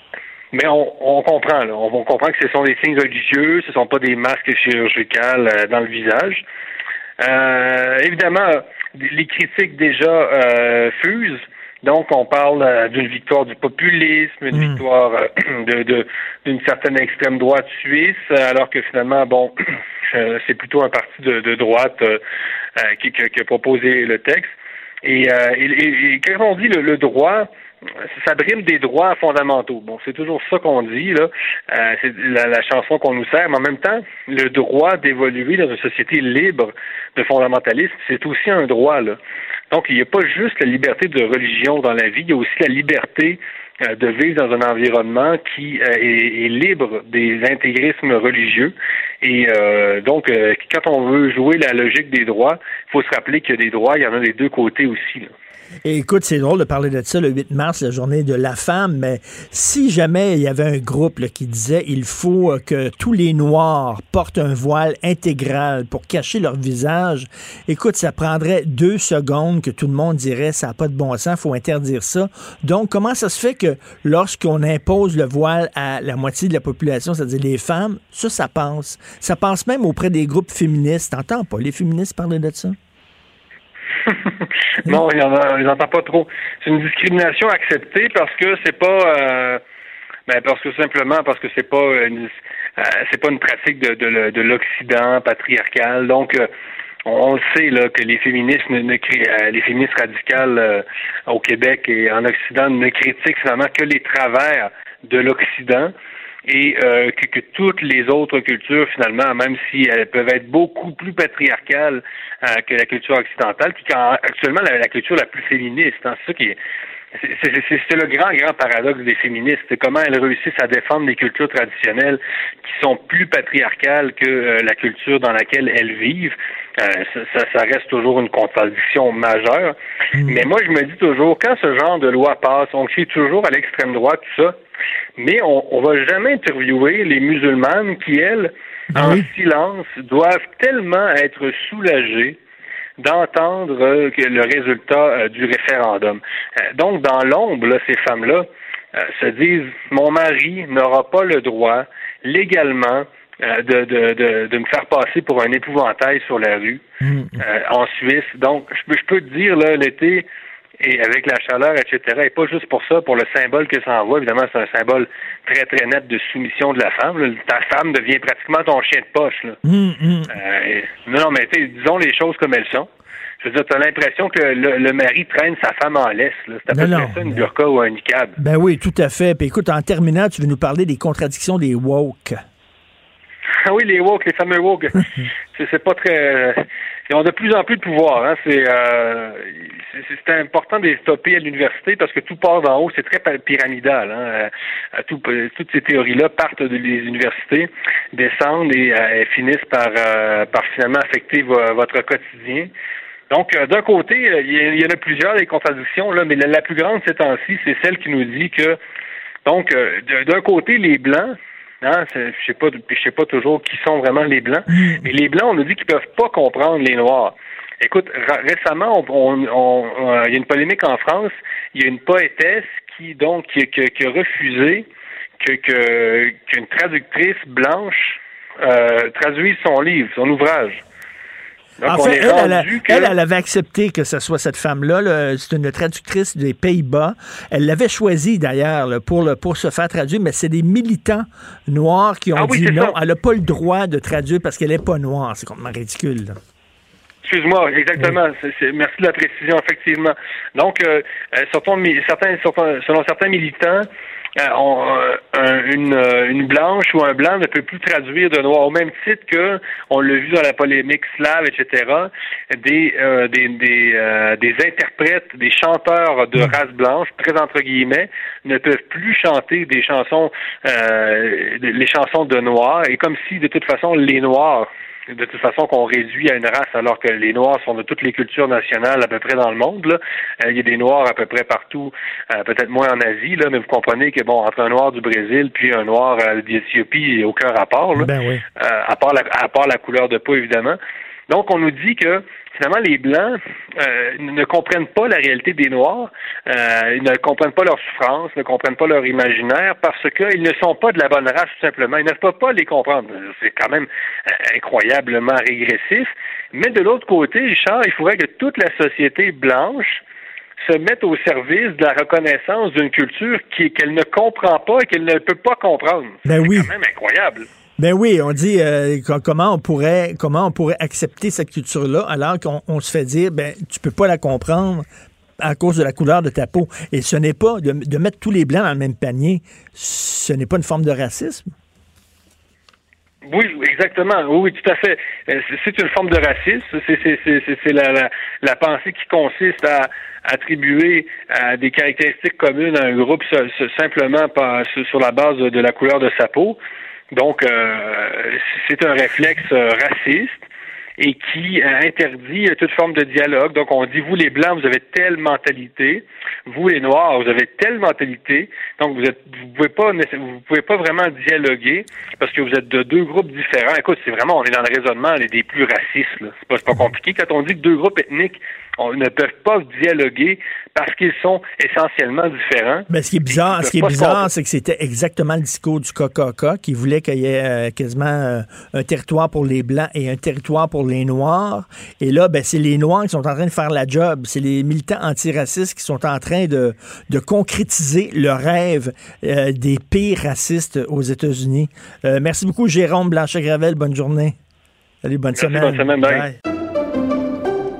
mais on, comprend, là. On, comprend que ce sont des signes religieux, ce ne sont pas des masques chirurgicales euh, dans le visage. Euh, évidemment, les critiques déjà euh, fusent. Donc, on parle d'une victoire du populisme, une hmm. victoire de, d'une certaine extrême droite suisse, alors que finalement, bon, c'est plutôt un parti de, droite qui, qui, a proposé le texte. Et, et, quand on dit le droit, ça brime des droits fondamentaux. Bon, c'est toujours ça qu'on dit, là. Euh, c'est la, chanson qu'on nous sert, mais en même temps, le droit d'évoluer dans une société libre de fondamentalisme, c'est aussi un droit, là. Donc, il n'y a pas juste la liberté de religion dans la vie, il y a aussi la liberté euh, de vivre dans un environnement qui euh, est, est, libre des intégrismes religieux. Et euh, donc, quand on veut jouer la logique des droits, il faut se rappeler qu'il y a des droits, il y en a des deux côtés aussi. Là. Écoute, c'est drôle de parler de ça le 8 mars, la journée de la femme, mais si jamais il y avait un groupe qui disait il faut euh, que tous les Noirs portent un voile intégral pour cacher leur visage, écoute, ça prendrait deux secondes que tout le monde dirait ça n'a pas de bon sens, faut interdire ça. Donc, comment ça se fait que lorsqu'on impose le voile à la moitié de la population, c'est-à-dire les femmes, ça, ça passe? Ça passe même auprès des groupes féministes. T'entends pas? Les féministes parler de ça? non, il en entend pas trop. C'est une discrimination acceptée parce que c'est pas euh, ben parce que simplement parce que c'est pas euh, c'est pas une pratique de, de, de l'Occident patriarcal. Donc euh, on, sait là que les féministes ne, euh, les féministes radicales au Québec et en Occident ne critiquent finalement que les travers de l'Occident et euh, que, que, toutes les autres cultures, finalement, même si elles peuvent être beaucoup plus patriarcales euh, que la culture occidentale, puis actuellement la, la, culture la plus féministe, hein, c'est ça qui est c'est le grand, grand paradoxe des féministes. Comment elles réussissent à défendre des cultures traditionnelles qui sont plus patriarcales que euh, la culture dans laquelle elles vivent. Euh, ça, ça, reste toujours une contradiction majeure. Mm. Mais moi, je me dis toujours, quand ce genre de loi passe, on crie toujours à l'extrême droite, tout ça, mais on, on va jamais interviewer les musulmanes qui, elles, ah en silence, doivent tellement être soulagées d'entendre euh, le résultat euh, du référendum. Euh, donc, dans l'ombre, ces femmes-là se disent mon mari n'aura pas le droit légalement de, de, de, de, me faire passer pour un épouvantail sur la rue mmh. en Suisse. Donc, je, je peux te dire, là, l'été, et avec la chaleur, etc. Et pas juste pour ça, pour le symbole que ça envoie. Évidemment, c'est un symbole très, très net de soumission de la femme. Ta femme devient pratiquement ton chien de poche. Là. Hum, hum. Euh, non, non, mais disons les choses comme elles sont. Je veux dire, tu as l'impression que le, mari traîne sa femme en laisse. C'est à peu près ça, une burqa ou un niqab. Ben oui, tout à fait. Puis écoute, en terminant, tu veux nous parler des contradictions des woke. Ah oui, les woke, les fameux woke. c'est pas très ils ont de plus en plus de pouvoir. Hein. C'est euh, c'est important de les stopper à l'université parce que tout part d'en haut, c'est très pyramidal. Hein. Euh, tout, toutes ces théories-là partent des universités, descendent et euh, finissent par, euh, par finalement affecter votre quotidien. Donc, d'un côté, il y, en a plusieurs des contradictions, là, mais la, plus grande ces temps-ci, c'est celle qui nous dit que, donc, d'un côté, les Blancs, Hein, je sais pas, je sais pas toujours qui sont vraiment les blancs, mm. mais les blancs, on nous dit qu'ils peuvent pas comprendre les noirs. Écoute, récemment, on, euh, il y a une polémique en France. Il y a une poétesse qui donc qui, a refusé que qu'une traductrice blanche euh, traduise son livre, son ouvrage en fait, elle, elle, avait accepté que ce soit cette femme-là. c'est une traductrice des Pays-Bas. Elle l'avait choisie d'ailleurs pour, pour se faire traduire, mais c'est des militants noirs qui ont ah dit non, elle n'a pas le droit de traduire parce qu'elle n'est pas noire. C'est complètement ridicule. Excuse-moi, exactement. merci de la précision, effectivement. Donc, euh, euh certains, selon certains militants, euh, euh, une, euh, une, blanche ou un blanc ne peut plus traduire de noir au même titre que on l'a vu dans la polémique slave, etc. Des des des, des interprètes, des chanteurs de mm. race blanche, très entre guillemets, ne peuvent plus chanter des chansons les chansons de noirs et comme si de toute façon les noirs de toute façon qu'on réduit à une race alors que les Noirs sont de toutes les cultures nationales à peu près dans le monde. Là. Euh, il y a des Noirs à peu près partout, euh, peut-être moins en Asie, là, mais vous comprenez que bon, entre un Noir du Brésil puis un Noir euh, d'Éthiopie, il n'y a aucun rapport. Là, ben oui. à, part la, à part la couleur de peau, évidemment. Donc, on nous dit que finalement, les Blancs euh, ne comprennent pas la réalité des Noirs, euh, ils ne comprennent pas leur souffrance, ne comprennent pas leur imaginaire, parce qu'ils ne sont pas de la bonne race, tout simplement. Ils ne peuvent pas les comprendre. C'est quand même euh, incroyablement régressif. Mais de l'autre côté, Richard, il faudrait que toute la société blanche se mette au service de la reconnaissance d'une culture qu'elle ne comprend pas et qu'elle ne peut pas comprendre. Ben c'est oui. quand même incroyable. Ben oui, on dit euh, comment on pourrait comment on pourrait accepter cette culture-là alors qu'on se fait dire ben tu peux pas la comprendre à cause de la couleur de ta peau. Et ce n'est pas de, mettre tous les blancs dans le même panier, ce n'est pas une forme de racisme? Oui, exactement. Oui, tout à fait. Euh, c'est une forme de racisme. C'est la, la, pensée qui consiste à attribuer des caractéristiques communes à un groupe simplement sur la base de la couleur de sa peau. Donc, euh, c'est un réflexe raciste et qui interdit toute forme de dialogue. Donc, on dit, vous les Blancs, vous avez telle mentalité, vous les Noirs, vous avez telle mentalité, donc vous êtes, vous pouvez pas, vous pouvez pas vraiment dialoguer parce que vous êtes de deux groupes différents. Écoute, c'est vraiment, on est dans le raisonnement des plus racistes. C'est pas, pas compliqué. Quand on dit que deux groupes ethniques on ne peuvent pas dialoguer parce qu'ils sont essentiellement différents. Mais ce qui est bizarre, ce qui est bizarre, c'est que c'était exactement le discours du KKK qui voulait qu'il y ait euh, quasiment euh, un territoire pour les blancs et un territoire pour les noirs. Et là, ben, c'est les noirs qui sont en train de faire la job. C'est les militants antiracistes qui sont en train de, de concrétiser le rêve euh, des pires racistes aux États-Unis. merci beaucoup, Jérôme Blanchet-Gravel. Bonne journée. Salut, bonne semaine. Bonne semaine. Bye.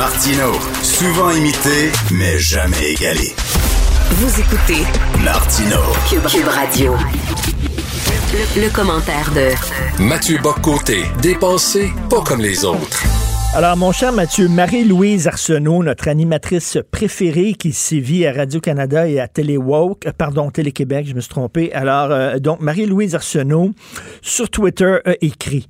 Martino, souvent imité, mais jamais égalé. Vous écoutez Martino, Cube, Radio. Le, commentaire de Mathieu Boccoté, dépensé pas comme les autres. Alors, mon cher Mathieu, Marie-Louise Arsenault, notre animatrice préférée qui sévit à Radio-Canada et à Télé-Woke, euh, pardon, Télé-Québec, je me suis trompé. Alors, euh, donc, Marie-Louise Arsenault, sur Twitter, a écrit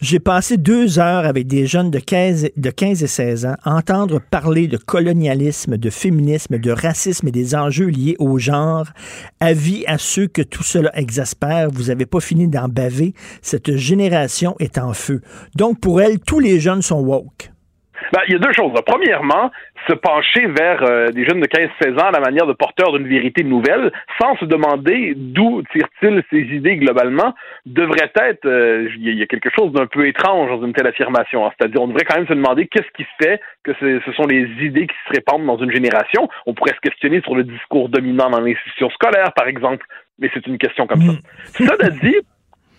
j'ai passé deux heures avec des jeunes de 15, de 15 et 16 ans à entendre parler de colonialisme, de féminisme, de racisme et des enjeux liés au genre. Avis à ceux que tout cela exaspère, vous n'avez pas fini d'en baver. Cette génération est en feu. Donc, pour elle, tous les jeunes sont woke. Ben, il y a deux choses. Premièrement, se pencher vers euh, des jeunes de 15-16 ans à la manière de porteurs d'une vérité nouvelle, sans se demander d'où tirent-ils ces idées globalement, devrait être, euh, il y a quelque chose d'un peu étrange dans une telle affirmation. Hein. C'est-à-dire, on devrait quand même se demander qu'est-ce qui fait que ce sont les idées qui se répandent dans une génération. On pourrait se questionner sur le discours dominant dans l'institution scolaire, par exemple, mais c'est une question comme ça. Mm. Ça dit,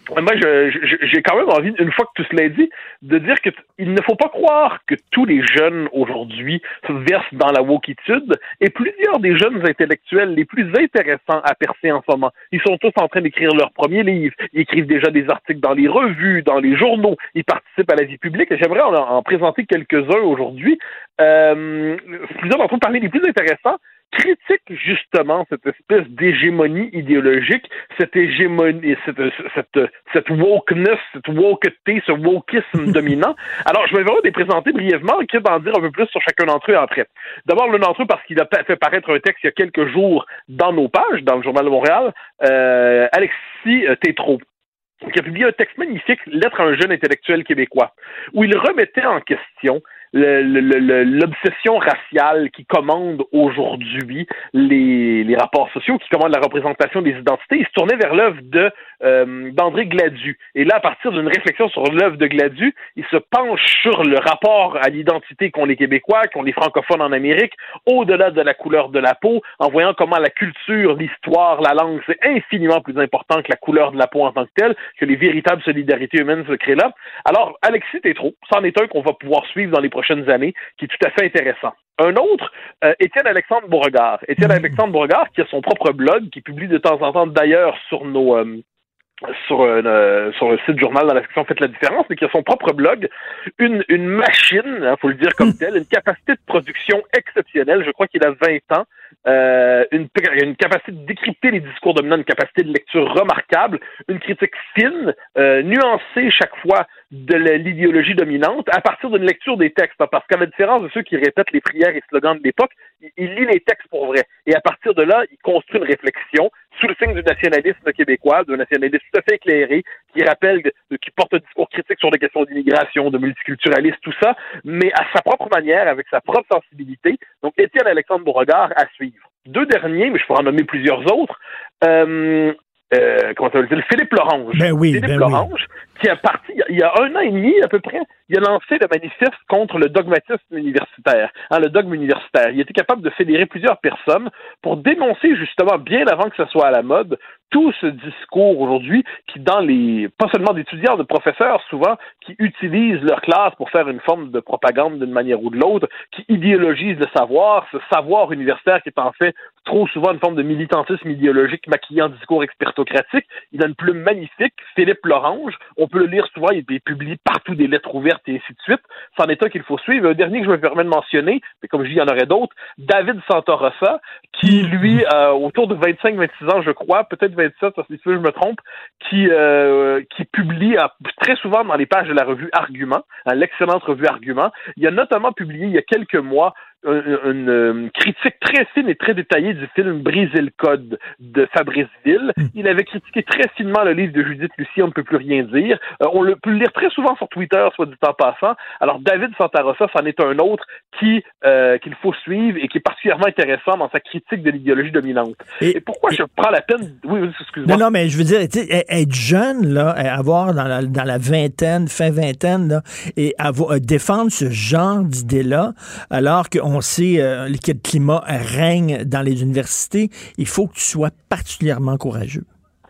moi, j'ai quand même envie, une fois que tout cela est dit, de dire qu'il ne faut pas croire que tous les jeunes aujourd'hui se versent dans la wokitude et plusieurs des jeunes intellectuels les plus intéressants à percer en ce moment, ils sont tous en train d'écrire leur premier livre, ils écrivent déjà des articles dans les revues, dans les journaux, ils participent à la vie publique j'aimerais en, en, présenter quelques-uns aujourd'hui. Euh, plusieurs d'entre eux parler les plus intéressants critique justement cette espèce d'hégémonie idéologique, cette hégémonie, cette, cette, cette wokeness, cette woketé, ce wokisme dominant. Alors, je vais vraiment les présenter brièvement, quitte d'en dire un peu plus sur chacun d'entre eux après. D'abord, l'un d'entre eux, parce qu'il a fait paraître un texte il y a quelques jours dans nos pages, dans le Journal de Montréal, euh, Alexis euh, Tétrault qui a publié un texte magnifique, Lettre à un jeune intellectuel québécois, où il remettait en question l'obsession raciale qui commande aujourd'hui les, rapports sociaux, qui commande la représentation des identités, il se tournait vers l'œuvre de euh, d'André Gladu. Et là, à partir d'une réflexion sur l'œuvre de Gladu, il se penche sur le rapport à l'identité qu'ont les Québécois, qu'ont les francophones en Amérique, au-delà de la couleur de la peau, en voyant comment la culture, l'histoire, la langue, c'est infiniment plus important que la couleur de la peau en tant que telle, que les véritables solidarités humaines se créent là. Alors, Alexis Tétrault, c'en est un qu'on va pouvoir suivre dans les prochaines années, qui est tout à fait intéressant. Un autre, euh, Étienne Alexandre Beauregard. Étienne mmh. Alexandre Beauregard, qui a son propre blog, qui publie de temps en temps d'ailleurs sur nos, euh, sur, euh, sur le site journal dans la section Faites la différence, mais qui a son propre blog, une, une machine, il hein, faut le dire comme mmh. tel, une capacité de production exceptionnelle. Je crois qu'il a 20 ans. Euh, une, une capacité de décrypter les discours dominants, une capacité de lecture remarquable, une critique fine, euh, nuancée chaque fois de l'idéologie dominante à partir d'une lecture des textes. Parce qu'à la différence de ceux qui répètent les prières et slogans de l'époque, il, il, lit les textes pour vrai. Et à partir de là, il construit une réflexion sous le signe du nationalisme québécois, d'un nationalisme tout à fait éclairé, qui rappelle, qui porte un discours critique sur des questions d'immigration, de multiculturalisme, tout ça, mais à sa propre manière, avec sa propre sensibilité. Donc, Étienne Alexandre Beauregard à Deux derniers, mais je pourrais en nommer plusieurs autres. Euh, euh, comment ça veut dire, Philippe Lorange. Ben oui, Philippe ben Lorange, qui a parti il y a un an et demi à peu près, il a lancé le manifeste contre le dogmatisme universitaire, hein, le dogme universitaire. Il était capable de fédérer plusieurs personnes pour dénoncer justement, bien avant que ce soit à la mode, tout ce discours aujourd'hui qui, dans les, pas seulement d'étudiants, de professeurs souvent, qui utilisent leur classe pour faire une forme de propagande d'une manière ou de l'autre, qui idéologisent le savoir, ce savoir universitaire qui est en fait trop souvent une forme de militantisme idéologique maquillé en discours expertocratique. Il a une plume magnifique, Philippe Lorange. On peut le lire souvent, il publie partout des lettres ouvertes et ainsi de suite. C'en est un qu'il faut suivre. Un dernier que je me permets de mentionner, mais comme je dis, il y en aurait d'autres, David Santorossa, qui, lui, euh, autour de 25-26 ans, je crois, peut-être 27, si je me trompe, qui, euh, qui publie euh, très souvent dans les pages de la revue Argument, hein, l'excellente revue Argument. Il a notamment publié il y a quelques mois une, une, critique très fine et très détaillée du film Briser le code de Fabrice Ville. Hmm. Il avait critiqué très finement le livre de Judith Lucie, On ne peut plus rien dire. Euh, on le peut le lire très souvent sur Twitter, soit du temps passant. Alors David Santarossa, c'en est un autre qui euh, qu'il faut suivre et qui est particulièrement intéressant dans sa critique de l'idéologie dominante. Et, pourquoi je prends la peine Oui, oui excuse-moi. Non, non, mais je veux dire, être jeune là, avoir dans la, dans la vingtaine, fin vingtaine là, et avoir, défendre ce genre d'idées-là, alors qu'on on sait euh, quel climat règne dans les universités, il faut que tu sois particulièrement courageux.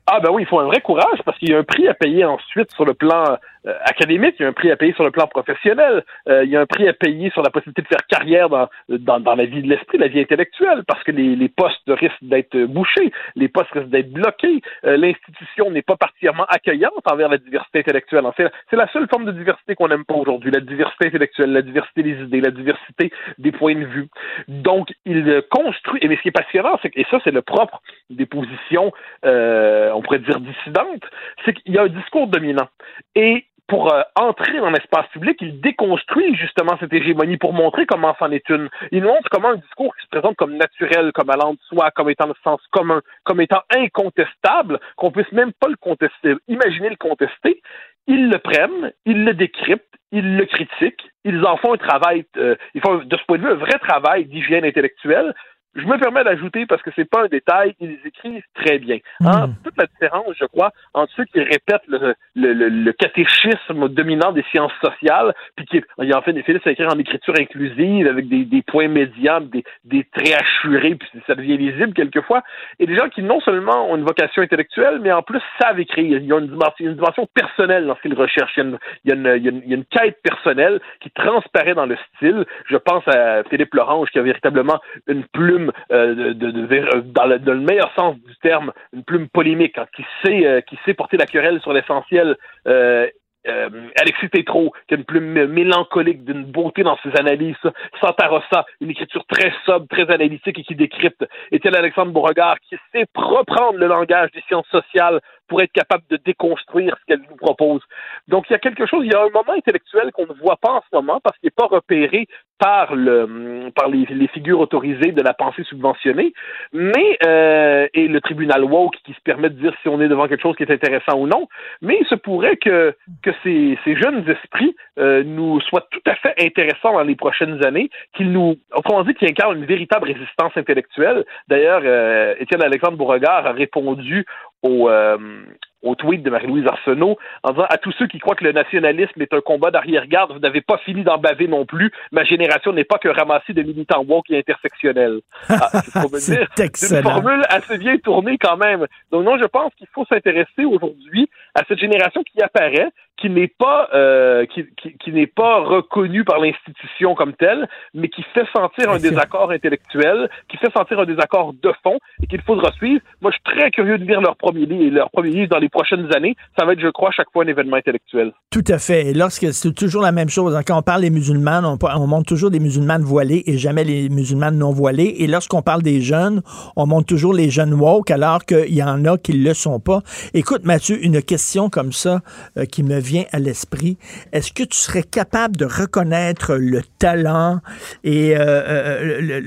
Ah ben oui, il faut un vrai courage parce qu'il y a un prix à payer ensuite sur le plan euh, académique, il y a un prix à payer sur le plan professionnel, euh, il y a un prix à payer sur la possibilité de faire carrière dans, dans, dans la vie de l'esprit, la vie intellectuelle, parce que les, les postes risquent d'être bouchés, les postes risquent d'être bloqués, euh, l'institution n'est pas particulièrement accueillante envers la diversité intellectuelle. C'est la seule forme de diversité qu'on n'aime pas aujourd'hui, la diversité intellectuelle, la diversité des idées, la diversité des points de vue. Donc, il construit, et mais ce qui est passionnant, c'est et ça c'est le propre des positions, on pourrait dire dissidentes, c'est qu'il y a un discours dominant. Et pour euh, entrer dans l'espace public, il déconstruit justement cette hégémonie pour montrer comment c'en est une. Il montre comment un discours qui se présente comme naturel, comme allant de soi, comme étant de sens commun, comme étant incontestable, qu'on puisse même pas le contester, imaginer le contester. Ils le prennent, ils le décryptent, ils le critiquent, ils en font un travail, euh, ils font de ce point de vue un vrai travail d'hygiène intellectuelle je me permets d'ajouter, parce que c'est pas un détail, ils écrivent très bien. Hein? Hmm. Toute la différence, je crois, entre ceux qui répètent le, le, le, catéchisme dominant des sciences sociales, puis qui il en fait des à écrire en écriture inclusive, avec des, des points médians, des, des traits assurés, puis ça devient lisible quelquefois, et des gens qui non seulement ont une vocation intellectuelle, mais en plus savent écrire. Il y a une dimension, une dimension personnelle dans ce qu'ils recherchent. Il y, a une, il, y a une, il y a une quête personnelle qui transparaît dans le style. Je pense à Philippe Lorange, qui a véritablement une plume euh, euh, dans, le, meilleur sens du terme, une plume polémique, hein, qui sait euh, qui sait porter la querelle sur l'essentiel. Alexis Tétrault, qui a une plume mélancolique, d'une beauté dans ses analyses. Santa Rossa, une écriture très sobre, très analytique et qui décrypte. Étienne Alexandre Beauregard, qui sait reprendre le langage des sciences sociales pour être capable de déconstruire ce qu'elle nous propose. Donc, il y a quelque chose, il y a un moment intellectuel qu'on ne voit pas en ce moment parce qu'il n'est pas repéré par le par les, figures autorisées de la pensée subventionnée, mais euh, et le tribunal woke qui se permet de dire si on est devant quelque chose qui est intéressant ou non. Mais il se pourrait que que ces, ces jeunes esprits euh, nous soient tout à fait intéressants dans les prochaines années, qu'ils nous, autrement dit, qu'ils incarnent une véritable résistance intellectuelle. D'ailleurs, euh, Étienne Alexandre Beauregard a répondu au, euh, au tweet de Marie-Louise Arsenault en disant à tous ceux qui croient que le nationalisme est un combat d'arrière-garde, vous n'avez pas fini d'en baver non plus. Ma génération n'est pas que ramasser de militants woke et intersectionnels. Ah, c'est une formule assez bien tournée quand même. Donc non, je pense qu'il faut s'intéresser aujourd'hui à cette génération qui apparaît, qui n'est pas euh, qui, qui, qui n'est pas reconnue par l'institution comme telle, mais qui fait sentir un désaccord intellectuel, qui fait sentir un désaccord de fond et qu'il faudra suivre. Moi, je suis très curieux de lire leur premier livre, leur premier livre dans les prochaines années. Ça va être, je crois, à chaque fois un événement intellectuel. Tout à fait. Et lorsque c'est toujours la même chose, quand on parle des musulmans, on, on montre toujours des musulmanes voilés et jamais les musulmanes non voilés. Et lorsqu'on parle des jeunes, on montre toujours les jeunes woke alors qu'il y en a qui ne le sont pas. Écoute, Mathieu, une question comme ça euh, qui me vient à l'esprit. Est-ce que tu serais capable de reconnaître le talent et euh, euh,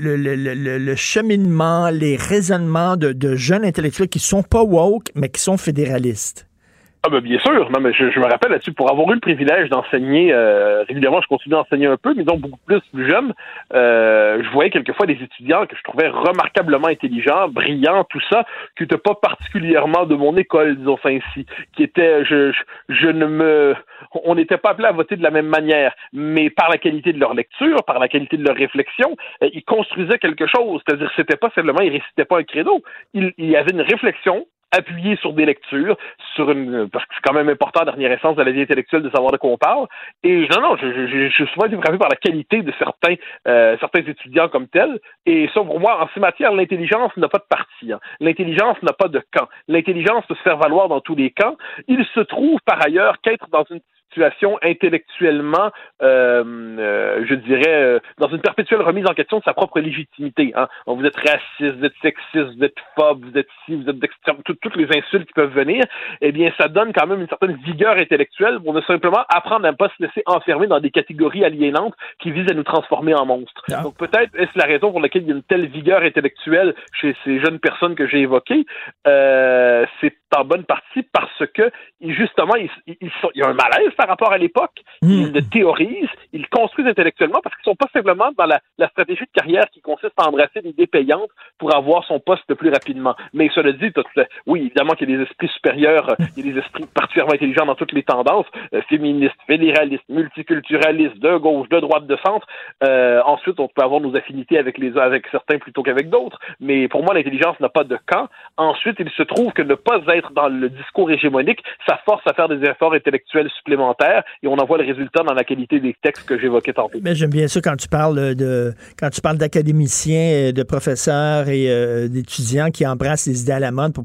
le, cheminement, les raisonnements de, jeunes intellectuels qui sont pas woke, mais qui sont fédéralistes? Ah ben bien sûr, non mais je, me rappelle là-dessus, pour avoir eu le privilège d'enseigner euh, régulièrement, je continue d'enseigner un peu, mais donc beaucoup plus plus jeune, euh, je voyais quelquefois des étudiants que je trouvais remarquablement intelligents, brillants, tout ça, qui n'étaient pas particulièrement de mon école, disons ça ainsi, qui étaient, je, je, ne me, on n'était pas appelé à voter de la même manière, mais par la qualité de leur lecture, par la qualité de leur réflexion, euh, ils construisaient quelque chose, c'est-à-dire c'était pas simplement, ils récitaient pas un credo, il y avait une réflexion appuyer sur des lectures, sur une parce que c'est quand même important, dernière essence de la vie intellectuelle, de savoir de quoi on parle. Et non, non, je, suis souvent été par la qualité de certains euh, certains étudiants comme tels. Et ça, pour moi, en ces matières, l'intelligence n'a pas de parti. Hein. L'intelligence n'a pas de camp. L'intelligence peut se faire valoir dans tous les camps. Il se trouve par ailleurs qu'être dans une situation intellectuellement, euh, euh, je dirais, euh, dans une perpétuelle remise en question de sa propre légitimité. Hein. Vous êtes raciste, vous êtes sexiste, vous êtes phobe, vous êtes ci, vous êtes d'extrême, toutes les insultes qui peuvent venir. Eh bien, ça donne quand même une certaine vigueur intellectuelle pour ne simplement apprendre à ne pas se laisser enfermer dans des catégories aliénantes qui visent à nous transformer en monstres. Ah. Donc peut-être est-ce la raison pour laquelle il y a une telle vigueur intellectuelle chez ces jeunes personnes que j'ai évoquées. c'est en bonne partie parce que justement, il, il y a un malaise par rapport à l'époque. Hmm. Ils le théorisent, ils le construisent intellectuellement parce qu'ils sont pas simplement dans la, stratégie de carrière qui consiste à embrasser l'idée payante pour avoir son poste le plus rapidement. Mais cela dit, oui, évidemment qu'il y a des esprits supérieurs, euh, il y a des esprits particulièrement intelligents dans toutes les tendances, euh, féministes, fédéralistes, multiculturalistes, de gauche, de droite, de centre. Euh, ensuite, on peut avoir nos affinités avec les avec certains plutôt qu'avec d'autres. Mais pour moi, l'intelligence n'a pas de camp. Ensuite, il se trouve que ne pas être dans le discours hégémonique, ça force à faire des efforts intellectuels supplémentaires et on en voit le résultat dans la qualité des textes que j'évoquais tantôt. Mais j'aime bien ça quand tu parles de quand tu parles d'académiciens, de professeurs et euh, d'étudiants qui embrassent les idées à la mode pour,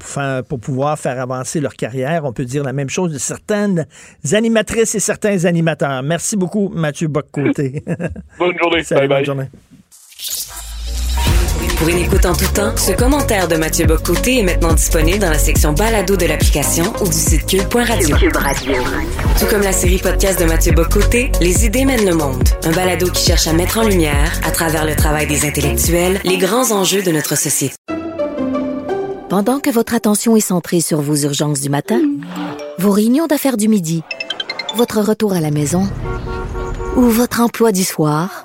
pour pouvoir faire avancer leur carrière. On peut dire la même chose de certaines animatrices et certains animateurs. Merci beaucoup, Mathieu Boccoté. bonne journée. bye bye. Bonne journée. Pour une écoute en tout temps, ce commentaire de Mathieu Bocoté est maintenant disponible dans la section balado de l'application ou du site cube.radio. Cube Radio. Tout comme la série podcast de Mathieu Bocoté, Les idées mènent le monde. Un balado qui cherche à mettre en lumière, à travers le travail des intellectuels, les grands enjeux de notre société. Pendant que votre attention est centrée sur vos urgences du matin, vos réunions d'affaires du midi, votre retour à la maison ou votre emploi du soir,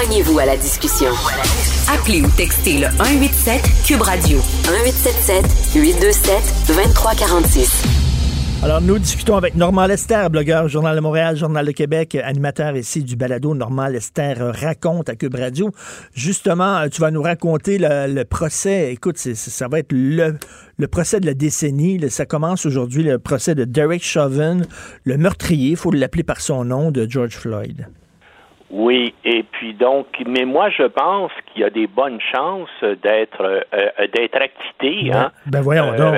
Joignez-vous à la discussion. Appelez ou textez le 187 Cube Radio 1877 827 2346. Alors, nous discutons avec Normand Lester, blogueur, Journal de Montréal, Journal de Québec, animateur ici du balado. Normand Lester raconte à Cube Radio. Justement, tu vas nous raconter le, procès. Écoute, ça va être le, le, procès de la décennie. Ça commence aujourd'hui, le procès de Derek Chauvin, le meurtrier, il faut l'appeler par son nom, de George Floyd. Oui, et puis donc, mais moi je pense qu'il y a des bonnes chances d'être euh, euh, d'être acquitté. Hein. Ben voyons donc.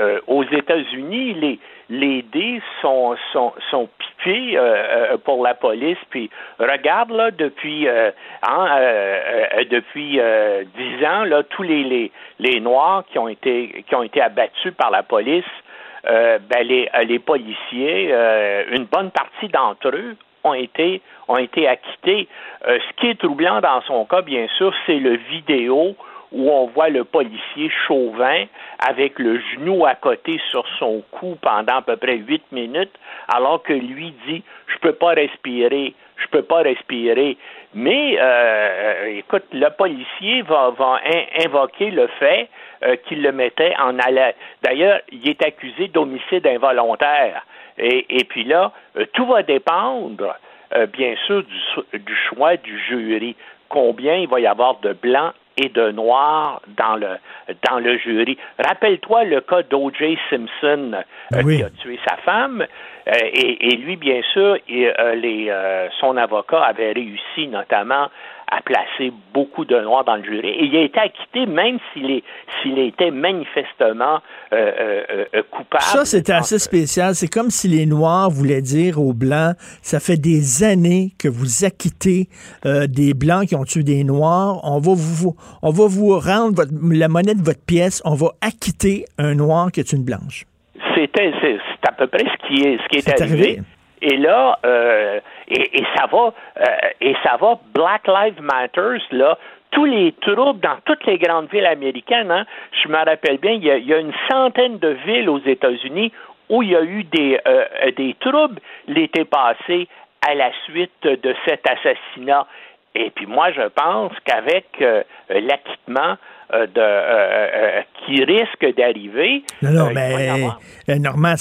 Euh, aux États-Unis, les les dés sont sont sont pipés pour la police. Puis regarde là depuis hein, depuis dix ans là tous les, les les noirs qui ont été qui ont été abattus par la police. ben les, les policiers, une bonne partie d'entre eux ont été, ont été acquittés. Euh, ce qui est troublant dans son cas, bien sûr, c'est le vidéo où on voit le policier chauvin avec le genou à côté sur son cou pendant à peu près huit minutes, alors que lui dit je peux pas respirer, je peux pas respirer. Mais euh, écoute, le policier va, invoquer le fait euh, qu'il le mettait en alerte. D'ailleurs, il est accusé d'homicide involontaire. Et, puis là, euh, tout va dépendre, euh, bien sûr, du, du, choix du jury. Combien il va y avoir de blancs et de noirs dans le dans le jury. Rappelle-toi le cas d'O.J. Simpson euh, qui a tué sa femme. et, et, lui, bien sûr, et, les, son avocat avait réussi notamment a placé beaucoup de Noirs dans le jury. Et il a été acquitté même s'il est s'il était manifestement euh, euh, euh, coupable. Ça, c'était assez spécial. C'est comme si les Noirs voulaient dire aux Blancs, ça fait des années que vous acquittez des Blancs qui ont tué des Noirs. On va vous, on va vous rendre votre, la monnaie de votre pièce. On va acquitter un Noir qui est une Blanche. C'était, c'est, à peu près ce qui est, ce qui est, arrivé? Et là, euh, et, ça va, euh, et ça va, Black Lives Matters, là, tous les troubles dans toutes les grandes villes américaines, hein, je me rappelle bien, il y, a, une centaine de villes aux États-Unis où il y a eu des, euh, des troubles l'été passé à la suite de cet assassinat. Et puis moi, je pense qu'avec l'acquittement de, qui risque d'arriver. Non, non, mais Normand,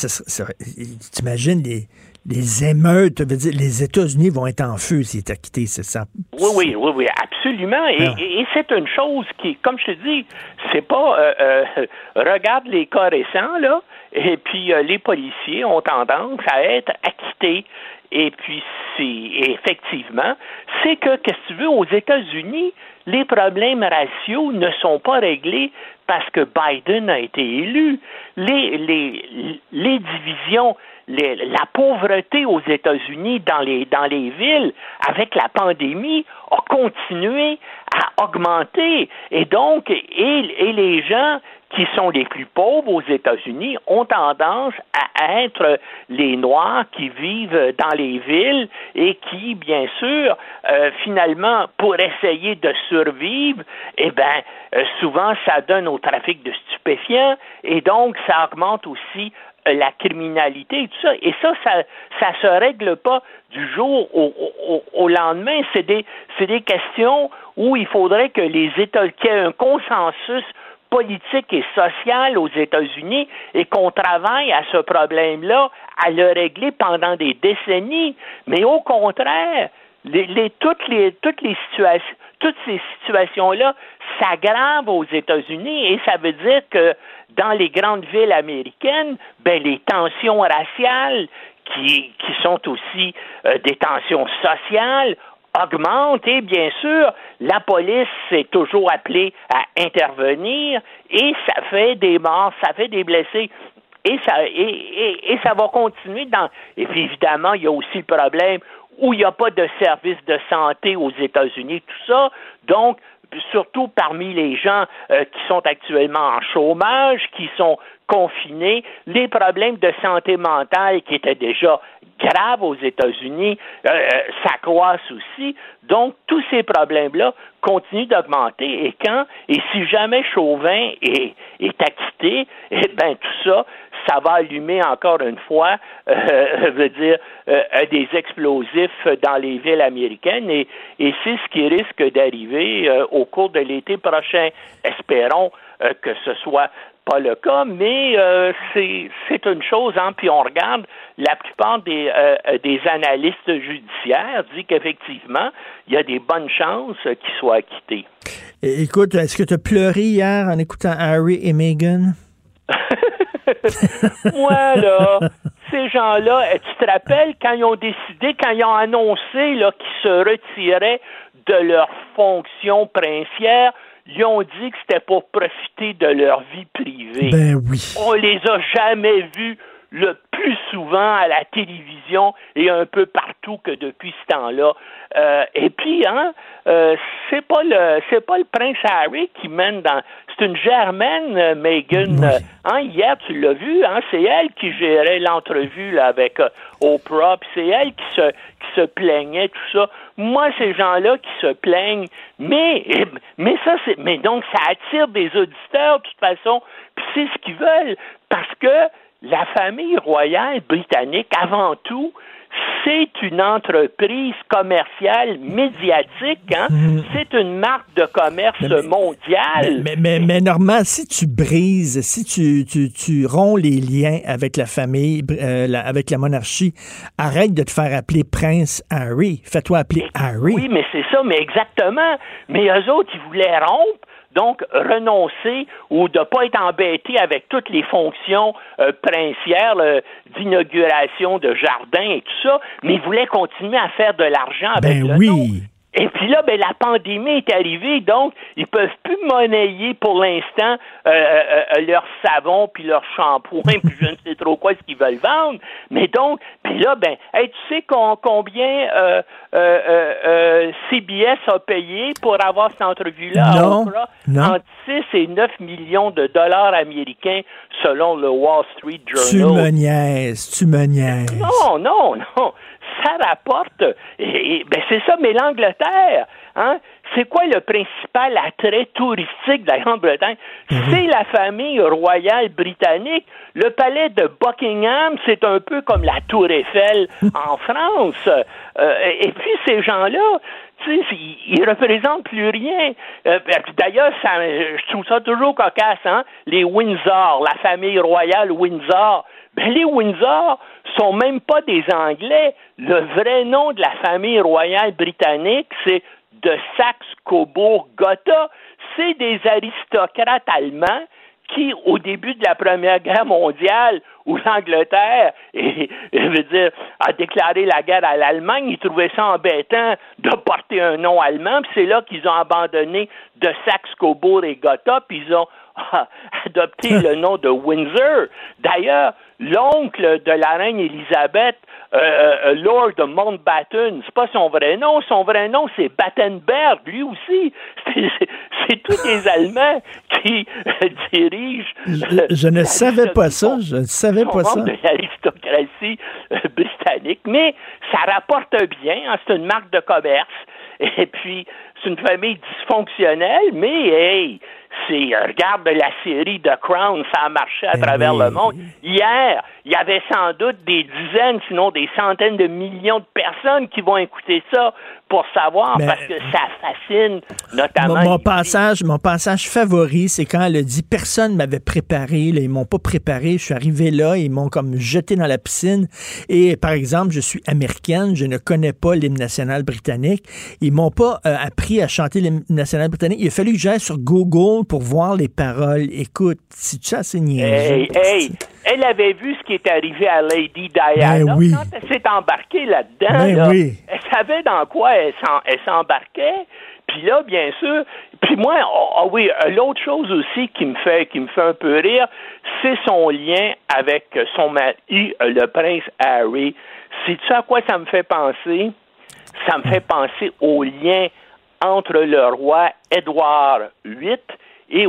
t'imagines les, les émeutes, veut dire, les États-Unis vont être en feu s'il est acquitté, c'est ça? Oui, oui, oui, oui, absolument. Et, ah. c'est une chose qui, comme je te dis, c'est pas euh, euh, regarde les cas récents, là, et puis euh, les policiers ont tendance à être acquittés. Et puis, c'est effectivement, c'est que, qu'est-ce que tu veux, aux États-Unis, les problèmes raciaux ne sont pas réglés parce que Biden a été élu. Les, les, les divisions la pauvreté aux États-Unis dans les, dans les villes, avec la pandémie, a continué à augmenter. Et donc, et, et les gens qui sont les plus pauvres aux États-Unis ont tendance à être les Noirs qui vivent dans les villes et qui, bien sûr, euh, finalement, pour essayer de survivre, eh bien, euh, souvent, ça donne au trafic de stupéfiants et donc, ça augmente aussi la criminalité et tout ça. Et ça, ça, ça se règle pas du jour au, lendemain. C'est des, c'est des questions où il faudrait que les États, qu'il y ait un consensus politique et social aux États-Unis et qu'on travaille à ce problème-là, à le régler pendant des décennies. Mais au contraire, les, toutes les toutes les situations toutes ces situations-là s'aggravent aux États-Unis et ça veut dire que dans les grandes villes américaines, ben, les tensions raciales, qui, qui sont aussi euh, des tensions sociales, augmentent et bien sûr, la police est toujours appelée à intervenir et ça fait des morts, ça fait des blessés. Et ça, et, et ça va continuer dans. Et puis évidemment, il y a aussi le problème où il n'y a pas de service de santé aux États-Unis, tout ça. Donc, surtout parmi les gens euh, qui sont actuellement en chômage, qui sont confinés, les problèmes de santé mentale qui étaient déjà graves aux États-Unis euh, euh, s'accroissent aussi. Donc, tous ces problèmes-là continuent d'augmenter et quand, et si jamais Chauvin est, est acquitté, eh bien, tout ça, ça va allumer encore une fois, euh, veut dire, euh, des explosifs dans les villes américaines et, et c'est ce qui risque d'arriver euh, au cours de l'été prochain. Espérons euh, que ce soit pas le cas, mais euh, c'est une chose, hein, puis on regarde, la plupart des, des analystes judiciaires disent qu'effectivement, il y a des bonnes chances qu'il soit acquitté. Écoute, est-ce que tu as pleuré hier en écoutant Harry et Meghan? Moi, là, ces gens-là, eh, tu te rappelles quand ils ont décidé, quand ils ont annoncé qu'ils se retiraient de leur fonction princière, ils ont dit que c'était pour profiter de leur vie privée. Ben oui. On les a jamais vus le plus souvent à la télévision et un peu partout que depuis ce temps-là. Euh, et puis, hein, euh, c'est pas le c'est pas le prince Harry qui mène dans c'est une germaine euh, Meghan. Euh, hein, hier tu l'as vu, hein, c'est elle qui gérait l'entrevue là, avec Oprah, puis c'est elle qui se qui se plaignait tout ça. Moi, ces gens-là qui se plaignent, mais mais ça c'est mais donc ça attire des auditeurs de toute façon, puis c'est ce qu'ils veulent parce que la famille royale britannique, avant tout, c'est une entreprise commerciale médiatique. Hein? Mhm. C'est une marque de commerce mondiale. Mais, mais, mais, Normand, si tu brises, si tu, tu, tu romps les liens avec la famille, euh, avec la monarchie, arrête de te faire appeler Prince Harry. Fais-toi appeler Harry. Oui, mais c'est ça, mais exactement. Mais eux autres, ils voulaient rompre donc renoncer ou de ne pas être embêté avec toutes les fonctions euh, princières d'inauguration de jardin et tout ça, mais il voulait continuer à faire de l'argent avec ben oui. Et puis là, ben, la pandémie est arrivée, donc ils peuvent plus monnayer pour l'instant euh, euh, euh, leur savon puis leur shampoing puis je ne sais trop quoi ce qu'ils veulent vendre. Mais donc, puis là, ben, hey, tu sais combien CBS a payé pour avoir cette entrevue-là Non, Oprah? non. Entre 6 et 9 millions de dollars américains selon le Wall Street Tu Journal. me niaises, tu me niaises. Non, non, non. Ça rapporte. Et, et- ben c'est ça, mais l'Angleterre, hein, c'est quoi le principal attrait touristique de la Grande-Bretagne? C'est la famille royale britannique. Le palais de Buckingham, c'est un peu comme la Tour Eiffel en France. Euh, et puis ces gens-là, ils, ils représentent plus rien. Euh, ben, D'ailleurs, ça, je trouve ça toujours cocasse, hein? Les Windsor, la famille royale Windsor. Ben, les Windsor sont même pas des Anglais. Le vrai nom de la famille royale britannique, c'est de Saxe-Cobourg-Gotha. C'est des aristocrates allemands qui, au début de la Première Guerre mondiale, où l'Angleterre veux dire, a déclaré la guerre à l'Allemagne, ils trouvaient ça embêtant de porter un nom allemand, c'est là qu'ils ont abandonné de Saxe-Cobourg et Gotha, puis ils ont ah, adopté le nom de Windsor. D'ailleurs, l'oncle de la reine Élisabeth, euh, euh, Lord de Mountbatten, c'est pas son vrai nom, son vrai nom c'est Battenberg, lui aussi. C'est- tous des Allemands qui euh, dirigent. Je, je ne savais pas ça, je ne savais pas ça. de l'aristocratie euh, britannique, mais ça rapporte bien, hein, c'est une marque de commerce. Et puis, c'est une famille dysfonctionnelle, mais hey, c'est euh, regarde la série The Crown, ça a marché à travers le monde. Hier, il y avait sans doute des dizaines, sinon des centaines de millions de personnes qui vont écouter ça pour savoir Mais- parce que ça fascine notamment Mon, mon passage, mon passage favori, c'est quand elle a dit personne m'avait préparé, là, ils m'ont pas préparé, je suis arrivé là, ils m'ont comme jeté dans la piscine et par exemple, je suis américaine, je ne connais pas l'hymne national britannique, ils m'ont pas euh, appris à chanter l'hymne national britannique, il a fallu que j'aille sur Google pour voir les paroles. Écoute, si tu assez niaiseux. Hey, hey, elle avait vu ce qui est arrivé à Lady Diana. Ben oui. Quand elle s'est embarquée là-dedans, Ben là, oui. elle savait dans quoi elle s'embarquait. Puis là, bien sûr, puis moi, ah oui, euh, l'autre chose aussi qui me fait qui me fait un peu rire, c'est son lien avec son mari, euh, le prince Harry. C'est-tu à quoi ça me fait penser? Ça me fait penser au lien entre le roi Édouard VIII et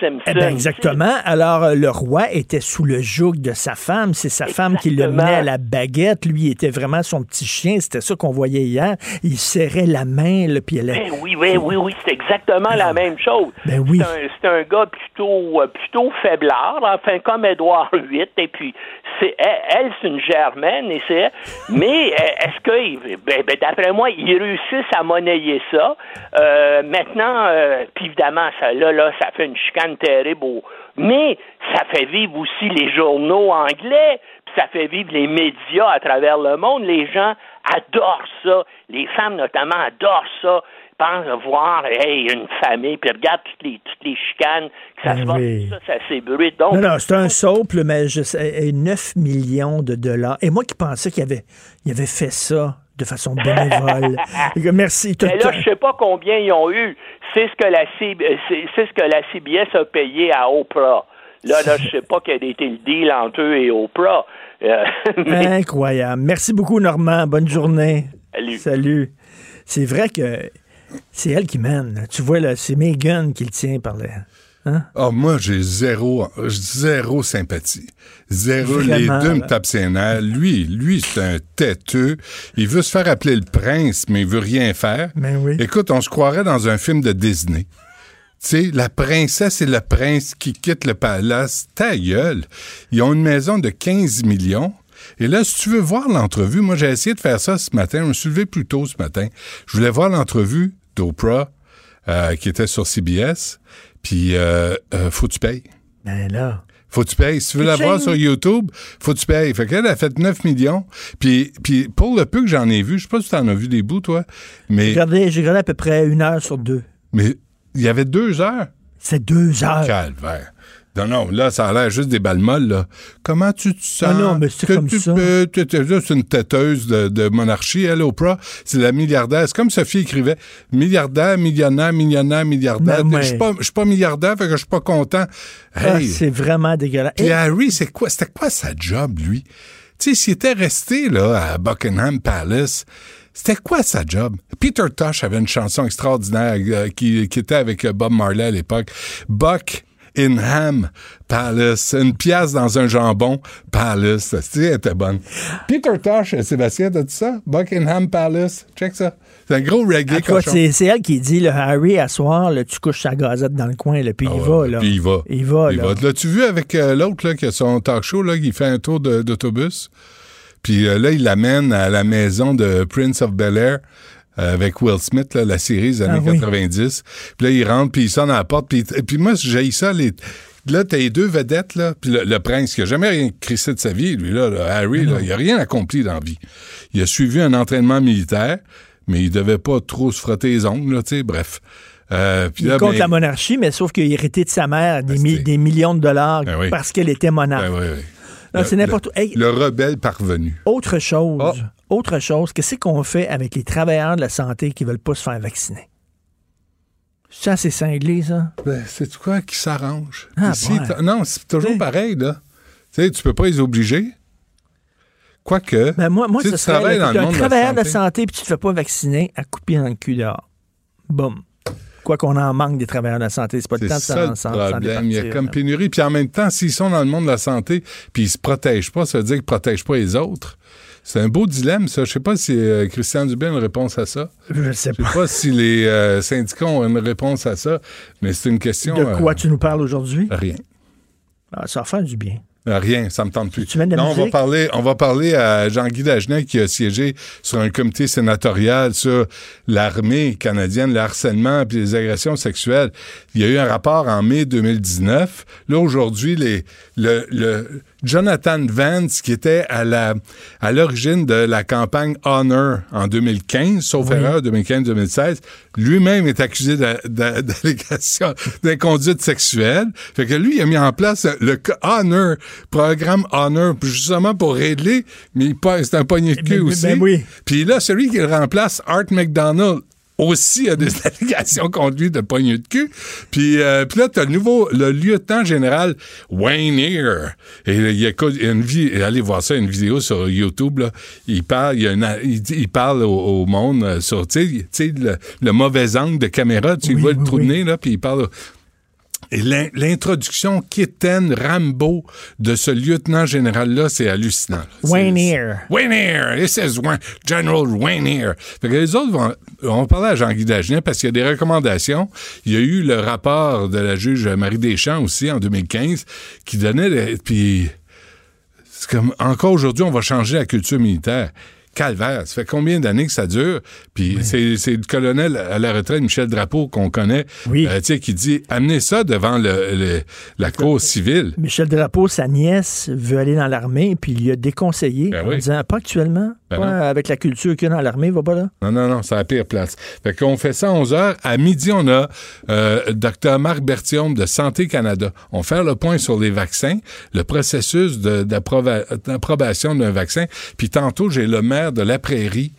Simpson. Eh ben, exactement. Alors, le roi était sous le joug de sa femme. C'est sa femme qui le menait à la baguette. Lui, il était vraiment son petit chien. C'était ça qu'on voyait hier. Il serrait la main, là, puis elle... Ben oui, oui, oui, oui, c'est exactement la même chose. Ben oui. C'est un, gars plutôt, euh, plutôt faiblard, enfin comme Édouard VIII, et puis c'est elle, elle, c'est une germaine, et c'est mais euh, est-ce que, ben, ben, d'après moi, ils réussissent à monnayer ça. Euh, maintenant, euh, puis évidemment, ça, là, là, ça fait une chicane terrible, au- mais ça fait vivre aussi les journaux anglais, puis ça fait vivre les médias à travers le monde. Les gens adorent ça. Les femmes, notamment, adorent ça. Pensent voir, hey, une famille, puis regarde toutes les, toutes les chicanes que ça Ben se passe, oui. tout ça, ça s'ébruite. Donc, Non, non, c'est un soap, là, mais je sais, et 9 millions de dollars. Et moi qui pensais qu'il avait, il avait fait ça de façon bénévole. Merci. Mais là, je sais pas combien ils ont eu. C'est ce que la c'est c'est ce que la CBS a payé à Oprah. Là, là, je sais pas quel était le deal entre eux et Oprah. Euh, mais- Incroyable. Merci beaucoup, Normand. Bonne journée. Salut. Salut. C'est vrai que c'est elle qui mène. Tu vois, là, c'est Megan qui le tient par là. Hein? Ah, moi, j'ai zéro, zéro sympathie. Zéro. Vraiment, les deux me là. tapent ses nerfs. Lui, lui, c'est un têteux. Il veut se faire appeler le prince, mais il veut rien faire. Ben oui. Écoute, on se croirait dans un film de Disney. Tu sais, la princesse et le prince qui quittent le palace. Ta gueule. Ils ont une maison de 15 millions. Et là, si tu veux voir l'entrevue, moi, j'ai essayé de faire ça ce matin. Je me suis levé plus tôt ce matin. Je voulais voir l'entrevue d'Oprah euh, qui était sur CBS. Puis, euh, euh, faut que tu payes. Ben là. Faut que tu payes. Si tu veux la voir sur YouTube, faut que tu payes. Fait qu'elle a fait 9 millions. Puis, puis pour le peu que j'en ai vu, je sais pas si tu en as vu des bouts, toi, mais, J'ai regardé, j'ai regardé à peu près une heure sur deux. mais il y avait deux heures. C'est deux heures. Calvaire. Non, non, là, ça a l'air juste des balles molles, là. Comment tu te sens? Ah non, mais c'est Que comme tu ça. peux- tu- tu- C'est une têteuse de, de monarchie, elle, Oprah. C'est la milliardaire. C'est comme Sophie écrivait. Milliardaire, millionnaire, millionnaire, milliardaire. Ben, Je suis pas, pas milliardaire, fait que je suis pas content. Ah, c'est vraiment dégueulasse. Et- Harry, c'est quoi, c'était quoi sa job, lui? Tu sais, s'il était resté, là, à Buckingham Palace, c'était quoi sa job? Peter Tosh avait une chanson extraordinaire euh, qui, qui était avec euh, Bob Marley à l'époque. Buck in Ham Palace. Une pièce dans un jambon Palace. Tu elle était bonne. Peter Tosh, Sébastien, t'as dit ça? Buckingham Palace. Check ça. C'est un gros reggae c'est elle qui dit, le Harry, à soir, là, tu couches sa gazette dans le coin, là, puis il va. Là. Ah Puis il va. Il va, Il là. va. L'as-tu vu avec euh, l'autre là, qui a son talk show, là, qui fait un tour d'autobus? Puis euh, là, il l'amène à la maison de Prince of Bel-Air euh, avec Will Smith, là, la série des années Ah oui. 90. Puis là, il rentre, puis il sonne à la porte. Puis, puis moi, j'ai ça, les... Là, t'as les deux vedettes, là, puis le, le prince qui a jamais rien crissé de sa vie, lui, là, Harry, là, il a rien accompli dans la vie. Il a suivi un entraînement militaire, mais il devait pas trop se frotter les ongles, là, tu sais, bref. Euh, Il là, contre ben- la monarchie, mais sauf qu'il a hérité de sa mère des, mi- des millions de dollars Ben oui. parce qu'elle était monarque. Ben oui, oui. Non, c'est n'importe où. le- Hey. Le rebelle parvenu. Autre chose, Ah. Autre chose, qu'est-ce qu'on fait avec les travailleurs de la santé qui veulent pas se faire vacciner? Ça, c'est cinglé, ça. Ben, c'est quoi qui s'arrange? Ah, ouais. non, c'est toujours pareil, là. Tu sais, tu peux pas les obliger. Quoique. Ben moi, moi ce tu serait travailles là, dans le monde de la travailleur de la santé. puis tu te fais pas vacciner à couper dans le cul dehors. Boum. Quoi qu'on en manque des travailleurs de la santé, c'est pas le temps de ça s'en problème. Il y a comme pénurie. Puis en même temps, s'ils sont dans le monde de la santé, puis ils se protègent pas, ça veut dire qu'ils protègent pas les autres. C'est un beau dilemme, ça. Je sais pas si euh, Christian Dubé a une réponse à ça. Je sais Je sais pas si les euh, syndicats ont une réponse à ça, mais c'est une question. De quoi euh, tu nous parles aujourd'hui? Rien. Ah, ça va faire du bien. Rien, ça me tente plus. la non, on va parler, on va parler à Jean-Guy Dagenet qui a siégé sur un comité sénatorial sur l'armée canadienne, le harcèlement et les agressions sexuelles. Il y a eu un rapport en mai 2019. Là, aujourd'hui, les, le, le Jonathan Vance, qui était à la, à l'origine de la campagne Honor en 2015, sauf erreur, 2015-2016, lui-même est accusé d'a- d'a- d'allégations d'inconduite sexuelle. Fait que lui, il a mis en place le Honor, programme Honor, justement pour régler, mais c'est un poignet de cul Ben- aussi. ben oui. Puis là, celui qui le remplace, Art McDonald, aussi a des allégations contre lui de poignée de cul. Puis, euh, puis là, t'as le nouveau, le lieutenant général Wayne Ear. Et il y a une vie, allez voir ça, une vidéo sur YouTube, là. Il parle, il, y a une- il parle au, au monde euh, sur, tu sais, le, le mauvais angle de caméra, tu vois le trou de nez, là, puis il parle... Et l'in- l'introduction quétaine, Rambo de ce lieutenant général-là, c'est hallucinant. Wayne Ear. Wayne Ear, this is Wa- General Wayne Ear. Fait que les autres vont, on va parler à Jean-Guy Dagenet parce qu'il y a des recommandations. Il y a eu le rapport de la juge Marie Deschamps aussi en 2015 qui donnait, puis c'est comme, encore aujourd'hui, on va changer la culture militaire. Calvaire, ça fait combien d'années que ça dure? Puis c'est, c'est le colonel à la retraite, Michel Drapeau, qu'on connaît, euh, tu sais, qui dit amenez ça devant le, le- la cour civile. Michel Drapeau, sa nièce, veut aller dans l'armée, puis il a déconseillé en oui. disant pas actuellement, Ben pas avec la culture qu'il y a dans l'armée, va pas là. Non, non, non, c'est la pire place. Fait qu'on fait ça à 11 heures. À midi, on a euh, Dr. Marc Berthiaume de Santé Canada. On fait le point sur les vaccins, le processus d'approbation d'un vaccin. Puis tantôt, j'ai le maire de La Prairie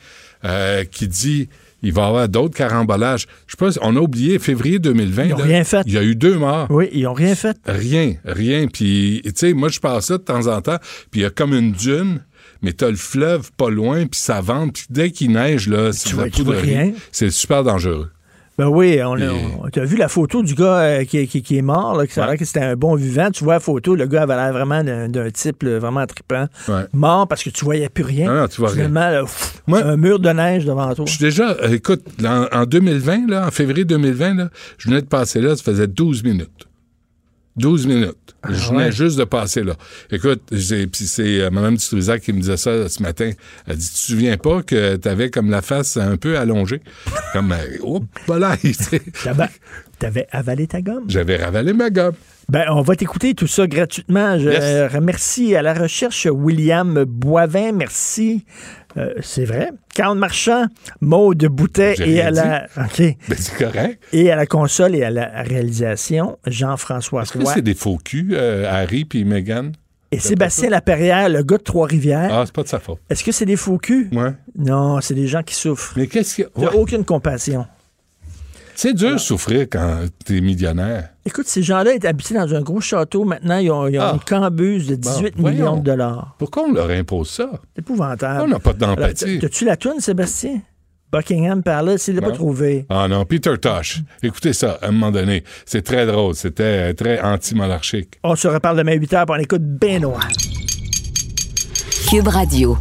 euh, qui dit il va y avoir d'autres carambolages. Je sais pas, on a oublié février 2020. Ils ont là, rien fait. Il y a eu deux morts. Oui, ils ont rien fait. Rien, rien. Puis, tu sais, moi, je passe ça de temps en temps, puis il y a comme une dune, mais t'as le fleuve pas loin, puis ça vente, puis dès qu'il neige, là, c'est la poudrerie. C'est super dangereux. Ben oui, on, Et- on- t'as vu la photo du gars euh, qui, qui- qui est mort, là, a l'air que c'était un bon vivant. Tu vois la photo, le gars avait l'air vraiment d'un, type là, vraiment trippant. Ouais. Mort parce que tu voyais plus rien. Non, non, tu vois rien. Finalement, là, pff, un mur de neige devant toi. Je suis déjà, euh, écoute, en, en 2020, là, en février 2020, là, je venais de passer là, ça faisait 12 minutes. 12 minutes. Je venais ouais? juste de passer là. Écoute, c'est euh, Mme Dutrisac qui me disait ça ce matin. Elle dit, tu te souviens pas que t'avais comme la face un peu allongée? comme, euh, oups, voilà. T'avais, avalé ta gomme? J'avais ravalé ma gomme. Ben, on va t'écouter tout ça gratuitement. Je Yes. euh, remercie à la recherche William Boivin. Merci. Euh, c'est vrai. Carl Marchand, Maude Boutet et à la. OK. Ben, c'est correct. Et à la console et à la réalisation, Jean-François Est-ce que c'est des faux culs, euh, Harry puis Meghan? Et Sébastien Laperrière, le gars de Trois-Rivières. Ah, c'est pas de sa faute. Est-ce que c'est des faux culs? Ouais. Non, c'est des gens qui souffrent. Mais qu'est-ce qu'il y a? T'as aucune compassion. C'est dur de souffrir quand t'es millionnaire. Écoute, ces gens-là étaient habités dans un gros château. Maintenant, ils ont, ils ont Ah. une cambuse de 18 Bon, millions de dollars. Pourquoi on leur impose ça? C'est épouvantable. On n'a pas d'empathie. T'as-tu la toune, Sébastien? Buckingham Palace, il l'a pas trouvé. Ah non, Peter Tosh. Écoutez ça, à un moment donné. C'est très drôle. C'était très anti-monarchique. On se reparle demain 8 h, puis on écoute Benoît. Cube Radio.